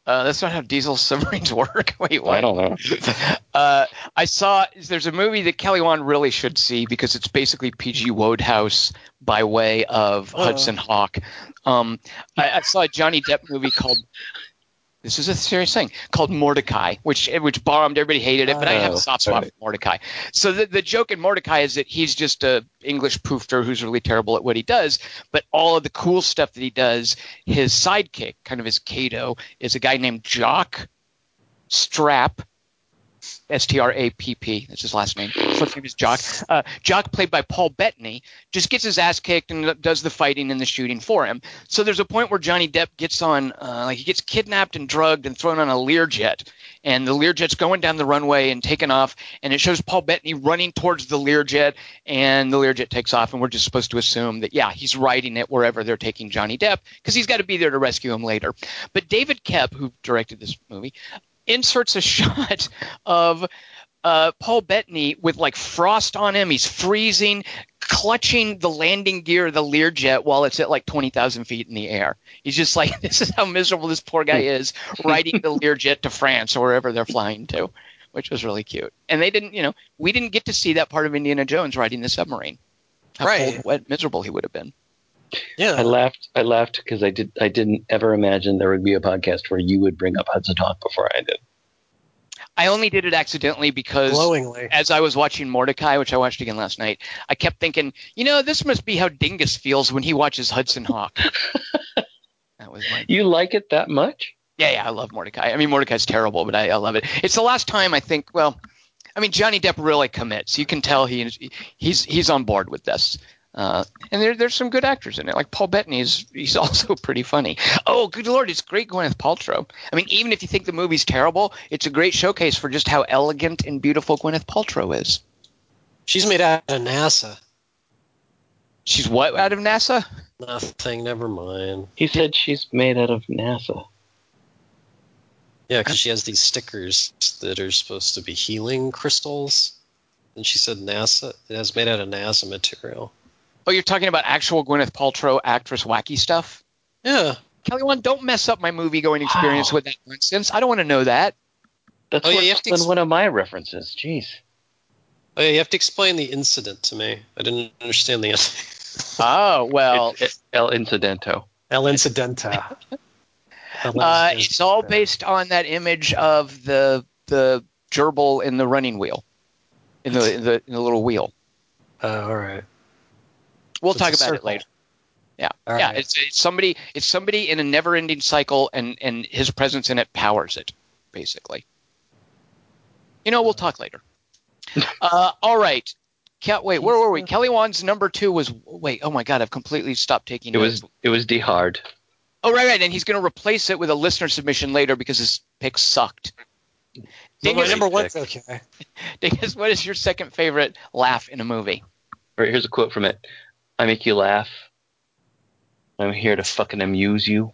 Uh, that's not how diesel submarines work. Wait, what? I don't know. Uh, I saw there's a movie that Kelly Wand really should see because it's basically PG Wodehouse by way of Uh. Hudson Hawk. Um, I, I saw a Johnny Depp movie called. This is a serious thing called Mortdecai, which which bombed. Everybody hated it, but I have a Oh, soft spot right. for Mortdecai. So the, the joke in Mortdecai is that he's just a English poofter who's really terrible at what he does, but all of the cool stuff that he does, his sidekick, kind of his Cato, is a guy named Jock Strapp. S T R A P P. That's his last name. First name is Jock. Uh, Jock, played by Paul Bettany, just gets his ass kicked and does the fighting and the shooting for him. So there's a point where Johnny Depp gets on, uh, like he gets kidnapped and drugged and thrown on a Learjet, and the Learjet's going down the runway and taking off, and it shows Paul Bettany running towards the Learjet, and the Learjet takes off, and we're just supposed to assume that yeah, he's riding it wherever they're taking Johnny Depp because he's got to be there to rescue him later. But David Koepp, who directed this movie, inserts a shot of uh, Paul Bettany with like frost on him. He's freezing, clutching the landing gear of the Learjet while it's at like 20,000 feet in the air. He's just like, this is how miserable this poor guy is riding the Learjet to France or wherever they're flying to, which was really cute. And they didn't, you know, we didn't get to see that part of Indiana Jones riding the submarine. How Right. cold, wet, miserable he would have been. I laughed. I laughed because I did. I didn't ever imagine there would be a podcast where you would bring up Hudson Hawk before I did. I only did it accidentally because glowingly. as I was watching Mortdecai, which I watched again last night, I kept thinking, you know, this must be how Dingus feels when he watches Hudson Hawk. that was my You like it that much? yeah, yeah. I love Mortdecai. I mean, Mortdecai's terrible, but I, I love it. It's the last time I think. Well, I mean, Johnny Depp really commits. You can tell he he's he's on board with this. Uh, and there, there's some good actors in it, like Paul Bettany is he's also pretty funny. Oh, good lord, it's great Gwyneth Paltrow. I mean, even if you think the movie's terrible, it's a great showcase for just how elegant and beautiful Gwyneth Paltrow is. She's made out of NASA. She's what out of NASA? Nothing. Never mind. He said she's made out of NASA. Yeah, because she has these stickers that are supposed to be healing crystals, and she said NASA. It's made out of NASA material. Oh, you're talking about actual Gwyneth Paltrow actress wacky stuff? Yeah. Kelly Wand, don't mess up my movie going experience with that nonsense. I don't want to know that. That's Oh, yeah, worse you have to than ex- one of my references. Jeez. Oh, yeah, you have to explain the incident to me. I didn't understand the incident. Oh well, It's- it's El Incidento. El Incidenta. El uh, it's all based on that image of the the gerbil in the running wheel, in the in the, in the little wheel. Uh, all right. We'll So talk it's a about it later. Yeah, All yeah. right. It's, it's somebody. It's somebody in a never-ending cycle, and and his presence in it powers it, basically. You know, we'll talk later. uh, all right. Ke- wait, where were we? Kelly Wand's number two was. Wait, oh my God, I've completely stopped taking It notes. was it was D Hard. Oh, right, right. And he's going to replace it with a listener submission later because his pick sucked. Well, my Dingus, number one's okay. Dingus, what is your second favorite laugh in a movie? All right, here's a quote from it. I make you laugh. I'm here to fucking amuse you.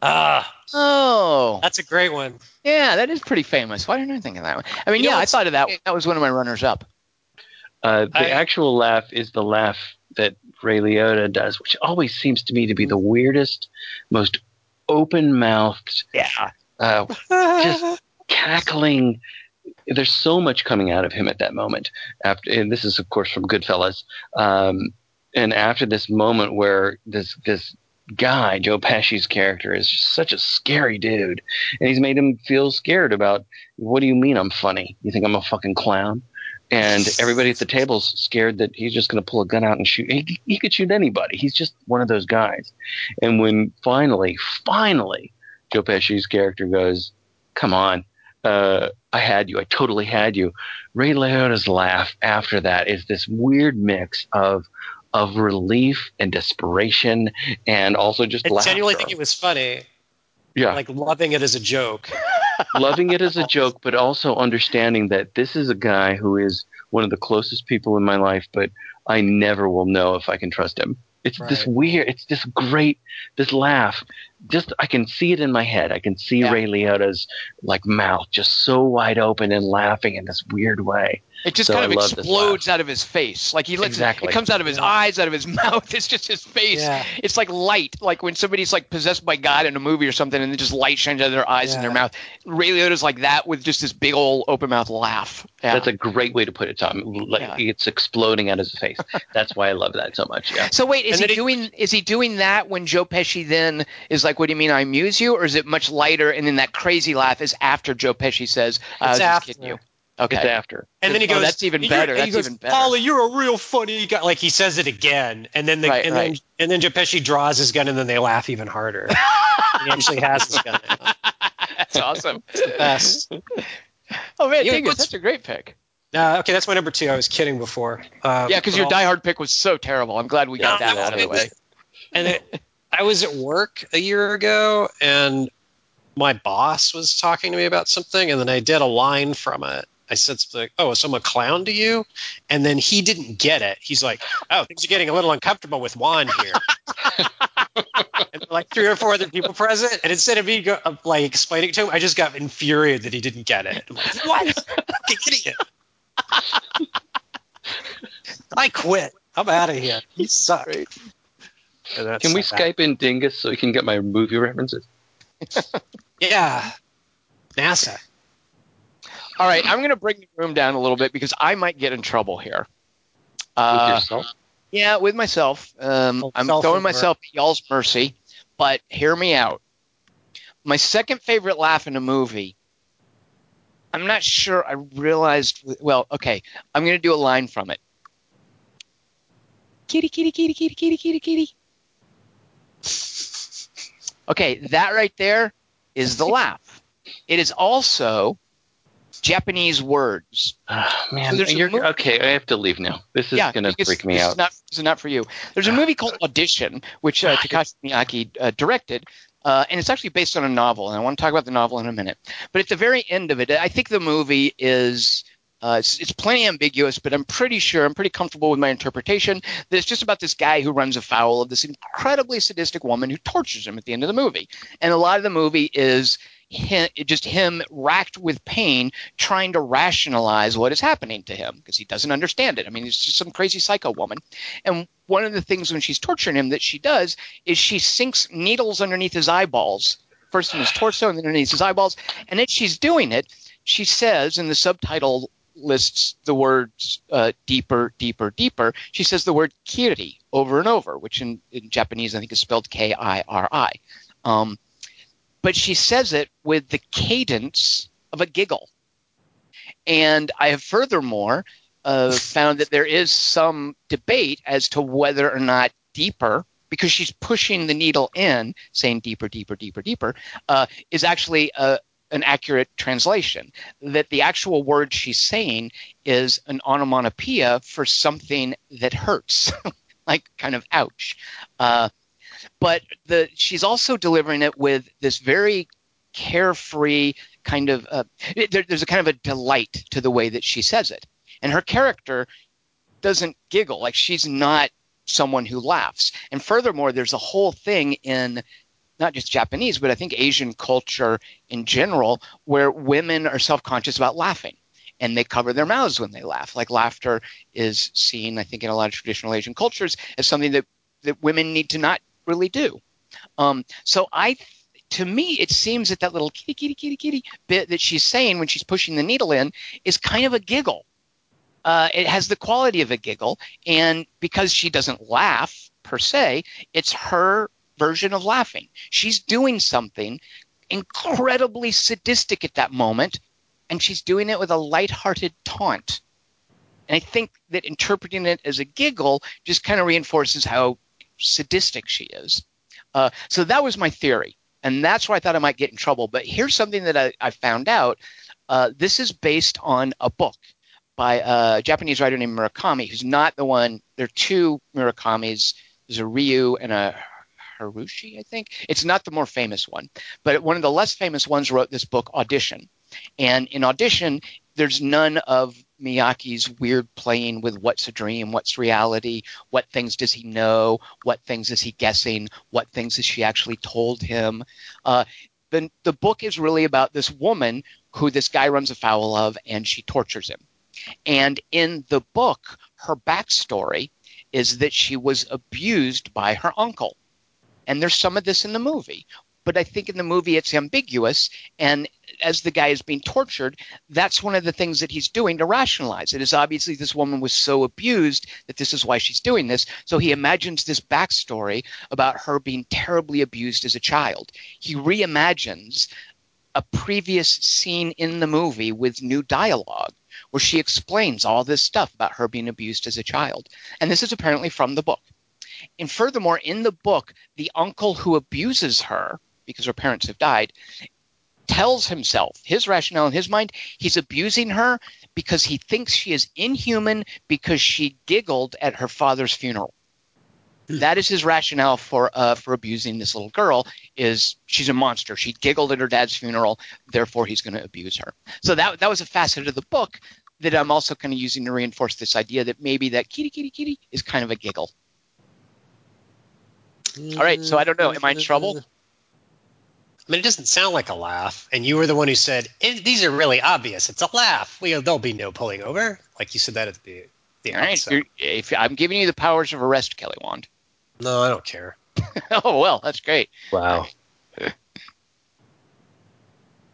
Ah, Oh, that's a great one. yeah, that is pretty famous. Why didn't I think of that one? I mean, You know yeah, I thought of that. That was one of my runners up. Uh, the I- actual laugh is the laugh that Ray Liotta does, which always seems to me to be the weirdest, most open-mouthed, Yeah. uh, just cackling. There's so much coming out of him at that moment. After, and this is of course from Goodfellas. Um, and after this moment where this this guy, Joe Pesci's character, is such a scary dude, and he's made him feel scared about. What do you mean I'm funny? You think I'm a fucking clown? And everybody at the table's scared that he's just going to pull a gun out and shoot. He, he could shoot anybody. He's just one of those guys. And when finally, finally, Joe Pesci's character goes, "Come on, uh, I had you. I totally had you." Ray Liotta's laugh after that is this weird mix of of relief and desperation, and also just laughing. I laughter. genuinely think it was funny. yeah, Like loving it as a joke. loving it as a joke, but also understanding that this is a guy who is one of the closest people in my life, but I never will know if I can trust him. It's this weird, it's this great, this laugh. Just I can see it in my head. I can see Yeah. Ray Liotta's like mouth just so wide open and laughing in this weird way. It just So kind of explodes out of his face. Like he lets Exactly. it comes out of his eyes, out of his mouth. It's just his face. Yeah. It's like light, like when somebody's like possessed by God in a movie or something, and then just light shines out of their eyes and their mouth. Ray Liotta's like that with just this big old open mouth laugh. Yeah. That's a great way to put it, Tom. Like Yeah. it's exploding out of his face. That's why I love that so much. Yeah. so wait, is And he doing is he doing that when Joe Pesci then is like, "What do you mean I amuse you?" Or is it much lighter, and then that crazy laugh is after Joe Pesci says, "I was It's uh, just kidding you." Okay. It's after. And then he Oh, goes, that's even better. he That's goes, even better. Paulie, you're a real funny guy. Like he says it again, and then the, Right, and then and then Joe Pesci draws his gun, and then they laugh even harder. he actually has his gun. Now. That's awesome. Best. Oh man, You know, Dingus, that's a great pick. Uh, okay, that's my number two. I was kidding before. Uh, Yeah, because your but Die Hard pick was so terrible. I'm glad we got No, that no, out of the way. and it, I was at work a year ago, and my boss was talking to me about something, and then I did a line from it. I said something like, "Oh, so I'm a clown to you," and then he didn't get it. He's like, "Oh, things are getting a little uncomfortable with Juan here." and like three or four other people present, and instead of me go, of, like explaining to him, I just got infuriated that he didn't get it. I'm like, what? Idiot! I quit. I'm out of here. You suck. Can we. Skype in Dingus so he can get my movie references? Yeah. NASA. All right, I'm going to bring the room down a little bit because I might get in trouble here. With Uh, yourself? yeah, with myself. Um, Oh, I'm self throwing myself at y'all's mercy, but hear me out. My second favorite laugh in a movie. I'm not sure I realized. Well, okay, I'm going to do a line from it. Kitty, kitty, kitty, kitty, kitty, kitty, kitty. Okay, that right there is the laugh. It is also Japanese words. Ah, man, a you're, okay. I have to leave now. This is yeah, going to freak me out. Is not, this is not for you. There's a movie called Audition, which uh, Takashi Miike uh, directed, uh, and it's actually based on a novel. And I want to talk about the novel in a minute. But at the very end of it, I think the movie is Uh, it's, it's plenty ambiguous, but I'm pretty sure, I'm pretty comfortable with my interpretation that it's just about this guy who runs afoul of this incredibly sadistic woman who tortures him at the end of the movie. And a lot of the movie is him, just him racked with pain trying to rationalize what is happening to him because he doesn't understand it. I mean, he's just some crazy psycho woman. And one of the things when she's torturing him that she does is she sinks needles underneath his eyeballs, first in his torso and then underneath his eyeballs. And as she's doing it, she says in the subtitle lists the words uh, deeper, deeper, deeper. She says the word kiri over and over, which in, in Japanese I think is spelled K I R I. But she says it with the cadence of a giggle. And I have furthermore uh, found that there is some debate as to whether or not deeper, because she's pushing the needle in, saying deeper, deeper, deeper, deeper, uh, is actually a, an accurate translation. That the actual word she's saying is an onomatopoeia for something that hurts, like kind of ouch. Uh, but the she's also delivering it with this very carefree kind of uh, there, there's a kind of a delight to the way that she says it, and her character doesn't giggle like she's not someone who laughs. And furthermore, there's a whole thing in not just Japanese, but I think Asian culture in general, where women are self conscious about laughing and they cover their mouths when they laugh. Like laughter is seen, I think, in a lot of traditional Asian cultures as something that, that women need to not really do. Um, so I, to me, it seems that that little kitty, kitty, kitty, kitty bit that she's saying when she's pushing the needle in is kind of a giggle. Uh, it has the quality of a giggle, and because she doesn't laugh per se, it's her version of laughing. She's doing something incredibly sadistic at that moment, and she's doing it with a lighthearted taunt. And I think that interpreting it as a giggle just kind of reinforces how sadistic she is. Uh, so that was my theory, and that's where I thought I might get in trouble. But here's something that I, I found out. Uh, this is based on a book by a Japanese writer named Murakami, who's not the one. There are two Murakamis. There's a Ryu and a Harushi, I think. It's not the more famous one, but one of the less famous ones wrote this book, Audition. And in Audition, there's none of Miike's weird playing with what's a dream, what's reality, what things does he know, what things is he guessing, what things has she actually told him. Uh, the, the book is really about this woman who this guy runs afoul of and she tortures him. And in the book, her backstory is that she was abused by her uncle. And there's some of this in the movie. But I think in the movie it's ambiguous. And as the guy is being tortured, that's one of the things that he's doing to rationalize it. Is obviously this woman was so abused that this is why she's doing this. So he imagines this backstory about her being terribly abused as a child. He reimagines a previous scene in the movie with new dialogue where she explains all this stuff about her being abused as a child. And this is apparently from the book. And furthermore, in the book, the uncle who abuses her, because her parents have died, tells himself, his rationale in his mind, he's abusing her because he thinks she is inhuman because she giggled at her father's funeral. That is his rationale for uh, for abusing this little girl. Is she's a monster? She giggled at her dad's funeral, therefore he's going to abuse her. So that that was a facet of the book that I'm also kind of using to reinforce this idea that maybe that kitty kitty kitty is kind of a giggle. All right, so I don't know. Am I in trouble? I mean, it doesn't sound like a laugh. And you were the one who said "Eh, these are really obvious. It's a laugh. We, there'll be no pulling over. Like you said that at the the All right, outset. you're, if I'm giving you the powers of arrest, Kelly Wand. No, I don't care. oh well, that's great. Wow.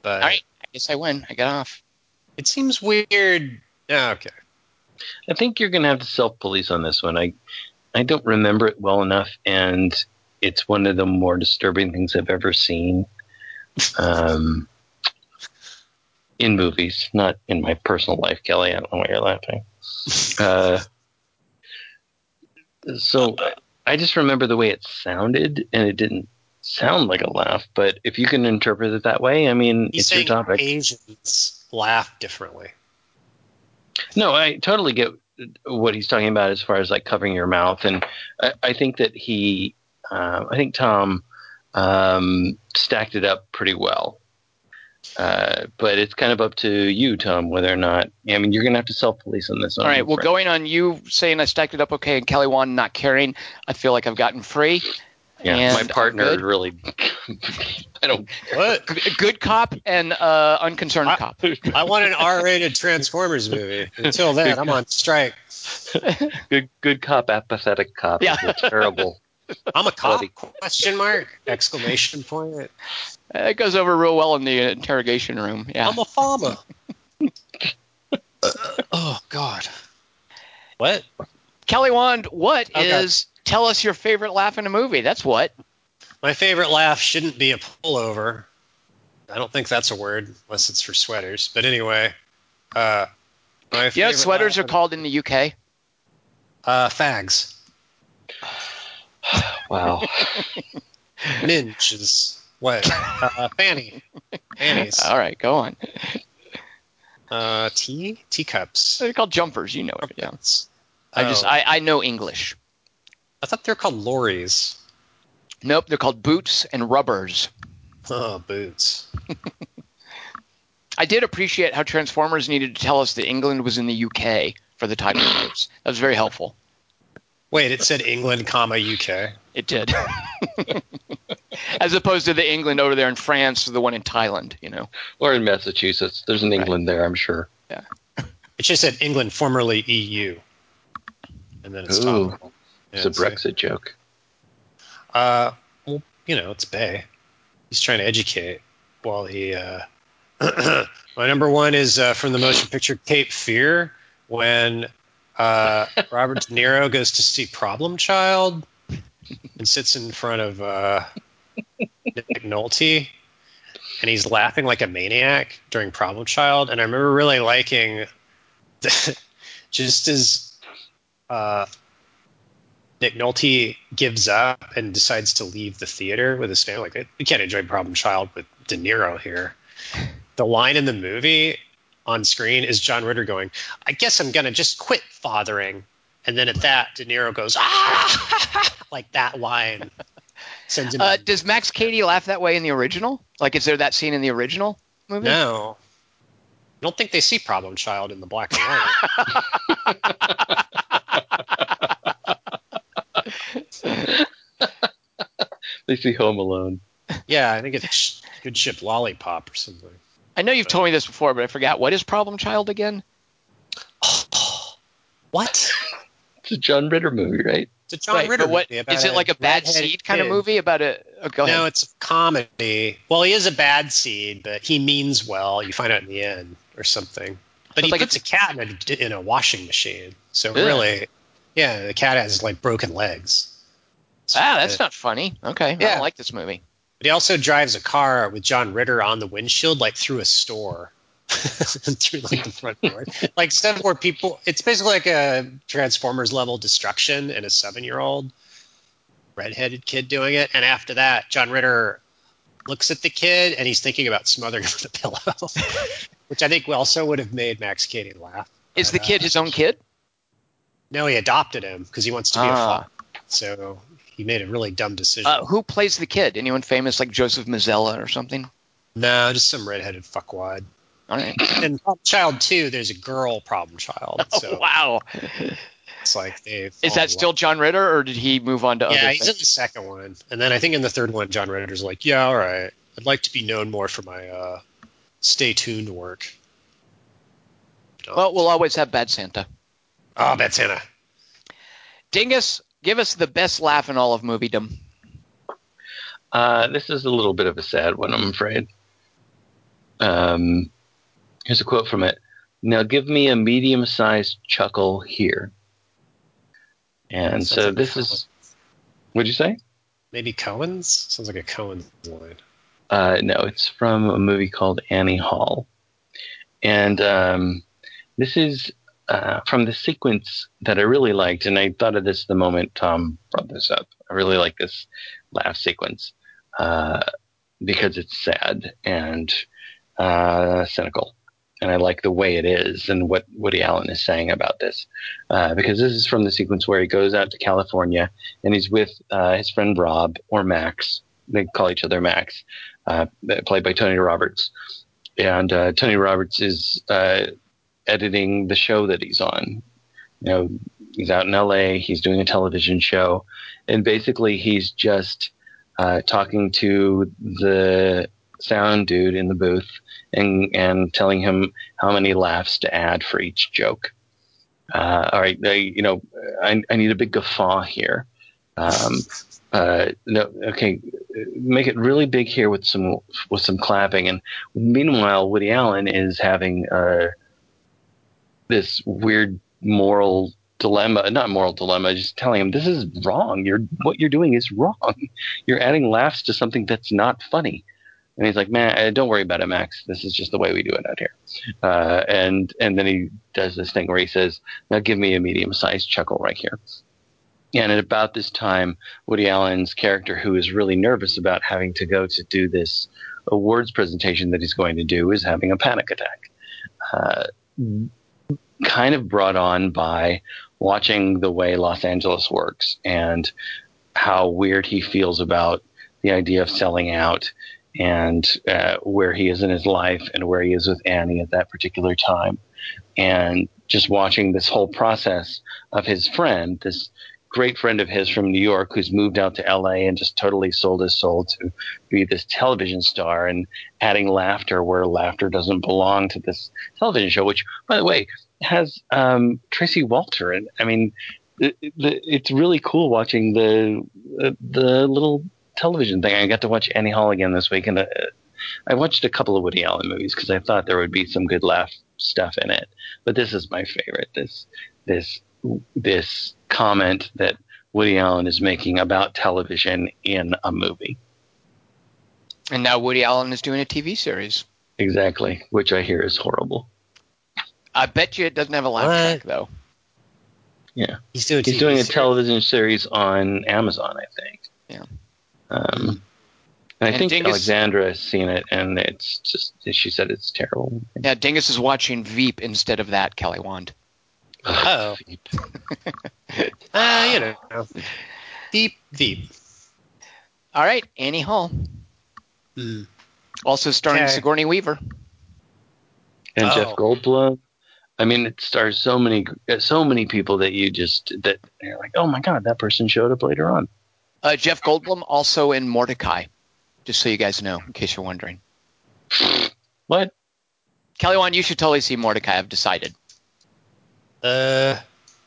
But All right, I guess I win. I got off. it seems weird. Yeah, okay. I think you're going to have to self police on this one. I I don't remember it well enough, and it's one of the more disturbing things I've ever seen um, in movies, not in my personal life, Kelly. I don't know why you're laughing. Uh, so I just remember the way it sounded, and it didn't sound like a laugh. But if you can interpret it that way, I mean, He's it's your topic. Asians laugh differently. No, I totally get what he's talking about as far as like covering your mouth, and I, I think that he, um, I think Tom, um, stacked it up pretty well. Uh, but it's kind of up to you, Tom, whether or not. I mean, you're going to have to self police on this. All right. Well, going on you saying I stacked it up okay and Kelly Wand not caring, I feel like I've gotten free. Yeah, and my partner good. really. I don't. What? G- good cop and uh, unconcerned I- cop. I want an R-rated Transformers movie. Until then, I'm on strike. Good, good cop, apathetic cop. Yeah. terrible. I'm a cop? Question mark? Exclamation point. It goes over real well in the interrogation room. Yeah. I'm a farmer. oh God. What? Kelly Wand, what is? Okay. Tell us your favorite laugh in a movie. That's what. My favorite laugh shouldn't be a pullover. I don't think that's a word unless it's for sweaters. But anyway, uh, my You know, what sweaters are called in the UK. uh, fags. Wow. Is what? Uh, fanny. Fannies. All right, go on. Uh, tea? Teacups. They're called jumpers. You know it. Yeah. I just Oh. I, I know English. I thought they were called lorries. Nope, they're called boots and rubbers. Oh, boots. I did appreciate how Transformers needed to tell us that England was in the UK for the title notes. That was very helpful. Wait, it said England, comma UK. It did. As opposed to the England over there in France or the one in Thailand, you know. or in Massachusetts. There's an England there, I'm sure. Yeah, it just said England, formerly EU. And then it's Ooh. topical. It's a Yeah, see? Brexit joke. Uh, well, you know, it's Bay. He's trying to educate while he. Uh... My number one is uh, from the motion picture Cape Fear when uh, Robert De Niro goes to see Problem Child and sits in front of uh, Nick Nolte. And he's laughing like a maniac during Problem Child. And I remember really liking the, just as uh, Nick Nolte gives up and decides to leave the theater with his family. Like, we can't enjoy Problem Child with De Niro here. The line in the movie on screen is John Ritter going, I guess I'm going to just quit fathering. And then at that, De Niro goes, ah, like that line. Sends him Uh, does Max Cady laugh that way in the original? Like, is there that scene in the original movie? no. I don't think they see Problem Child in the black and white. They see Home Alone. yeah, I think it's Good Ship Lollipop or something. I know you've told me this before, but I forgot. What is Problem Child again? What? It's a John Ritter movie, right? It's a John Right, Ritter but what movie is it like a bad seed kind of movie about a? Oh, go ahead. No, it's a comedy. Well, he is a bad seed, but he means well. You find out in the end or something. But It's he like puts a cat in a, in a washing machine. So Ugh. really, yeah, the cat has like broken legs. So, ah, that's uh, not funny. Okay, I don't like this movie. But he also drives a car with John Ritter on the windshield, like through a store. through like the front door, like stuff where people. It's basically like a Transformers level destruction and a seven-year-old redheaded kid doing it. And after that, John Ritter looks at the kid and he's thinking about smothering him with a pillow, which I think also would have made Max Cady laugh. Is the But, uh, kid his own kid? No, he adopted him because he wants to be a Ah. father. So he made a really dumb decision. Uh, who plays the kid? Anyone famous like Joseph Mazzello or something? no, just some redheaded fuckwad. All right. in Problem Child 2, there's a girl problem child. So oh, wow. it's like they. Is that still John Ritter, or did he move on to other Yeah, he's in the second one, and then I think in the third one, John Ritter's like, "Yeah, all right, I'd like to be known more for my uh, stay tuned work." Well, we'll always have Bad Santa. Oh, Bad Santa. Dingus, give us the best laugh in all of moviedom. Uh, this is a little bit of a sad one, I'm afraid. Um, here's a quote from it. Now give me a medium sized chuckle here. And Sounds so like this a is. What'd you say? Maybe Cohen's sounds like a Cohen line. Uh, no, it's from a movie called Annie Hall. And um, this is uh, from the sequence that I really liked. And I thought of this the moment Tom brought this up. I really like this laugh sequence uh, because it's sad and uh, cynical. And I like the way it is and what Woody Allen is saying about this. Uh, because this is from the sequence where he goes out to California and he's with uh, his friend Rob or Max. They call each other Max, uh, played by Tony Roberts. and uh, Tony Roberts is uh, editing the show that he's on. You know, he's out in L.A. He's doing a television show, and basically he's just uh, talking to the sound dude in the booth and and telling him how many laughs to add for each joke. Uh, all right, you know, I, I need a big guffaw here. Um, uh, no, okay, make it really big here with some with some clapping. And meanwhile, Woody Allen is having uh, this weird moral dilemma, not moral dilemma, just telling him this is wrong. You're what you're doing is wrong. You're adding laughs to something that's not funny. And he's like, man, uh, don't worry about it, Max. This is just the way we do it out here. Uh, and and then he does this thing where he says, now give me a medium sized chuckle right here. And at about this time, Woody Allen's character, who is really nervous about having to go to do this awards presentation that he's going to do, is having a panic attack. Uh, kind of brought on by watching the way Los Angeles works and how weird he feels about the idea of selling out and uh, where he is in his life and where he is with Annie at that particular time. And just watching this whole process of his friend, this great friend of his from New York who's moved out to LA and just totally sold his soul to be this television star and adding laughter where laughter doesn't belong to this television show, which, by the way, has um, Tracy Walter. And I mean, it, it, it's really cool watching the, the, the little television thing. I got to watch Annie Hall again this week, and uh, I watched a couple of Woody Allen movies because I thought there would be some good laugh stuff in it. But this is my favorite. This this this comment that Woody Allen is making about television in a movie. And now Woody Allen is doing a TV series. Exactly, which I hear is horrible. I bet you it doesn't have a laugh What? track though. Yeah, He's doing. he's doing a television series on Amazon, I think. Yeah. Um, and I And think Dingus- Alexandra has seen it, and it's just she said it's terrible. Yeah, Dingus is watching Veep instead of that, Kelly Wand. Oh. Uh, you know, deep, deep. All right, Annie Hall. Mm. Also starring Okay. Sigourney Weaver. and Oh. Jeff Goldblum. I mean, it stars so many, so many people that you just that you're like, oh my god, that person showed up later on. Uh, Jeff Goldblum also in Mortdecai, just so you guys know, in case you're wondering. What? Kelly Wand, you should totally see Mortdecai. I've decided. Uh,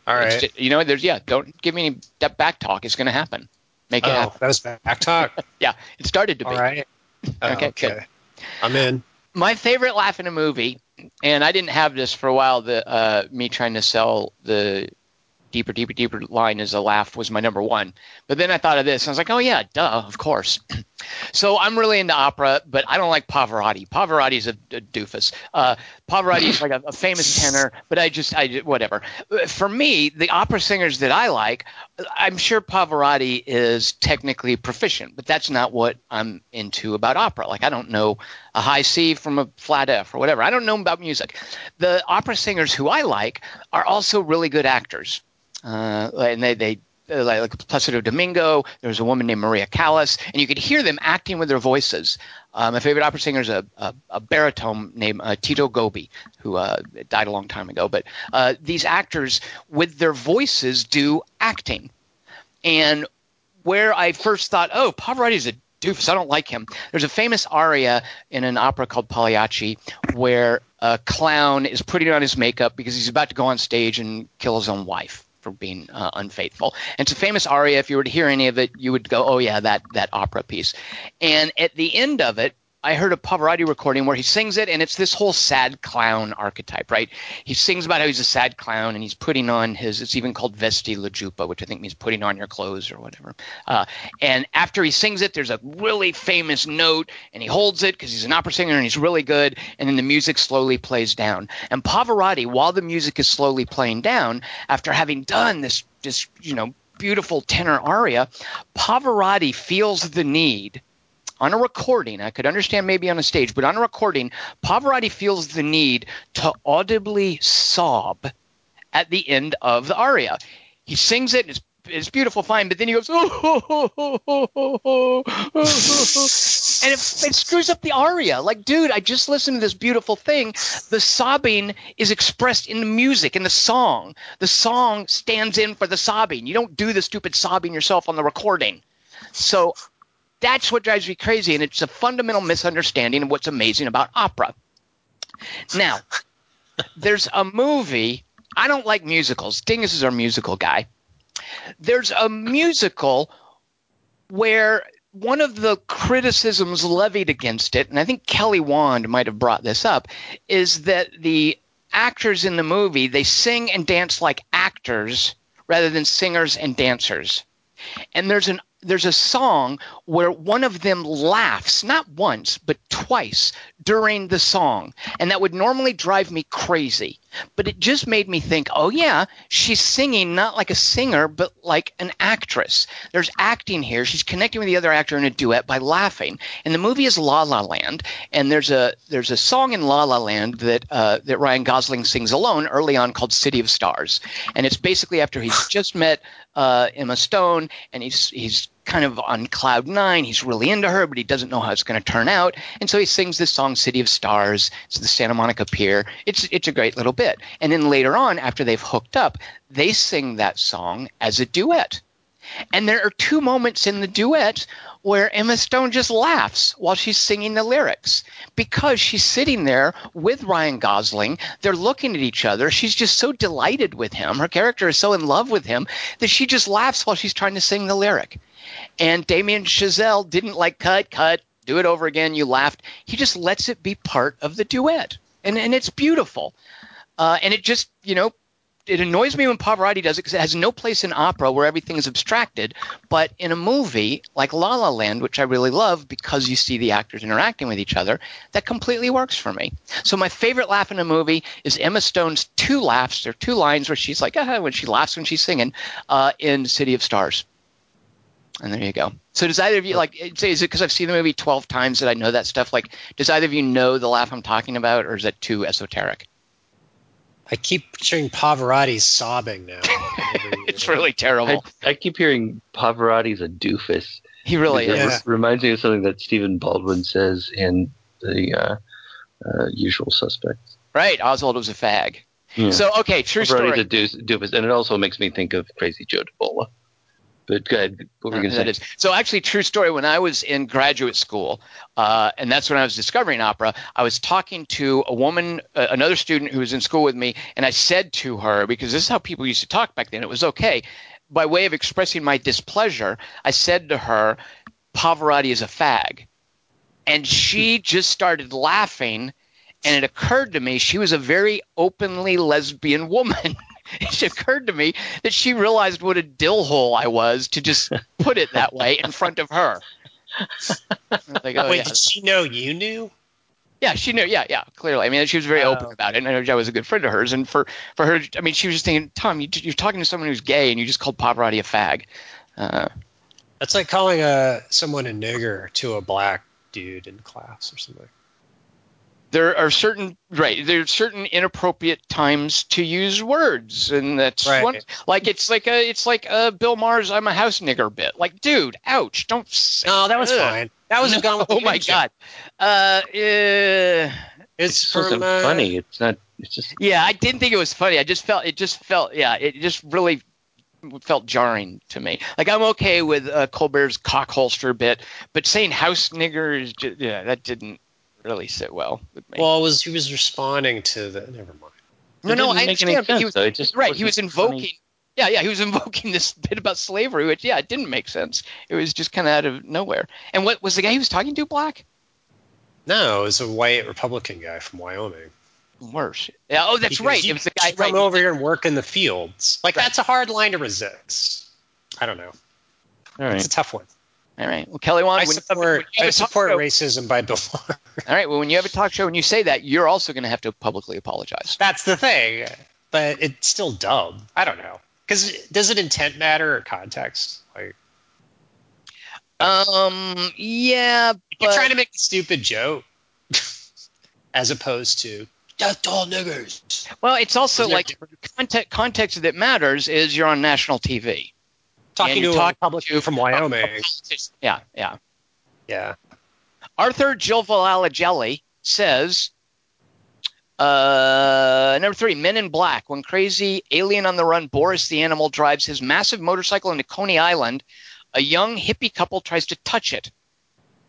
all It's right. ju- you know, there's yeah. Don't give me any d- back talk. It's going to happen. Make it Oh, happen. that was back talk. Yeah, it started to be. all right. Oh, Okay, good. I'm in. my favorite laugh in a movie, and I didn't have this for a while. The uh, me trying to sell the deeper, deeper, deeper line as a laugh was my number one. But then I thought of this, and I was like, oh yeah, duh, of course. so I'm really into opera, but I don't like Pavarotti. Pavarotti's a, a doofus. Uh, Pavarotti is like a, a famous tenor, but I just, I whatever. For me, the opera singers that I like, I'm sure Pavarotti is technically proficient, but that's not what I'm into about opera. Like I don't know a high C from a flat F or whatever. I don't know about music. The opera singers who I like are also really good actors, uh, and they they. Like, Placido Domingo, there was a woman named Maria Callas, and you could hear them acting with their voices. Uh, my favorite opera singer is a, a, a baritone named uh, Tito Gobbi, who uh, died a long time ago. But uh, these actors, with their voices, do acting. And where I first thought, oh, Pavarotti's a doofus, I don't like him. There's a famous aria in an opera called Pagliacci where a clown is putting on his makeup because he's about to go on stage and kill his own wife for being uh, unfaithful. And it's a famous aria. If you were to hear any of it, you would go, oh, yeah, that, that opera piece. And at the end of it, I heard a Pavarotti recording where he sings it, and it's this whole sad clown archetype, right? He sings about how he's a sad clown, and he's putting on his. It's even called vesti la giubba, which I think means putting on your clothes or whatever. Uh, and after he sings it, there's a really famous note, and he holds it because he's an opera singer and he's really good. And then the music slowly plays down. And Pavarotti, while the music is slowly playing down, after having done this, this you know, beautiful tenor aria, Pavarotti feels the need on a recording, I could understand maybe on a stage, but on a recording, Pavarotti feels the need to audibly sob at the end of the aria. He sings it, it's, it's beautiful, fine, but then he goes, oh, oh, oh, oh, oh, oh, and it, it screws up the aria. Like, dude, I just listened to this beautiful thing. The sobbing is expressed in the music, in the song. The song stands in for the sobbing. You don't do the stupid sobbing yourself on the recording. So that's what drives me crazy, and it's a fundamental misunderstanding of what's amazing about opera. Now, there's a movie. I don't like musicals. Dingus is our musical guy. There's a musical where one of the criticisms levied against it, and I think Kelly Wand might have brought this up, is that the actors in the movie they sing and dance like actors rather than singers and dancers. And there's an there's a song where one of them laughs not once but twice during the song. And that would normally drive me crazy. But it just made me think oh yeah she's singing not like a singer but like an actress. There's acting here. She's connecting with the other actor in a duet by laughing. And the movie is la la land. And there's a there's a song in la la land that uh, that ryan gosling sings alone early on called city of stars. And it's basically after he's just met uh, emma stone and he's he's kind of on cloud nine. He's really into her, but he doesn't know how it's going to turn out. And so he sings this song, City of Stars. It's the Santa Monica Pier. It's, it's a great little bit. And then later on, after they've hooked up, they sing that song as a duet. And there are two moments in the duet where Emma Stone just laughs while she's singing the lyrics because she's sitting there with Ryan Gosling. They're looking at each other. She's just so delighted with him. Her character is so in love with him that she just laughs while she's trying to sing the lyric. And Damien Chazelle didn't like cut, cut, do it over again. You laughed. He just lets it be part of the duet, and and it's beautiful. Uh, and it just you know it annoys me when Pavarotti does it because it has no place in opera where everything is abstracted. But in a movie like La La Land, which I really love because you see the actors interacting with each other, that completely works for me. So my favorite laugh in a movie is Emma Stone's two laughs. Are two lines where she's like, ah, when she laughs when she's singing uh, in City of Stars. And there you go. So does either of you like? Say, is it because I've seen the movie twelve times that I know that stuff? Like, does either of you know the laugh I'm talking about, or is that too esoteric? I keep hearing Pavarotti sobbing now. it's really terrible. I, I keep hearing Pavarotti's a doofus. He really It is. Yeah. reminds me of something that Stephen Baldwin says in the uh, uh, Usual Suspects. Right. Oswald was a fag. Yeah. So okay, true Pavarotti's story. a doofus, and it also makes me think of Crazy Joe Davola. But go ahead. What were you going to say? So actually, true story. When I was in graduate school, uh, and that's when I was discovering opera, I was talking to a woman, uh, another student who was in school with me, and I said to her, because this is how people used to talk back then, it was okay. By way of expressing my displeasure, I said to her, Pavarotti is a fag. And she just started laughing, and it occurred to me she was a very openly lesbian woman. it occurred to me that she realized what a dill hole I was to just put it that way in front of her. Like, oh, Wait, yeah. did she know you knew? yeah, she knew. Yeah, yeah, clearly. I mean, she was very Oh. open about it, and I know I was a good friend of hers. And for, for her, I mean, she was just thinking, Tom, you, you're talking to someone who's gay, and you just called Pavarotti a fag. Uh, That's like calling a someone a nigger to a black dude in class or something. There are certain right there are certain inappropriate times to use words and that's Right. one like it's like a it's like a bill Maher's i'm a house nigger bit like dude ouch don't say No, that was Ugh. fine. That was No, gone with the oh my god uh, uh It's It's from uh, funny. It's not. It's just. yeah i didn't think it was funny i just felt it just felt yeah it just really felt jarring to me like i'm okay with uh, colbert's cock holster bit but saying house nigger is just, yeah that didn't really sit well with me Well, was he was responding to the. Never mind. no no i understand but he was though. It just right he was wasn't funny. invoking yeah yeah he was invoking this bit about slavery which yeah it didn't make sense it was just kind of out of nowhere and what was the guy he was talking to black No, it was a white Republican guy from Wyoming. worse yeah oh that's He goes, right You it was the should guy right come over here and work in the fields. Like Right. that's a hard line to resist. I don't know. All It's a tough one. All right well kelly Wand, I support when you have I support show- racism by Maher. all right well when you have a talk show and you say that you're also going to have to publicly apologize That's the thing. But it's still dumb. I don't know. Because does it intent matter or context? Like um yeah you're but trying to make a stupid joke, as opposed to just all niggers. well it's also Isn't like context context that matters is you're on national tv Talking to talk a Republican to- from Wyoming. yeah yeah Yeah. Arthur Gilvalagelli says, uh, number three, Men in Black. When crazy alien on the run Boris the animal drives his massive motorcycle into Coney Island, a young hippie couple tries to touch it.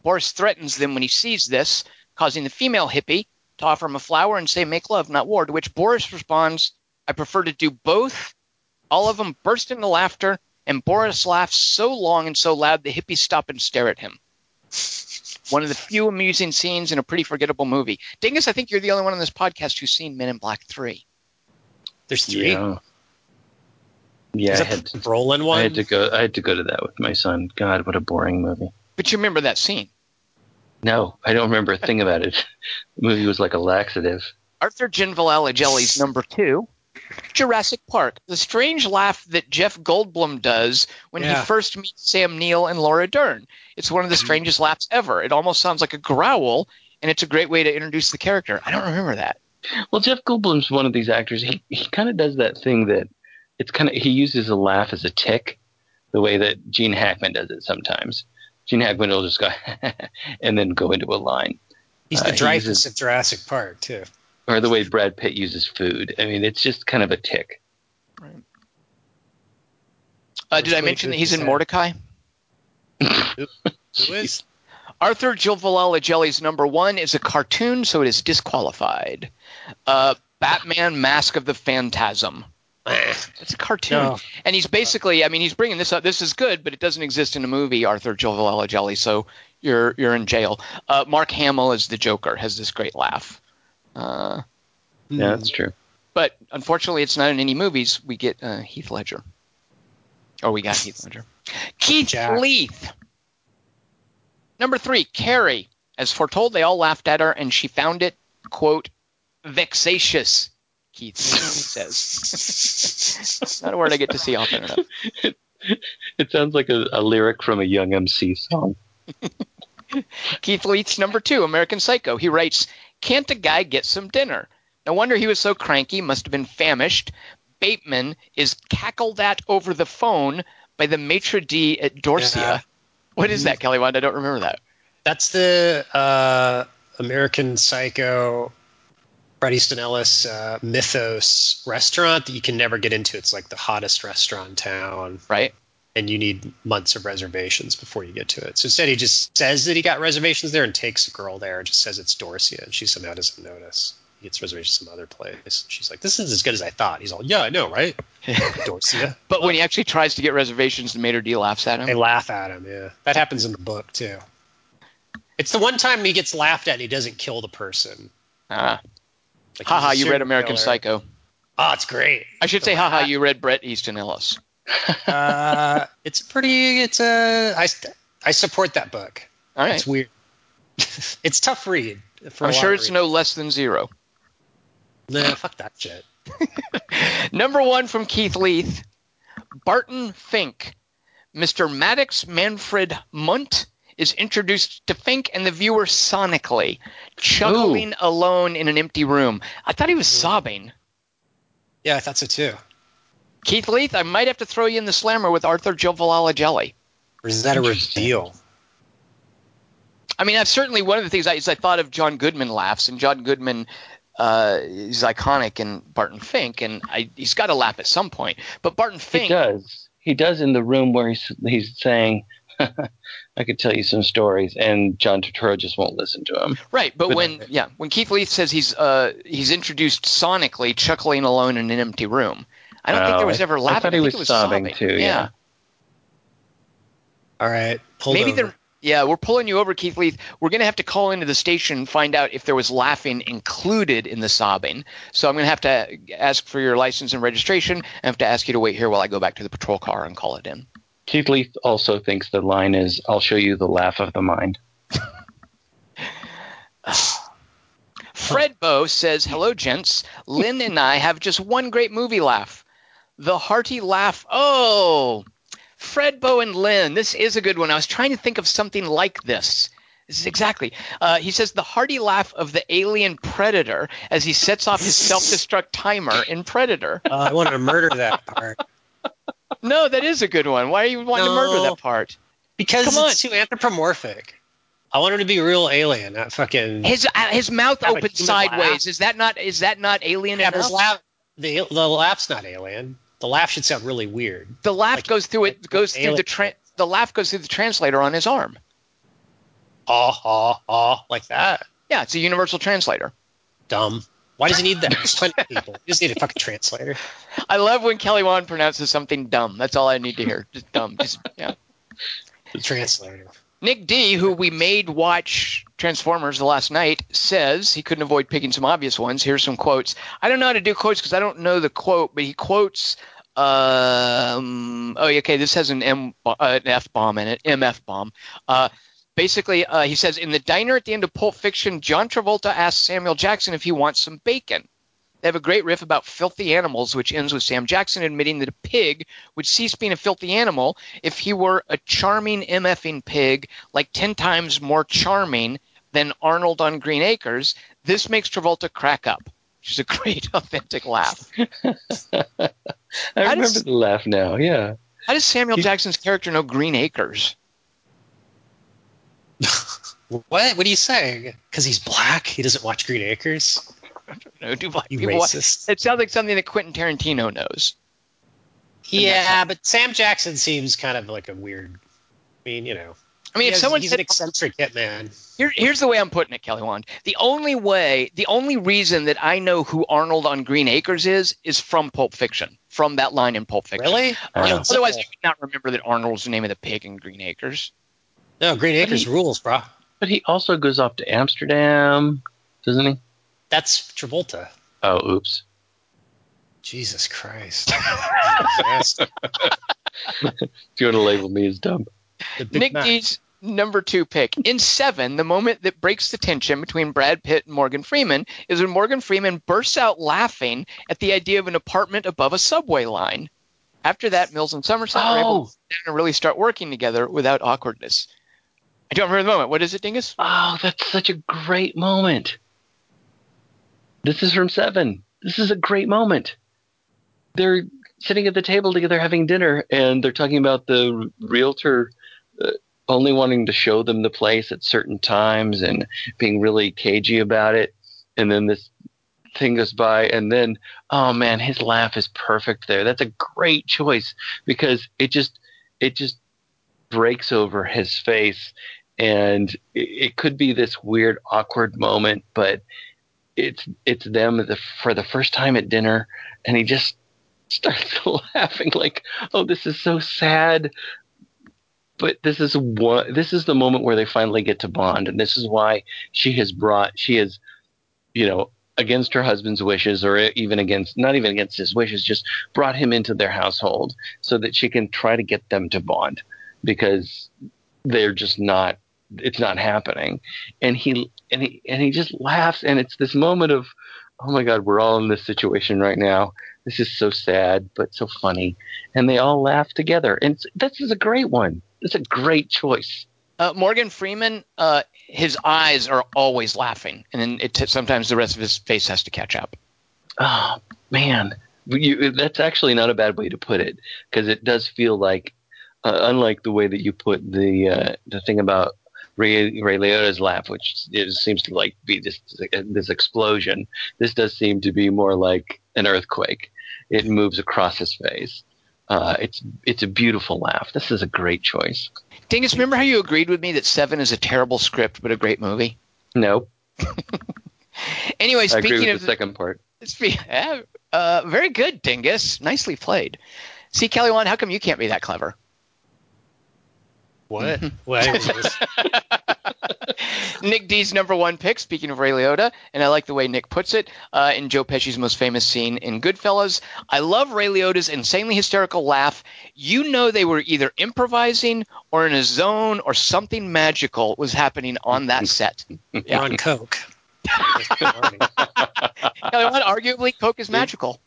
Boris threatens them when he sees this, causing the female hippie to offer him a flower and say, Make love, not war. To which Boris responds, I prefer to do both. All of them burst into laughter, and Boris laughs so long and so loud the hippies stop and stare at him. One of the few amusing scenes in a pretty forgettable movie. Dingus, I think you're the only one on this podcast who's seen Men in Black 3. There's three. Yeah. Yeah, Is I had, the Brolin one? I had to go. I had to go to that with my son. God, what a boring movie. But you remember that scene. No, I don't remember a thing about it. The movie was like a laxative. Arthur Ginvalalagelli's number two, Jurassic Park. The strange laugh that Jeff Goldblum does when Yeah. he first meets Sam Neill and Laura Dern. It's one of the strangest laughs ever. It almost sounds like a growl, and it's a great way to introduce the character. I don't remember that. Well, Jeff Goldblum's one of these actors. He he kind of does that thing that it's kind of he uses a laugh as a tick, the way that Gene Hackman does it sometimes. Gene Hackman will just go and then go into a line, He's Uh, the he Dreyfuss uses- of Jurassic Park too. Or the way Brad Pitt uses food. I mean, it's just kind of a tick. Uh, did I mention that he's in. Mortdecai? Who is? Arthur Ginvalalagelli's number one is a cartoon, so it is disqualified. Uh, Batman Mask of the Phantasm. It's a cartoon. No. And he's basically, I mean, he's bringing this up. This is good, but it doesn't exist in a movie, Arthur Ginvalalagelli, so you're you're in jail. Uh, Mark Hamill is the Joker, has this great laugh. Uh, Yeah, that's true. but unfortunately, it's not in any movies. We get uh, Heath Ledger. Oh, we got Heath Ledger. Keith Jack. Leith. Number three, Carrie. As foretold, they all laughed at her, and she found it, quote, vexatious, Keith Leith says. not a word I get to see often enough. It sounds like a, a lyric from a Young MC song. Keith Leith's number two, American Psycho. He writes, Can't a guy get some dinner? No wonder he was so cranky, must have been famished. Bateman is cackled at over the phone by the maitre d' at Dorsia. Yeah. What is that, Kelly Wand? I don't remember that. That's the uh, American Psycho, Bret Easton Ellis uh, Mythos restaurant that you can never get into. It's like the hottest restaurant in town, Right? And you need months of reservations before you get to it. So instead, he just says that he got reservations there and takes a girl there and just says it's Dorsia, and she somehow doesn't notice. He gets reservations some other place. She's like, "This is as good as I thought." He's all, "Yeah, I know, right?" Dorsia. But when he actually tries to get reservations, the maitre d' laughs at him. They laugh at him. Yeah, that happens in the book too. It's the one time he gets laughed at and he doesn't kill the person. Ah. Like, Haha, you read American killer. Psycho. Oh, it's great. I should say, haha, you read Bret Easton Ellis. Uh, it's a pretty. It's a. I I support that book. All right. It's weird. it's tough read. For I'm sure it's no less than zero. Nah, fuck that shit. Number one from Keith Leith, Barton Fink. Mr. Maddox Manfred Mundt is introduced to Fink and the viewer sonically, chuckling alone in an empty room. I thought he was sobbing. Yeah, I thought so too. Keith Leith, I might have to throw you in the slammer with Arthur Gilvalalagelli. Or is that a Interesting. reveal? I mean, I've certainly one of the things I, is I thought of John Goodman laughs, and John Goodman uh, is iconic in Barton Fink, and I, he's got to laugh at some point. But Barton He Fink, does. He does in the room where he's he's saying, "I could tell you some stories," and John Turturro just won't listen to him. Right, but But- when yeah, when Keith Leith says he's uh he's introduced sonically chuckling alone in an empty room, I don't think Oh, there was I- ever I thought he think was it sobbing, too, yeah. All right, Maybe over. there. Yeah, we're pulling you over, Keith Leith. We're going to have to call into the station and find out if there was laughing included in the sobbing. So I'm going to have to ask for your license and registration. I have to ask you to wait here while I go back to the patrol car and call it in. Keith Leith also thinks the line is, "I'll show you the laugh of the mind." Fred Bow says, Hello, gents. Lynn and I have just one great movie laugh. The hearty laugh. Oh, Fred Bow and Lynn. This is a good one. I was trying to think of something like this. This is exactly. Uh, he says the hearty laugh of the alien predator as he sets off his self-destruct timer in Predator. Uh, I wanted to murder that part No, that is a good one. Why are you wanting to murder that part? because Come on. it's too anthropomorphic. I want him to be real alien, not fucking. His uh, his mouth opens sideways. laugh. Is that not is that not alien yeah, enough? his laugh, the the laugh's not alien. The laugh should sound really weird. the laugh like- goes through it goes through the tra- the laugh goes through the translator on his arm. Ah ah ah, like that. Yeah, it's a universal translator. Dumb. Why does he need that? There's plenty of people. He just need a fucking translator. I love when Kelly Wand pronounces something dumb. That's all I need to hear. Just dumb. Just yeah. The translator. Nick D, who we made watch Transformers the last knight, says he couldn't avoid picking some obvious ones. Here's some quotes. I don't know how to do quotes because I don't know the quote, but he quotes. Um, oh, okay. This has an M, an F bomb in it. MF bomb. Uh, basically, uh, he says in the diner at the end of Pulp Fiction, John Travolta asks Samuel Jackson if he wants some bacon. They have a great riff about filthy animals, which ends with Sam Jackson admitting that a pig would cease being a filthy animal if he were a charming MFing pig, like 10 times more charming than Arnold on Green Acres. This makes Travolta crack up, which is a great, authentic laugh. I How remember does- the laugh now. Yeah. How does Samuel He- Jackson's character know Green Acres? What? What are you saying? Because he's black? He doesn't watch Green Acres? You know, do black You people watch- racist. It sounds like something that Quentin Tarantino knows. Yeah, but Sam Jackson seems kind of like a weird. I mean, you know. I mean, he if has- someone he's said an eccentric hitman. Here, here's the way I'm putting it, Kelly Wand. The only way, the only reason that I know who Arnold on Green Acres is, is from Pulp Fiction, from that line in Pulp Fiction. Really? Uh, Otherwise, I could not remember that Arnold was the name of the pig in Green Acres. no, Green Acres he- rules, bro. But he also goes off to Amsterdam, doesn't he? That's Travolta. Oh, oops. Jesus Christ. Yes. If you want to label me as dumb. The Nick Mac. D's number two pick. In Seven, the moment that breaks the tension between Brad Pitt and Morgan Freeman is when Morgan Freeman bursts out laughing at the idea of an apartment above a subway line. After that, Mills and Somerset are able Oh, to sit down and really start working together without awkwardness. I don't remember the moment. What is it, Dingus? oh, that's such a great moment. This is from Seven. This is a great moment. They're sitting at the table together having dinner, and they're talking about the realtor uh, only wanting to show them the place at certain times and being really cagey about it. And then this thing goes by, and then, oh man, his laugh is perfect there. That's a great choice because it just, it just breaks over his face and it, it could be this weird awkward moment but it's it's them the, for the first time at dinner and he just starts laughing like oh this is so sad. But this is one this is the moment where they finally get to bond and this is why she has brought she has you know against her husband's wishes or even against not even against his wishes just brought him into their household so that she can try to get them to bond because they're just not it's not happening. And he and he and he just laughs and it's this moment of oh my god we're all in this situation right now. This is so sad but so funny. And they all laugh together and this is a great one. It's a great choice. Uh, Morgan Freeman, uh, his eyes are always laughing, and then it t- sometimes the rest of his face has to catch up. oh man. You, that's actually not a bad way to put it because it does feel like uh, unlike the way that you put the uh, the thing about Ray, Ray Liotta's laugh, which it seems to like be this this explosion. This does seem to be more like an earthquake. It moves across his face. Uh, it's it's a beautiful laugh. This is a great choice. Dingus, remember how you agreed with me that Seven is a terrible script but a great movie? No, Anyway, I speaking of the second part. uh, uh, very good, Dingus. Nicely played. See, Kelly Wand, how come you can't be that clever? What? what? Nick D's number one pick, speaking of Ray Liotta, and I like the way Nick puts it, uh, in Joe Pesci's most famous scene in Goodfellas. I love Ray Liotta's insanely hysterical laugh. You know they were either improvising or in a zone or something magical was happening on that set. You're on coke. Kelly Wand, arguably, Coke is magical.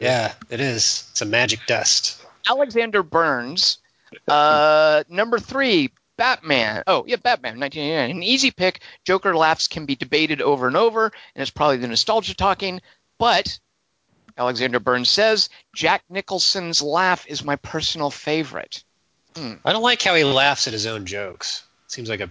yeah, it is. It's a magic dust. Alexander Burns, uh, number three, Batman. Oh, yeah, Batman, 1989. An easy pick. Joker laughs can be debated over and over, and it's probably the nostalgia talking. But Alexander Burns says Jack Nicholson's laugh is my personal favorite. I don't like how he laughs at his own jokes. Seems like a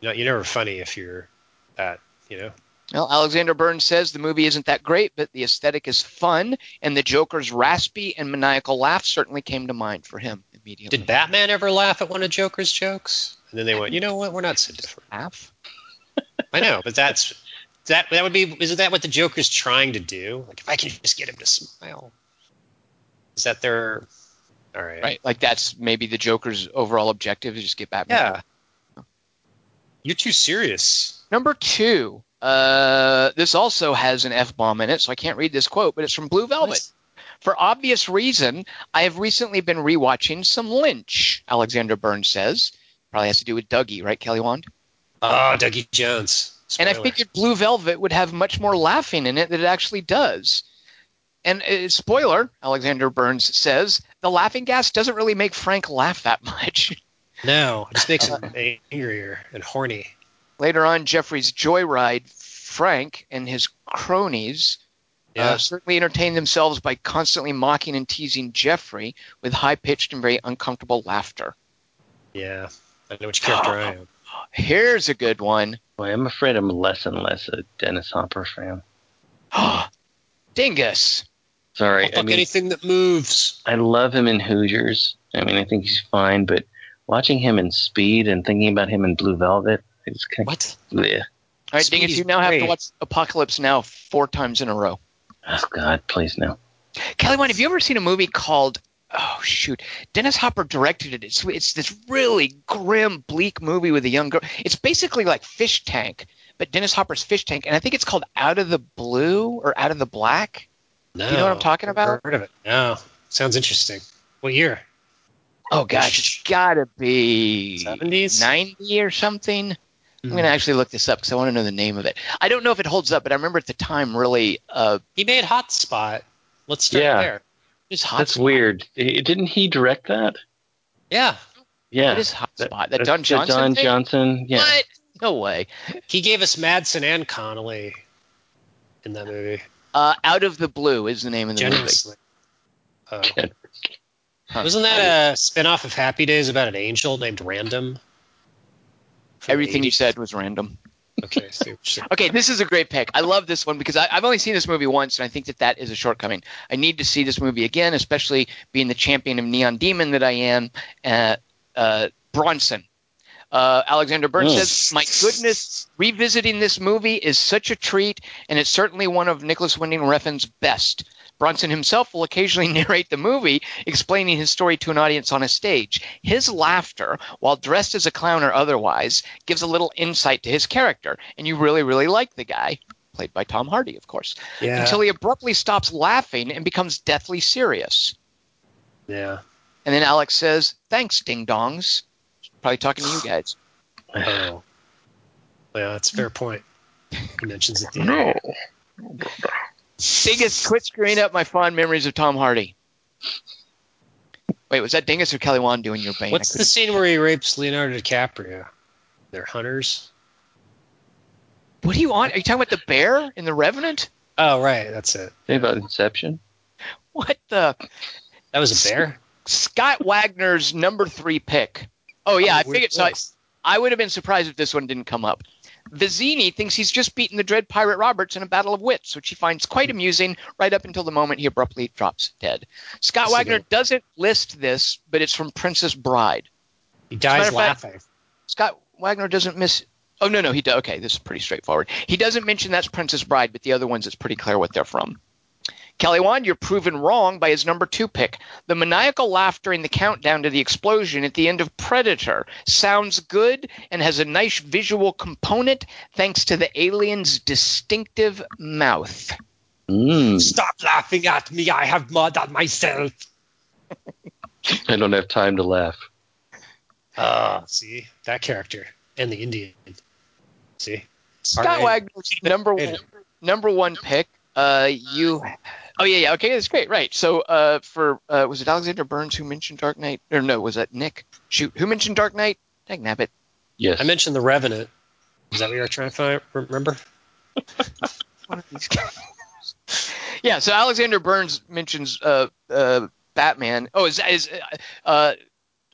You know, you're never funny if you're that. You know. Well, Alexander Burns says the movie isn't that great, but the aesthetic is fun, and the Joker's raspy and maniacal laugh certainly came to mind for him immediately. Did Batman ever laugh at one of Joker's jokes? And then they went, you know what? We're not so different. laugh? I know, but that's that. That would be. Isn't that what the Joker's trying to do? Like, if I can just get him to smile, is that their? All right. Right, like that's maybe the Joker's overall objective is just get Batman. Yeah. You're too serious. Number two, uh, this also has an F bomb in it, so I can't read this quote, but it's from Blue Velvet. Nice. For obvious reason, I have recently been rewatching some Lynch, Alexander Burns says. Probably has to do with Dougie, right, Kelly Wand? Oh, Dougie Jones. And I figured Blue Velvet would have much more laughing in it than it actually does. And uh, spoiler, Alexander Burns says, the laughing gas doesn't really make Frank laugh that much. No, it just makes him angrier and horny. Later on, Jeffrey's joyride, Frank and his cronies Yeah. uh, certainly entertain themselves by constantly mocking and teasing Jeffrey with high pitched and very uncomfortable laughter. yeah. I know which character I am. Here's a good one. Boy, I'm afraid I'm less and less a Dennis Hopper fan. Dingus. Sorry, I'll I mean, anything that moves. I love him in Hoosiers. I mean, I think he's fine, but watching him in Speed and thinking about him in Blue Velvet, it's kind What? of bleh. All right, Speed Dingus, you now have to watch Apocalypse Now four times in a row. Oh God, please no. Kelly, Wine, have you ever seen a movie called? Oh shoot, Dennis Hopper directed it. It's it's this really grim, bleak movie with a young girl. It's basically like Fish Tank, but Dennis Hopper's Fish Tank, and I think it's called Out of the Blue or Out of the Black. No. Do You know what I'm talking Never about? Heard of it? No. Sounds interesting. What year? Oh gosh, it's gotta be 70s? ninety or something. I'm Hmm. gonna actually look this up because I want to know the name of it. I don't know if it holds up, but I remember at the time really uh, He made Hotspot. Let's start Yeah. there. just hot. That's weird. I- Didn't he direct that? Yeah. Yeah. It is hot That- spot. That that's Don Johnson. Don thing? Johnson. Yeah. What? No way. He gave us Madsen and Connelly in that movie. Uh, Out of the Blue is the name of the movie. Generously. Oh. Huh. Wasn't that a spin-off of Happy Days about an angel named Random? Everything you said was random. Okay, so, so- Okay, this is a great pick. I love this one because I, I've only seen this movie once, and I think that that is a shortcoming. I need to see this movie again, especially being the champion of Neon Demon that I am. Uh, uh, Bronson. Uh, Alexander Burns Mm. says, "My goodness, revisiting this movie is such a treat, and it's certainly one of Nicolas Winding Refn's best." Bronson himself will occasionally narrate the movie, explaining his story to an audience on a stage. His laughter, while dressed as a clown or otherwise, gives a little insight to his character, and you really, really like the guy, played by Tom Hardy, of course, yeah. until he abruptly stops laughing and becomes deathly serious. yeah. And then Alex says, "Thanks, ding dongs." Probably talking to you guys. Oh. Yeah, that's a fair point. He mentions it. At the end. No. Oh, Dingus, quit screwing up my fond memories of Tom Hardy. Wait, was that Dingus or Kelly Wand doing your bane? What's the scene where he rapes Leonardo DiCaprio? They're hunters. What do you want? Are you talking about the bear in The Revenant? Oh, right, that's it. Think about Inception. What the? That was a bear. Scott Wagner's number three pick. Oh yeah, I oh, figured. So I. I would have been surprised if this one didn't come up. Vizzini thinks he's just beaten the dread pirate Roberts in a battle of wits, which he finds quite amusing right up until the moment he abruptly drops dead. Scott That's Wagner good- doesn't list this, but it's from Princess Bride. He dies of fact- laughing. Scott Wagner doesn't miss. Oh no, no, he does. Okay, this is pretty straightforward. He doesn't mention that's Princess Bride, but the other ones, it's pretty clear what they're from. Kelly Wand, you're proven wrong by his number two pick. The maniacal laughter in the countdown to the explosion at the end of Predator sounds good and has a nice visual component thanks to the alien's distinctive mouth. Mm, Stop laughing at me. I have murdered myself. I don't have time to laugh. Ah, see that character and the Indian. See, Scott Wagner's number one, number one pick. Uh, you. Oh yeah, yeah. Okay, that's great. Right. So, uh, for uh, was it Alexander Burns who mentioned Dark Knight? Or no, was that Nick? Shoot, who mentioned Dark Knight? Dang nabbit. Yes. I mentioned the Revenant. Is that what you were trying to find? Remember? One of these guys. yeah. So Alexander Burns mentions uh, uh, Batman. Oh, is is uh,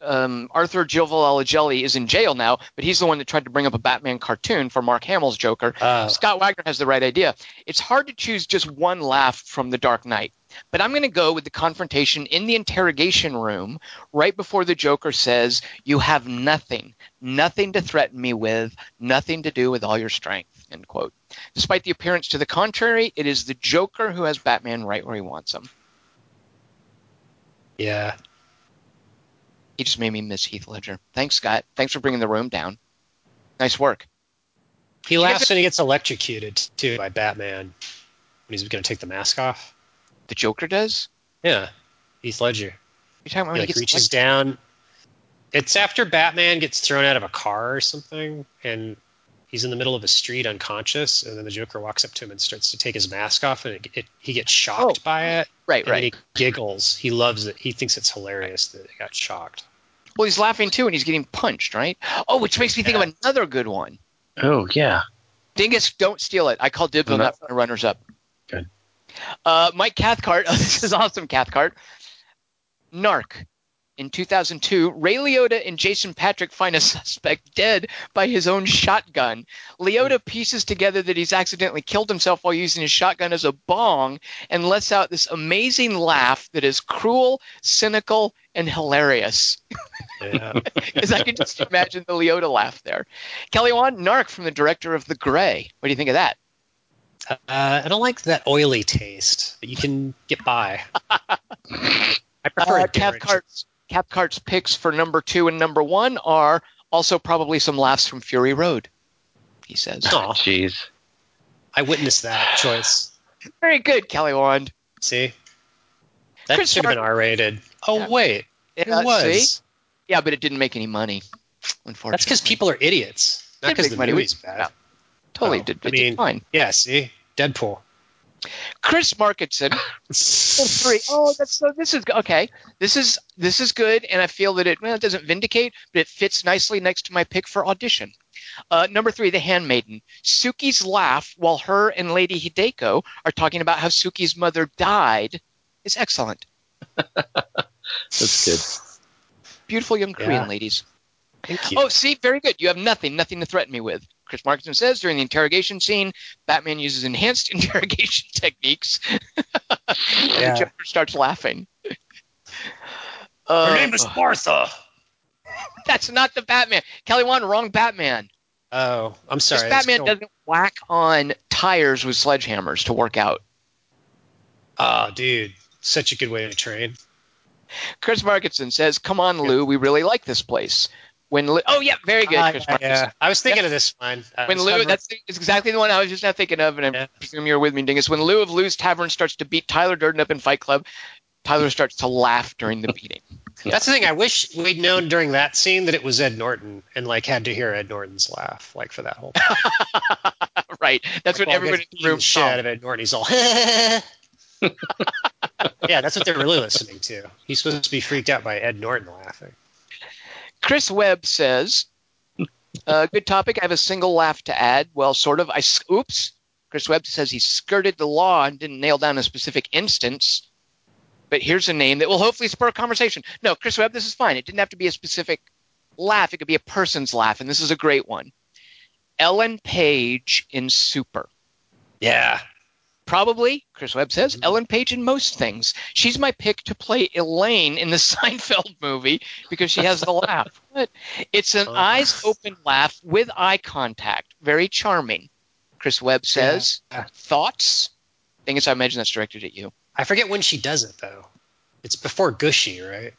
um, Arthur Gilvalagelli is in jail now, but he's the one that tried to bring up a Batman cartoon for Mark Hamill's Joker. Oh. Scott Wagner has the right idea. It's hard to choose just one laugh from The Dark Knight, but I'm going to go with the confrontation in the interrogation room right before the Joker says, "You have nothing, nothing to threaten me with, nothing to do with all your strength." End quote. Despite the appearance to the contrary, it is the Joker who has Batman right where he wants him. Yeah. He just made me miss Heath Ledger. Thanks, Scott. Thanks for bringing the room down. Nice work. He laughs when he gets electrocuted too by Batman when he's going to take the mask off. The Joker does. Yeah, Heath Ledger. You talking about He like reaches down. It's after Batman gets thrown out of a car or something, and he's in the middle of a street unconscious, and then the Joker walks up to him and starts to take his mask off, and it, it, he gets shocked Oh. by it. right, And then right. he giggles. He loves it. He thinks it's hilarious that he got shocked. Well, he's laughing too, and he's getting punched, right? Oh, which makes me think of another good one. Oh yeah. Dingus, don't steal it. I call dibs on No. that for the runners up. Good. Uh, Mike Cathcart. Oh, this is awesome, Cathcart. Narc. In 2002, Ray Liotta and Jason Patric find a suspect dead by his own shotgun. Liotta pieces together that he's accidentally killed himself while using his shotgun as a bong and lets out this amazing laugh that is cruel, cynical, and hilarious. Yeah. Because I can just imagine the Liotta laugh there. Kelly Wand, Narc from the director of The Grey. What do you think of that? uh, I don't like that oily taste, but you can get by. I prefer Uh, it. different. Cathcart's, Cathcart's picks for number two and number one are also probably some laughs from Fury Road, he says. Aw, Jeez. I witnessed that choice. Very good, Kelly Wand. See, that Chris should have been R-rated. Oh Yeah. wait, it Yeah, was. see? Yeah, but it didn't make any money, unfortunately. That's because people are idiots, not Did because make the money. movie's Yeah. bad. Oh, totally Oh, did, I it did mean- fine. Yeah, see, Deadpool. Chris Markinson, three. Oh, that's so. This is okay. This is this is good, and I feel that it well, it doesn't vindicate, but it fits nicely next to my pick for audition. Uh, number three, The Handmaiden. Suki's laugh while her and Lady Hideko are talking about how Suki's mother died is excellent. That's good. Beautiful young Korean Yeah. ladies. Thank you. Oh, see, very good. You have nothing, nothing to threaten me with. Chris Markinson says during the interrogation scene, Batman uses enhanced interrogation techniques. Yeah. The Joker starts laughing. Her Uh, name is Martha. That's not the Batman. Kelly Wand, wrong Batman. oh, I'm sorry. that's Batman Phil- doesn't whack on tires with sledgehammers to work out. Oh, dude, such a good way to train. Chris Markinson says, "Come on, Lou, we really like this place." When Lou, oh yeah, very good, Ah, Chris yeah, yeah. I was thinking of this one. I When Lou, that's it's exactly the one I was just now thinking of, and I Yeah. presume you're with me, Dingus. When Lou of Lou's Tavern starts to beat Tyler Durden up in Fight Club, Tyler starts to laugh during the beating. That's the thing. I wish we'd known during that scene that it was Ed Norton and like had to hear Ed Norton's laugh like for that whole. right, that's what Well, everybody in the room shit out of Ed Norton. He's all. yeah, that's what they're really listening to. He's supposed to be freaked out by Ed Norton laughing. Chris Webb says, uh, "Good topic. I have a single laugh to add. Well, sort of. I oops." Chris Webb says he skirted the law and didn't nail down a specific instance. But here's a name that will hopefully spur a conversation. No, Chris Webb, this is fine. It didn't have to be a specific laugh. It could be a person's laugh, and this is a great one. Ellen Page in Super. Yeah. Probably, Chris Webb says, mm-hmm. Ellen Page in most things. She's my pick to play Elaine in the Seinfeld movie because she has the laugh. But it's an Oh. eyes open laugh with eye contact. Very charming. Chris Webb says, Yeah. thoughts? Thing is, I imagine that's directed at you. I forget when she does it though. It's before Gushy, right?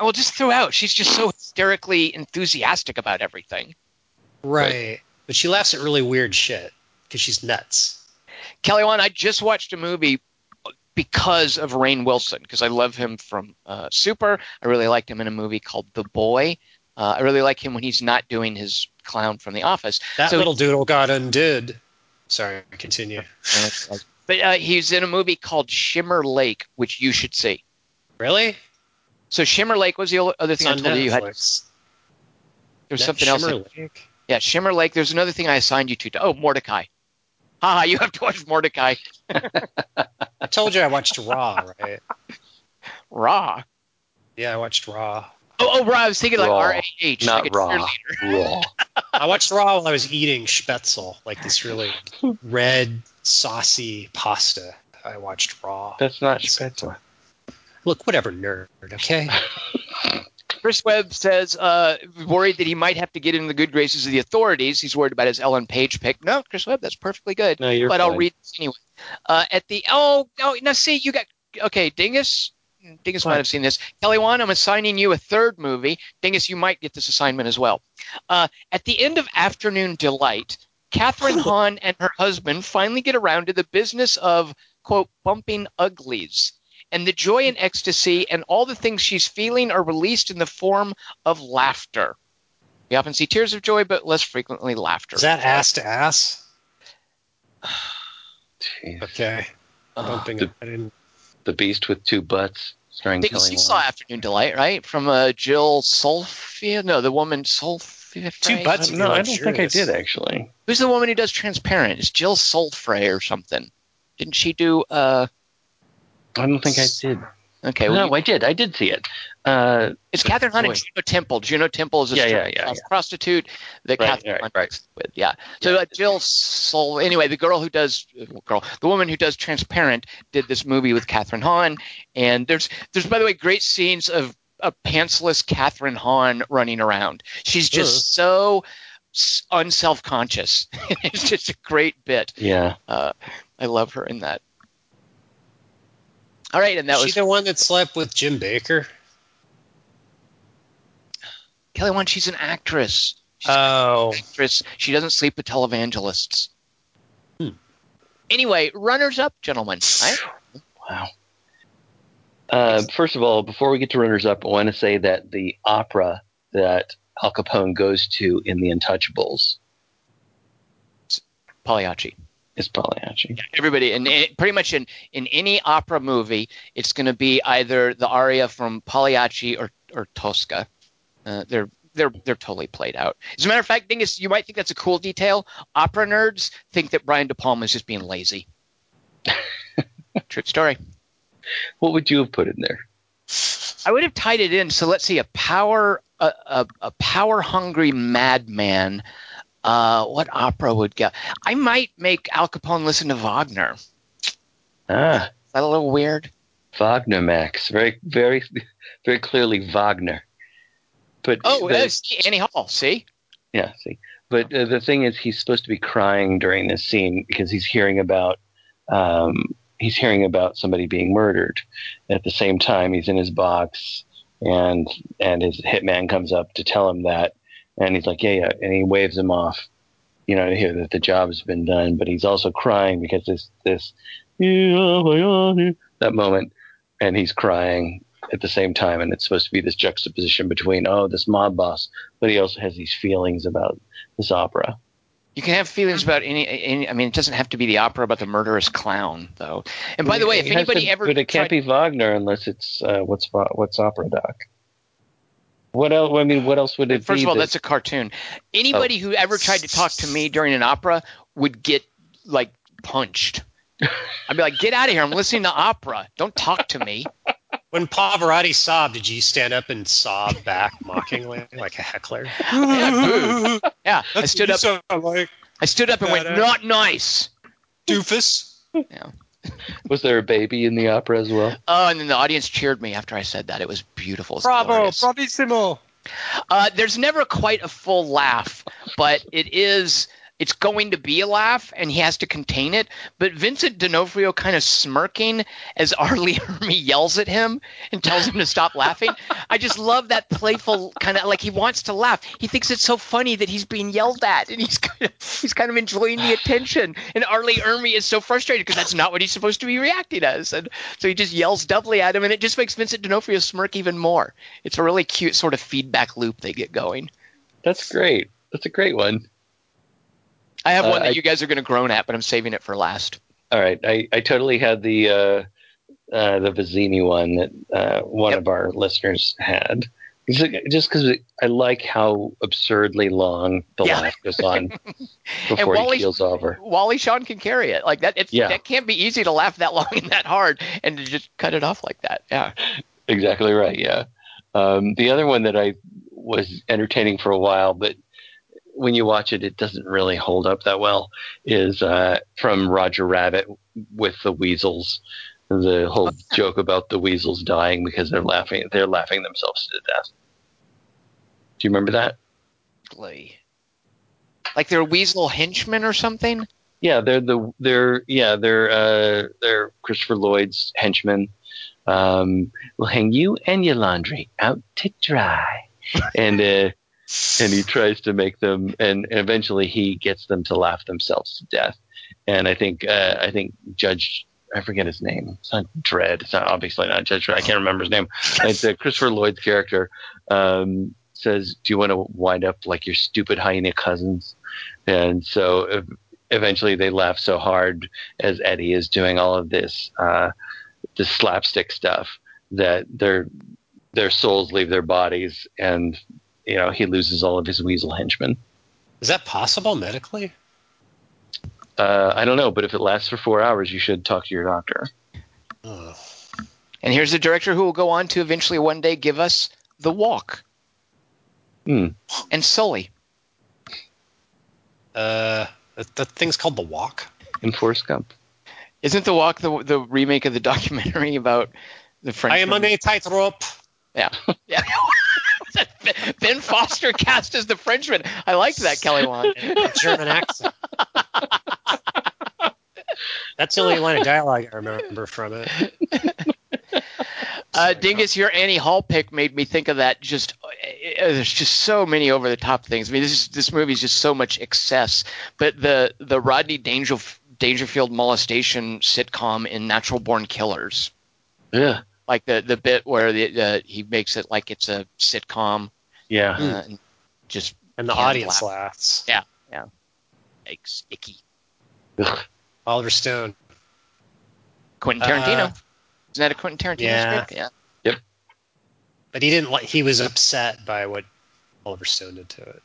Well, just throughout, she's just so hysterically enthusiastic about everything. Right. But she laughs at really weird shit because she's nuts. Kelly Wand, I just watched a movie because of Rainn Wilson because I love him from uh, Super. I really liked him in a movie called The Boy. Uh, I really like him when he's not doing his clown from The Office. That So- little doodle got undid. Sorry, continue. But uh, he's in a movie called Shimmer Lake, which you should see. Really? So Shimmer Lake was the other thing I told you you had. There was Net- something else. Shimmer that- Lake? yeah, Shimmer Lake. There's another thing I assigned you to. Oh, Mortdecai. Haha, you have to watch Mortdecai. I told you I watched Raw, right? Raw. Yeah, I watched Raw. Oh, oh, raw. I was thinking like Raw, R A H, not like raw. Raw. I watched Raw while I was eating Spätzle, like this really red, saucy pasta. I watched Raw. That's not Spätzle. Look, whatever, nerd. Okay. Chris Webb says, uh, worried that he might have to get in the good graces of the authorities. He's worried about his Ellen Page pick. No, Chris Webb, that's perfectly good. No, you're but I'll read this anyway. Uh, at the oh no, now see you got okay, Dingus. Dingus might have seen this. Kelly Wand, I'm assigning you a third movie. Dingus, you might get this assignment as well. Uh, at the end of Afternoon Delight, Kathryn Hahn and her husband finally get around to the business of quote bumping uglies. And the joy and ecstasy and all the things she's feeling are released in the form of laughter. We often see tears of joy, but less frequently laughter. Is that ass to ass? Jeez. Okay. Ugh. Bumping the- it. I didn't. The Beast with Two Butts, starring Kelly you saw Afternoon Delight, right? From uh, Jill Solfia? No, the woman Solfia. Two butts. No, I don't think I did actually. Who's the woman who does Transparent? It's Jill Solfray or something. Didn't she do? uh I don't think I did. Okay, well, no, you- I did. I did see it. Uh, it's Kathryn Hahn and boy. Juno Temple. Juno Temple is a Yeah, yeah, yeah, yeah. prostitute that Right, Kathryn right, Hahn right. with. Yeah. So uh, Jill Sol. Anyway, the girl who does girl, the woman who does Transparent, did this movie with Kathryn Hahn, and there's there's by the way great scenes of a pantsless Kathryn Hahn running around. She's just so s- unself conscious. it's just a great bit. yeah. Uh, I love her in that. All right, and that Is was she the one that slept with Jim Bakker? Kelly Wand. She's an actress. She's Oh. an actress. She doesn't sleep with televangelists. Hmm. Anyway, runners up, gentlemen. Right? Wow. Uh, first of all, before we get to runners up, I want to say that the opera that Al Capone goes to in The Untouchables Pagliacci. Is Pagliacci. Everybody, and and pretty much in, in any opera movie, it's going to be either the aria from Pagliacci or, or Tosca. Uh, they're they're they're totally played out. As a matter of fact, thing is, you might think that's a cool detail. Opera nerds think that Brian De Palma is just being lazy. True story. What would you have put in there? I would have tied it in. So let's see, a power a, a, a power hungry madman. Uh, what opera would go? I might make Al Capone listen to Wagner. Ah, Is that a little weird? Wagner Max. Very, very, very clearly Wagner. But Oh, uh, see, Annie Hall. See, Yeah, see. But uh, the thing is, he's supposed to be crying during this scene because he's hearing about um, he's hearing about somebody being murdered. At the same time, he's in his box, and and his hitman comes up to tell him that, and he's like, yeah, yeah, and he waves him off, you know, to hear that the job has been done. But he's also crying because this this that moment, and he's crying at the same time, and it's supposed to be this juxtaposition between oh, this mob boss, but he also has these feelings about this opera. you can have feelings about any, any. I mean, it doesn't have to be the opera about the murderous clown, though. And by the way, if anybody to- ever but it can't tried- be Wagner unless it's uh, what's what's opera doc. What else? I mean, what else would it First be? of all, that- that's a cartoon. Anybody oh. who ever tried to talk to me during an opera would get like punched. I'd be like, "Get out of here! I'm listening to opera. Don't talk to me." When Pavarotti sobbed, did you stand up and sob back mockingly like a heckler? Yeah, I booed. Yeah, I stood up. like I stood up and went, uh, "Not nice." doofus. was there a baby in the opera as well? Oh, and then the audience cheered me after I said that. It was beautiful. It was Bravo, glorious. bravissimo. Uh, there's never quite a full laugh, but it is. It's going to be a laugh, and he has to contain it. But Vincent D'Onofrio kind of smirking as R. Lee Ermey yells at him and tells him to stop laughing. I just love that playful kind of like he wants to laugh. He thinks it's so funny that he's being yelled at, and he's kind of he's kind of enjoying the attention. And R. Lee Ermey is so frustrated because that's not what he's supposed to be reacting as, and so he just yells doubly at him, and it just makes Vincent D'Onofrio smirk even more. It's a really cute sort of feedback loop they get going. That's great. That's a great one. I have Uh, one that I- you guys are going to groan at, but I'm saving it for last. All right, I, I totally had the uh, uh, the Vizzini one that uh, one Yep. of our listeners had. Just because I like how absurdly long the Yeah. laugh goes on before Wally- he keels over. Wally Shawn can carry it like that. It's, Yeah. That can't be easy to laugh that long and that hard and to just cut it off like that. Yeah. Exactly right. Yeah. Um, the other one that I was entertaining for a while, but when you watch it, it doesn't really hold up that well. Is uh, from Roger Rabbit with the weasels. The whole joke about the weasels dying because they're laughing. They're laughing themselves to death. Do you remember that? Like like they're weasel henchmen or something. Yeah, they're the they're yeah they're uh, they're Christopher Lloyd's henchmen. Um, we'll hang you and your laundry out to dry, and uh, and he tries to make them, and eventually he gets them to laugh themselves to death. And I think uh, I think Judge I forget his name. It's not Dredd. It's not obviously not Judge Dredd. I can't remember his name. It's uh, Christopher Lloyd's character. Um, says, "Do you want to wind up like your stupid hyena cousins?" And so ev- eventually they laugh so hard as Eddie is doing all of this uh, this slapstick stuff that their their souls leave their bodies, and you know he loses all of his weasel henchmen. Is that possible medically? Uh, I don't know, but if it lasts for four hours, you should talk to your doctor. Ugh. And here's the director who will go on to eventually one day give us The Walk Hmm. and Sully. Uh, that, that thing's called the Walk. In Forrest Gump. Isn't The Walk the the remake of the documentary about the French? I am on a tightrope. Yeah. yeah. ben Foster cast as the Frenchman. I liked that, Kelly Wand. German accent. That's the only line of dialogue I remember from it. Uh, Dingus, your Annie Hall pick made me think of that. Just uh, there's just so many over the top things. I mean, this is, this movie is just so much excess. But the the Rodney Danger, Dangerfield molestation sitcom in Natural Born Killers, Yeah. Like the the bit where the, uh, he makes it like it's a sitcom, Yeah. uh, and just And the Can't audience laugh. laughs. makes icky. Ugh. Oliver Stone. Quentin Tarantino. Uh, Isn't that a Quentin Tarantino yeah. script? Yeah. Yep. But he didn't like. He was upset by what Oliver Stone did to it.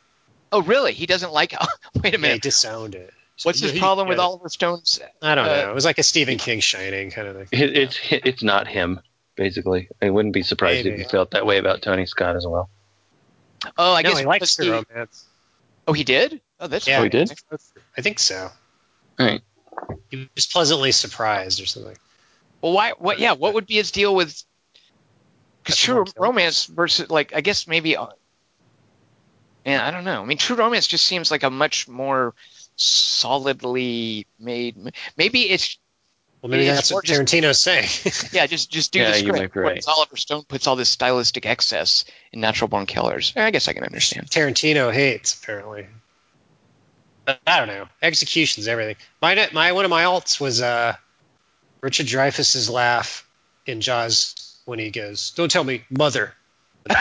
Oh, really? He doesn't like. Wait a Yeah, he minute. disowned it. What's his He- problem with yeah, Oliver Stone's? I don't uh, know. It was like a Stephen King Shining kind of thing. It, it's it's not him. Basically, I wouldn't be surprised Maybe. if you felt that way about Tony Scott as well. Oh, I no, guess he likes was the romance. Oh, he did. Oh, that's Yeah, Oh, he did? I think so. Right. He was pleasantly surprised or something. Well, why? What? Yeah. What would be his deal with? Because True what I'm saying. Romance versus, like, I guess maybe. Uh, yeah, I don't know. I mean, True Romance just seems like a much more solidly made. Maybe it's Well, maybe It's that's more what just- Tarantino's saying. yeah, just just do Yeah, the you might script. be right. Oliver Stone puts all this stylistic excess in Natural Born Killers. I guess I can understand. Tarantino hates apparently. I don't know. Execution's everything. My my one of my alts was uh, Richard Dreyfuss's laugh in Jaws when he goes, "Don't tell me, mother."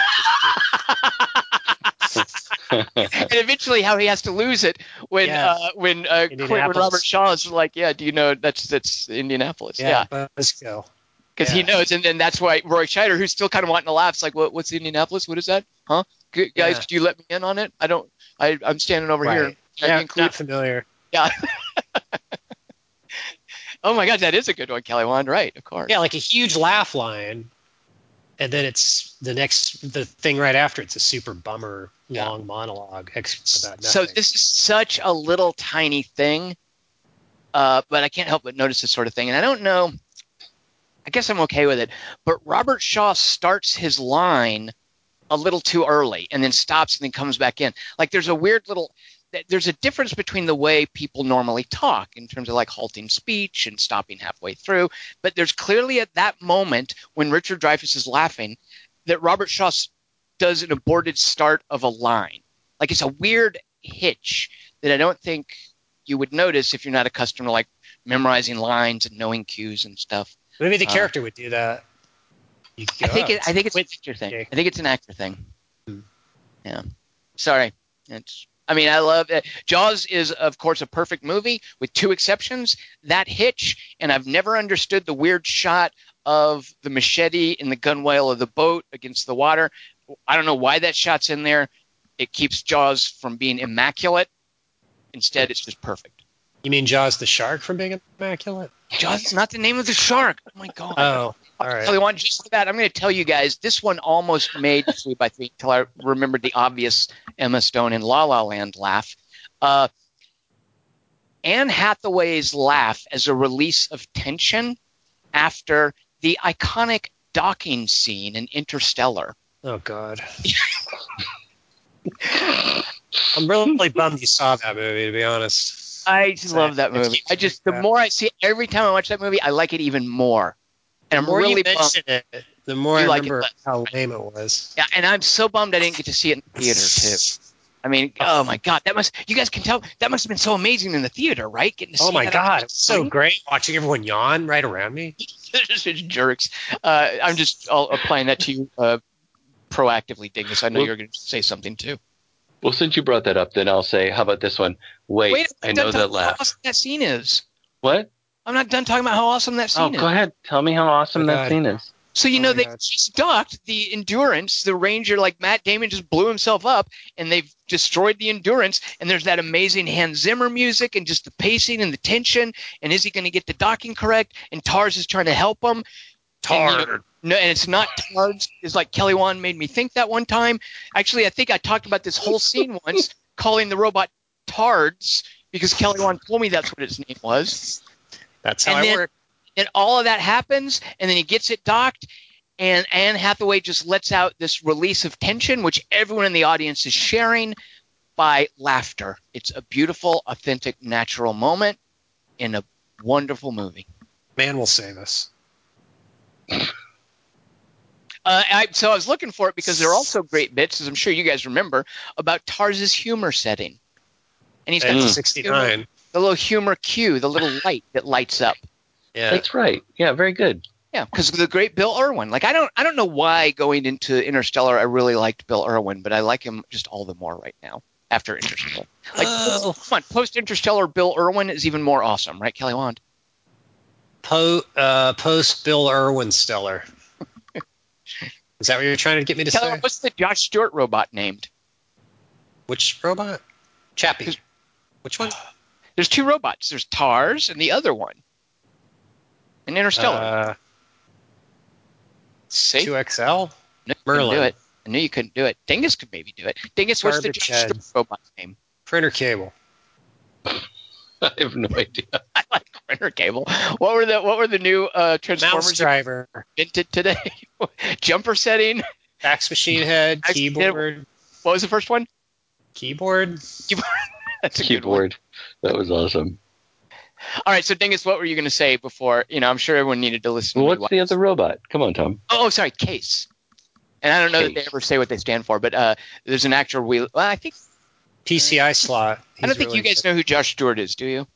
and eventually how he has to lose it when Yeah. uh, when uh, Quint- when Robert Shaw is like, yeah, do you know that's that's Indianapolis? Yeah, Yeah, Buzzkill. because he knows, and then that's why Roy Scheider, who's still kind of wanting to laugh, is like, what, what's Indianapolis? What is that? Huh? G- guys, Yeah. could you let me in on it? I don't. I I'm standing over here. Right. I Yeah, be included? not familiar. Yeah. oh my God, that is a good one, Kelly Wand. Right, of course. Yeah, like a huge laugh line, and then it's the next the thing right after. It's a super bummer Yeah. long monologue So this is such a little tiny thing, uh, but I can't help but notice this sort of thing. And I don't know. I guess I'm okay with it. But Robert Shaw starts his line a little too early and then stops and then comes back in. Like there's a weird little. There's a difference between the way people normally talk in terms of like halting speech and stopping halfway through. But there's clearly at that moment when Richard Dreyfuss is laughing that Robert Shaw does an aborted start of a line. Like it's a weird hitch that I don't think you would notice if you're not accustomed to like memorizing lines and knowing cues and stuff. Maybe the uh, character would do that. I think "Oh, it, I think it's an actor thing. I think it's an actor thing. Hmm. Yeah. Sorry. It's. I mean, I love it. Jaws is, of course, a perfect movie with two exceptions: that hitch, and I've never understood the weird shot of the machete in the gunwale of the boat against the water. I don't know why that shot's in there. It keeps Jaws from being immaculate. Instead, it's just perfect. You mean Jaws the shark from being immaculate? Jaws is not the name of the shark. Oh my god. Oh, all right. Tell you what, just that, I'm going to tell you guys this one almost made three by three until I remembered the obvious Emma Stone in La La Land laugh. Uh, Anne Hathaway's laugh as a release of tension after the iconic docking scene in Interstellar. Oh God. I'm really bummed you saw that movie. To be honest, I just love that movie. I just the more I see it, every time I watch that movie, I like it even more. And I'm the more really you bummed. mention it, the more I like it remember less. how lame it was. Yeah, and I'm so bummed I didn't get to see it in the theater too. I mean, oh my god, that must you guys can tell that must have been so amazing in the theater, right? Getting to Oh my God, it so great watching everyone yawn right around me. Just jerks. Uh, I'm just all, applying that to you uh, proactively, Dingus. I know Well- you're going to say something too. Well, since you brought that up, then I'll say, how about this one? Wait, Wait, I know that talking about how awesome that scene is. What? I'm not done talking about how awesome that Oh, scene is. Oh, go ahead. Tell me how awesome Oh, that God. scene is. So you Oh know they God. just docked the endurance. The Ranger, like Matt Damon, just blew himself up, and they've destroyed the endurance. And there's that amazing Hans Zimmer music, and just the pacing and the tension. And is he going to get the docking correct? And Tars is trying to help him. And, you know, no, and it's not Tars. It's like Kelly Wand made me think that one time. Actually, I think I talked about this whole scene once, calling the robot Tards because Kelly Wand told me that's what its name was. That's how And I then- work. And all of that happens, and then he gets it docked, and Anne Hathaway just lets out this release of tension, which everyone in the audience is sharing by laughter. It's a beautiful, authentic, natural moment in a wonderful movie. Man will save us. Uh, I, so I was looking for it because there are also great bits, as I'm sure you guys remember, about Tarz's humor setting. And he's got And the, 69. the little humor cue, the little light that lights up. Yeah. That's right. Yeah, very good. Yeah, because the great Bill Irwin. Like I don't, I don't know why going into Interstellar I really liked Bill Irwin, but I like him just all the more right now after Interstellar. Like, Oh. come on, post Interstellar Bill Irwin is even more awesome, right, Kelly Wand? Po- uh, post Bill Irwin Stellar. Is that what you're trying to get me to Kelly, say? What's the Josh Stewart robot named? Which robot? Chappie. Which one? There's two robots. There's Tars and the other one. In Interstellar. Uh, See, 2XL? No, Merlin. do it. I knew you couldn't do it. Dingus could maybe do it. Dingus, what's the Josh. Stewart robot name? Printer cable. I have no idea. I like printer cable. What were the what were the new uh, Transformers you driver. invented today? Jumper setting. Fax machine head. I- Keyboard. What was the first one? Keyboard. Keyboard. That's a good one. Keyboard. That was awesome. All right, so Dingus, what were you going to say before? You know, I'm sure everyone needed to listen. Well, to what's the other robot? Come on, Tom. Oh, oh, sorry, Case. And I don't know that they ever say what they stand for, but uh, there's an actor we. Well, I think PCI slot. I don't think really you guys good. know who Josh Stewart is, do you?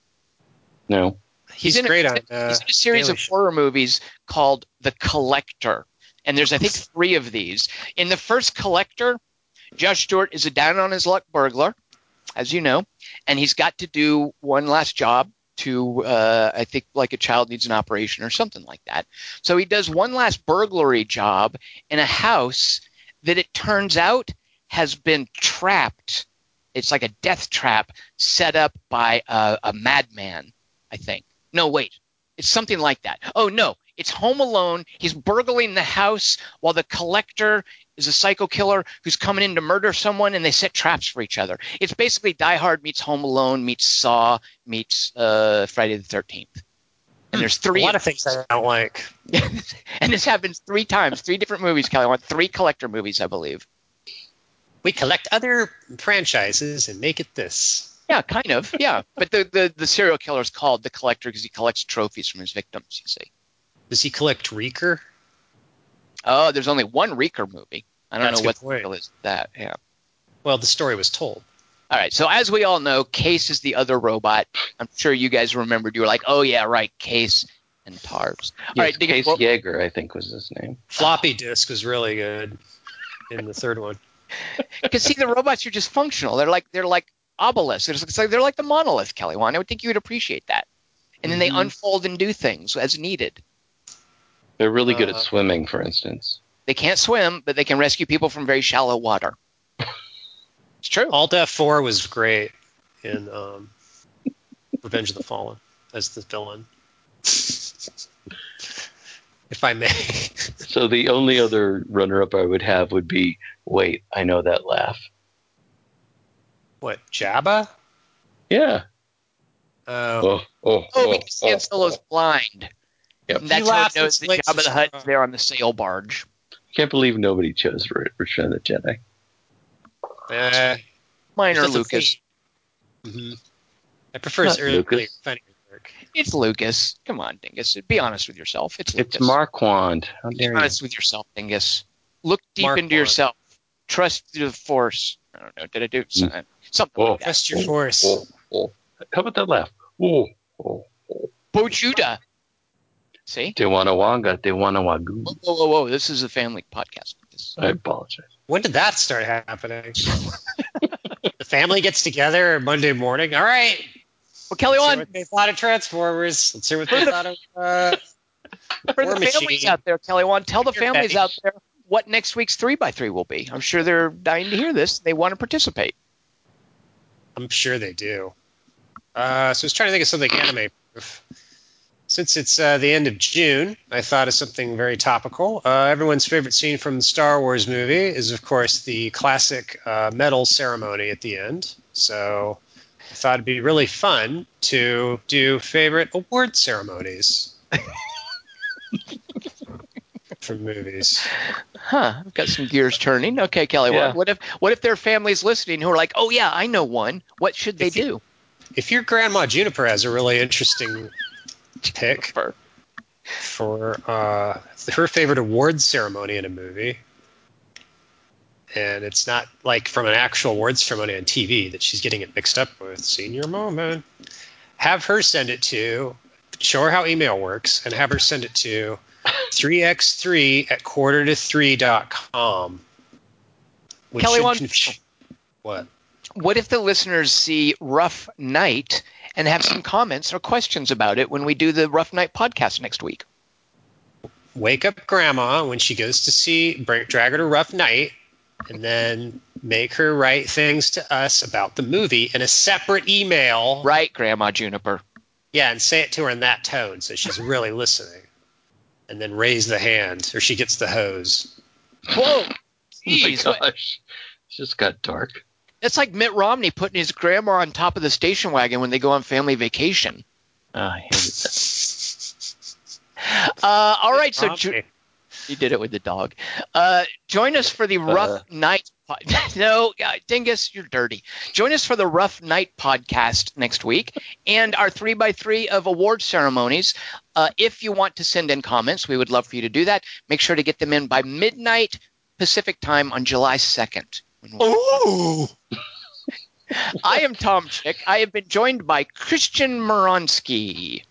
No. He's, in a- great he's on. Uh, he's in a series Daily of Show. horror movies called The Collector. And there's, I think, three of these. In the first Collector, Josh Stewart is a down on his luck burglar, as you know, and he's got to do one last job to, uh, I think, like a child needs an operation or something like that. So he does one last burglary job in a house that it turns out has been trapped. It's like a death trap set up by a, a madman, I think. No, wait. It's something like that. Oh, no. It's Home Alone. He's burgling the house while the collector is a psycho killer who's coming in to murder someone and they set traps for each other. It's basically Die Hard meets Home Alone meets Saw meets uh, Friday the 13th. And there's three. A lot of things I don't like. and this happens three times, three different movies, Kelly. I want three collector movies, I believe. We collect other franchises and make it this. Yeah, kind of. Yeah. But the, the, the serial killer is called the collector because he collects trophies from his victims, you see. Does he collect Reeker? Oh, there's only one Reeker movie. I don't That's know what good the point. deal is that. Yeah. Well, the story was told. All right. So as we all know, Case is the other robot. I'm sure you guys remembered. You were like, oh yeah, right, Case and Tars. all Yes, right, Case what- Yeager, I think was his name. Floppy disk was really good in the third one. Because see, the robots are just functional. They're like they're like obelisks. They're, like, they're like the monolith, Kelly. One. I would think you would appreciate that. And then they Mhm. unfold and do things as needed. They're really good Uh, at swimming, for instance. They can't swim, but they can rescue people from very shallow water. It's true. Alt F4 was great in um, Revenge of the Fallen as the villain. if I may. So the only other runner-up I would have would be, wait, I know that laugh. what, Jabba? Yeah. Uh, Oh, oh, Oh, because Han Solo's oh. blind. Yep. And that's He how it laughs knows and that splits Jabba the the Hutt's straw. there on the sail barge. Can't believe nobody chose Re- Return of the Jedi. eh, Minor It's just a Lucas. mhm. I prefer his Not early Lucas. Funny work. It's Lucas. Come on, Dingus. Be honest with yourself. It's Lucas. It's Marquand. How Be dare you? honest with yourself, Dingus. Look deep Mark into yourself. Trust the Force. I don't know. Did I do mm. something? Something Oh. like that. Trust your force. Oh, oh. How about that laugh? Oh, oh, oh. Bojuda. See? Te wana wanga, te wana wagu. Whoa, whoa, whoa, whoa. This is a family podcast. This- I apologize. When did that start happening? the family gets together Monday morning. All right. Well, Kelly, Let's hear on they thought of Transformers. Let's hear what they thought of. Uh, for War the Machine. families out there, Kelly, Wand, tell the families page. out there what next week's three by three will be. I'm sure they're dying to hear this. They want to participate. I'm sure they do. Uh, so I was trying to think of something anime proof. Since it's uh, the end of June, I thought of something very topical. Uh, everyone's favorite scene from the Star Wars movie is, of course, the classic uh, medal ceremony at the end. So I thought it'd be really fun to do favorite award ceremonies from movies. Huh? I've got some gears turning. Okay, Kelly, Yeah. Wand, what if what if there are families listening who are like, oh yeah, I know one. What should they If you- do? If your grandma Juniper has a really interesting pick For- for uh, her favorite award ceremony in a movie, and it's not like from an actual awards ceremony on TV that she's getting it mixed up with senior moment. Have her send it to, show her how email works, and have her send it to 3x3 at quarter to 3.com. Which Kelly, one- conf- what? What if the listeners see Rough Night and have some comments or questions about it when we do the Rough Night podcast next week? wake up grandma when she goes to see bring, drag her to rough night and then make her write things to us about the movie in a separate email Right, Grandma Juniper. yeah and say it to her in that tone so she's really listening and then raise the hand or she gets the hose Whoa. Oh my gosh. It just got dark. It's like Mitt Romney putting his grandma on top of the station wagon when they go on family vacation. Ah, I hated that. Uh, all right, so Ju- Romney. You did it with the dog. Uh, join us for the Rough Night. Po- no, uh, Dingus, you're dirty. Join us for the Rough Night podcast next week and our three by three of award ceremonies. Uh, if you want to send in comments, we would love for you to do that. Make sure to get them in by midnight Pacific time on July 2nd. Ooh. I am Tom Chick. I have been joined by Christian Moronsky.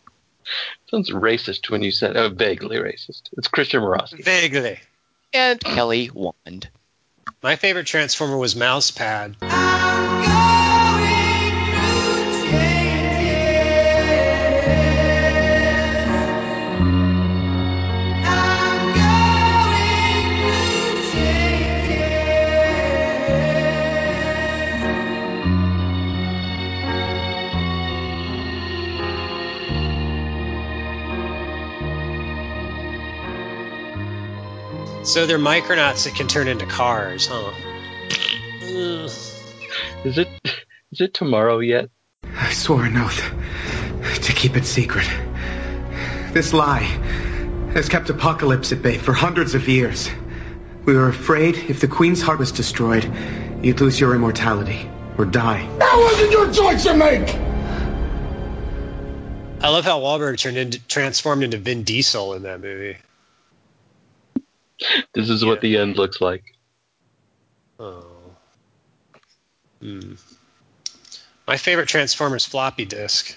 Sounds racist when you said, oh, vaguely racist. It's Christian Morosky. vaguely and Kelly Wand. my favorite transformer was mousepad ah, so they're micronauts that can turn into cars huh Is it is it tomorrow yet? I swore an oath to keep it secret. This lie has kept Apocalypse at bay for hundreds of years. We were afraid if the Queen's heart was destroyed, you'd lose your immortality or die. That wasn't your choice to make! I love how Wahlberg turned into transformed into Vin Diesel in that movie. This is what the end looks like. Oh. Hmm. My favorite Transformers floppy disk.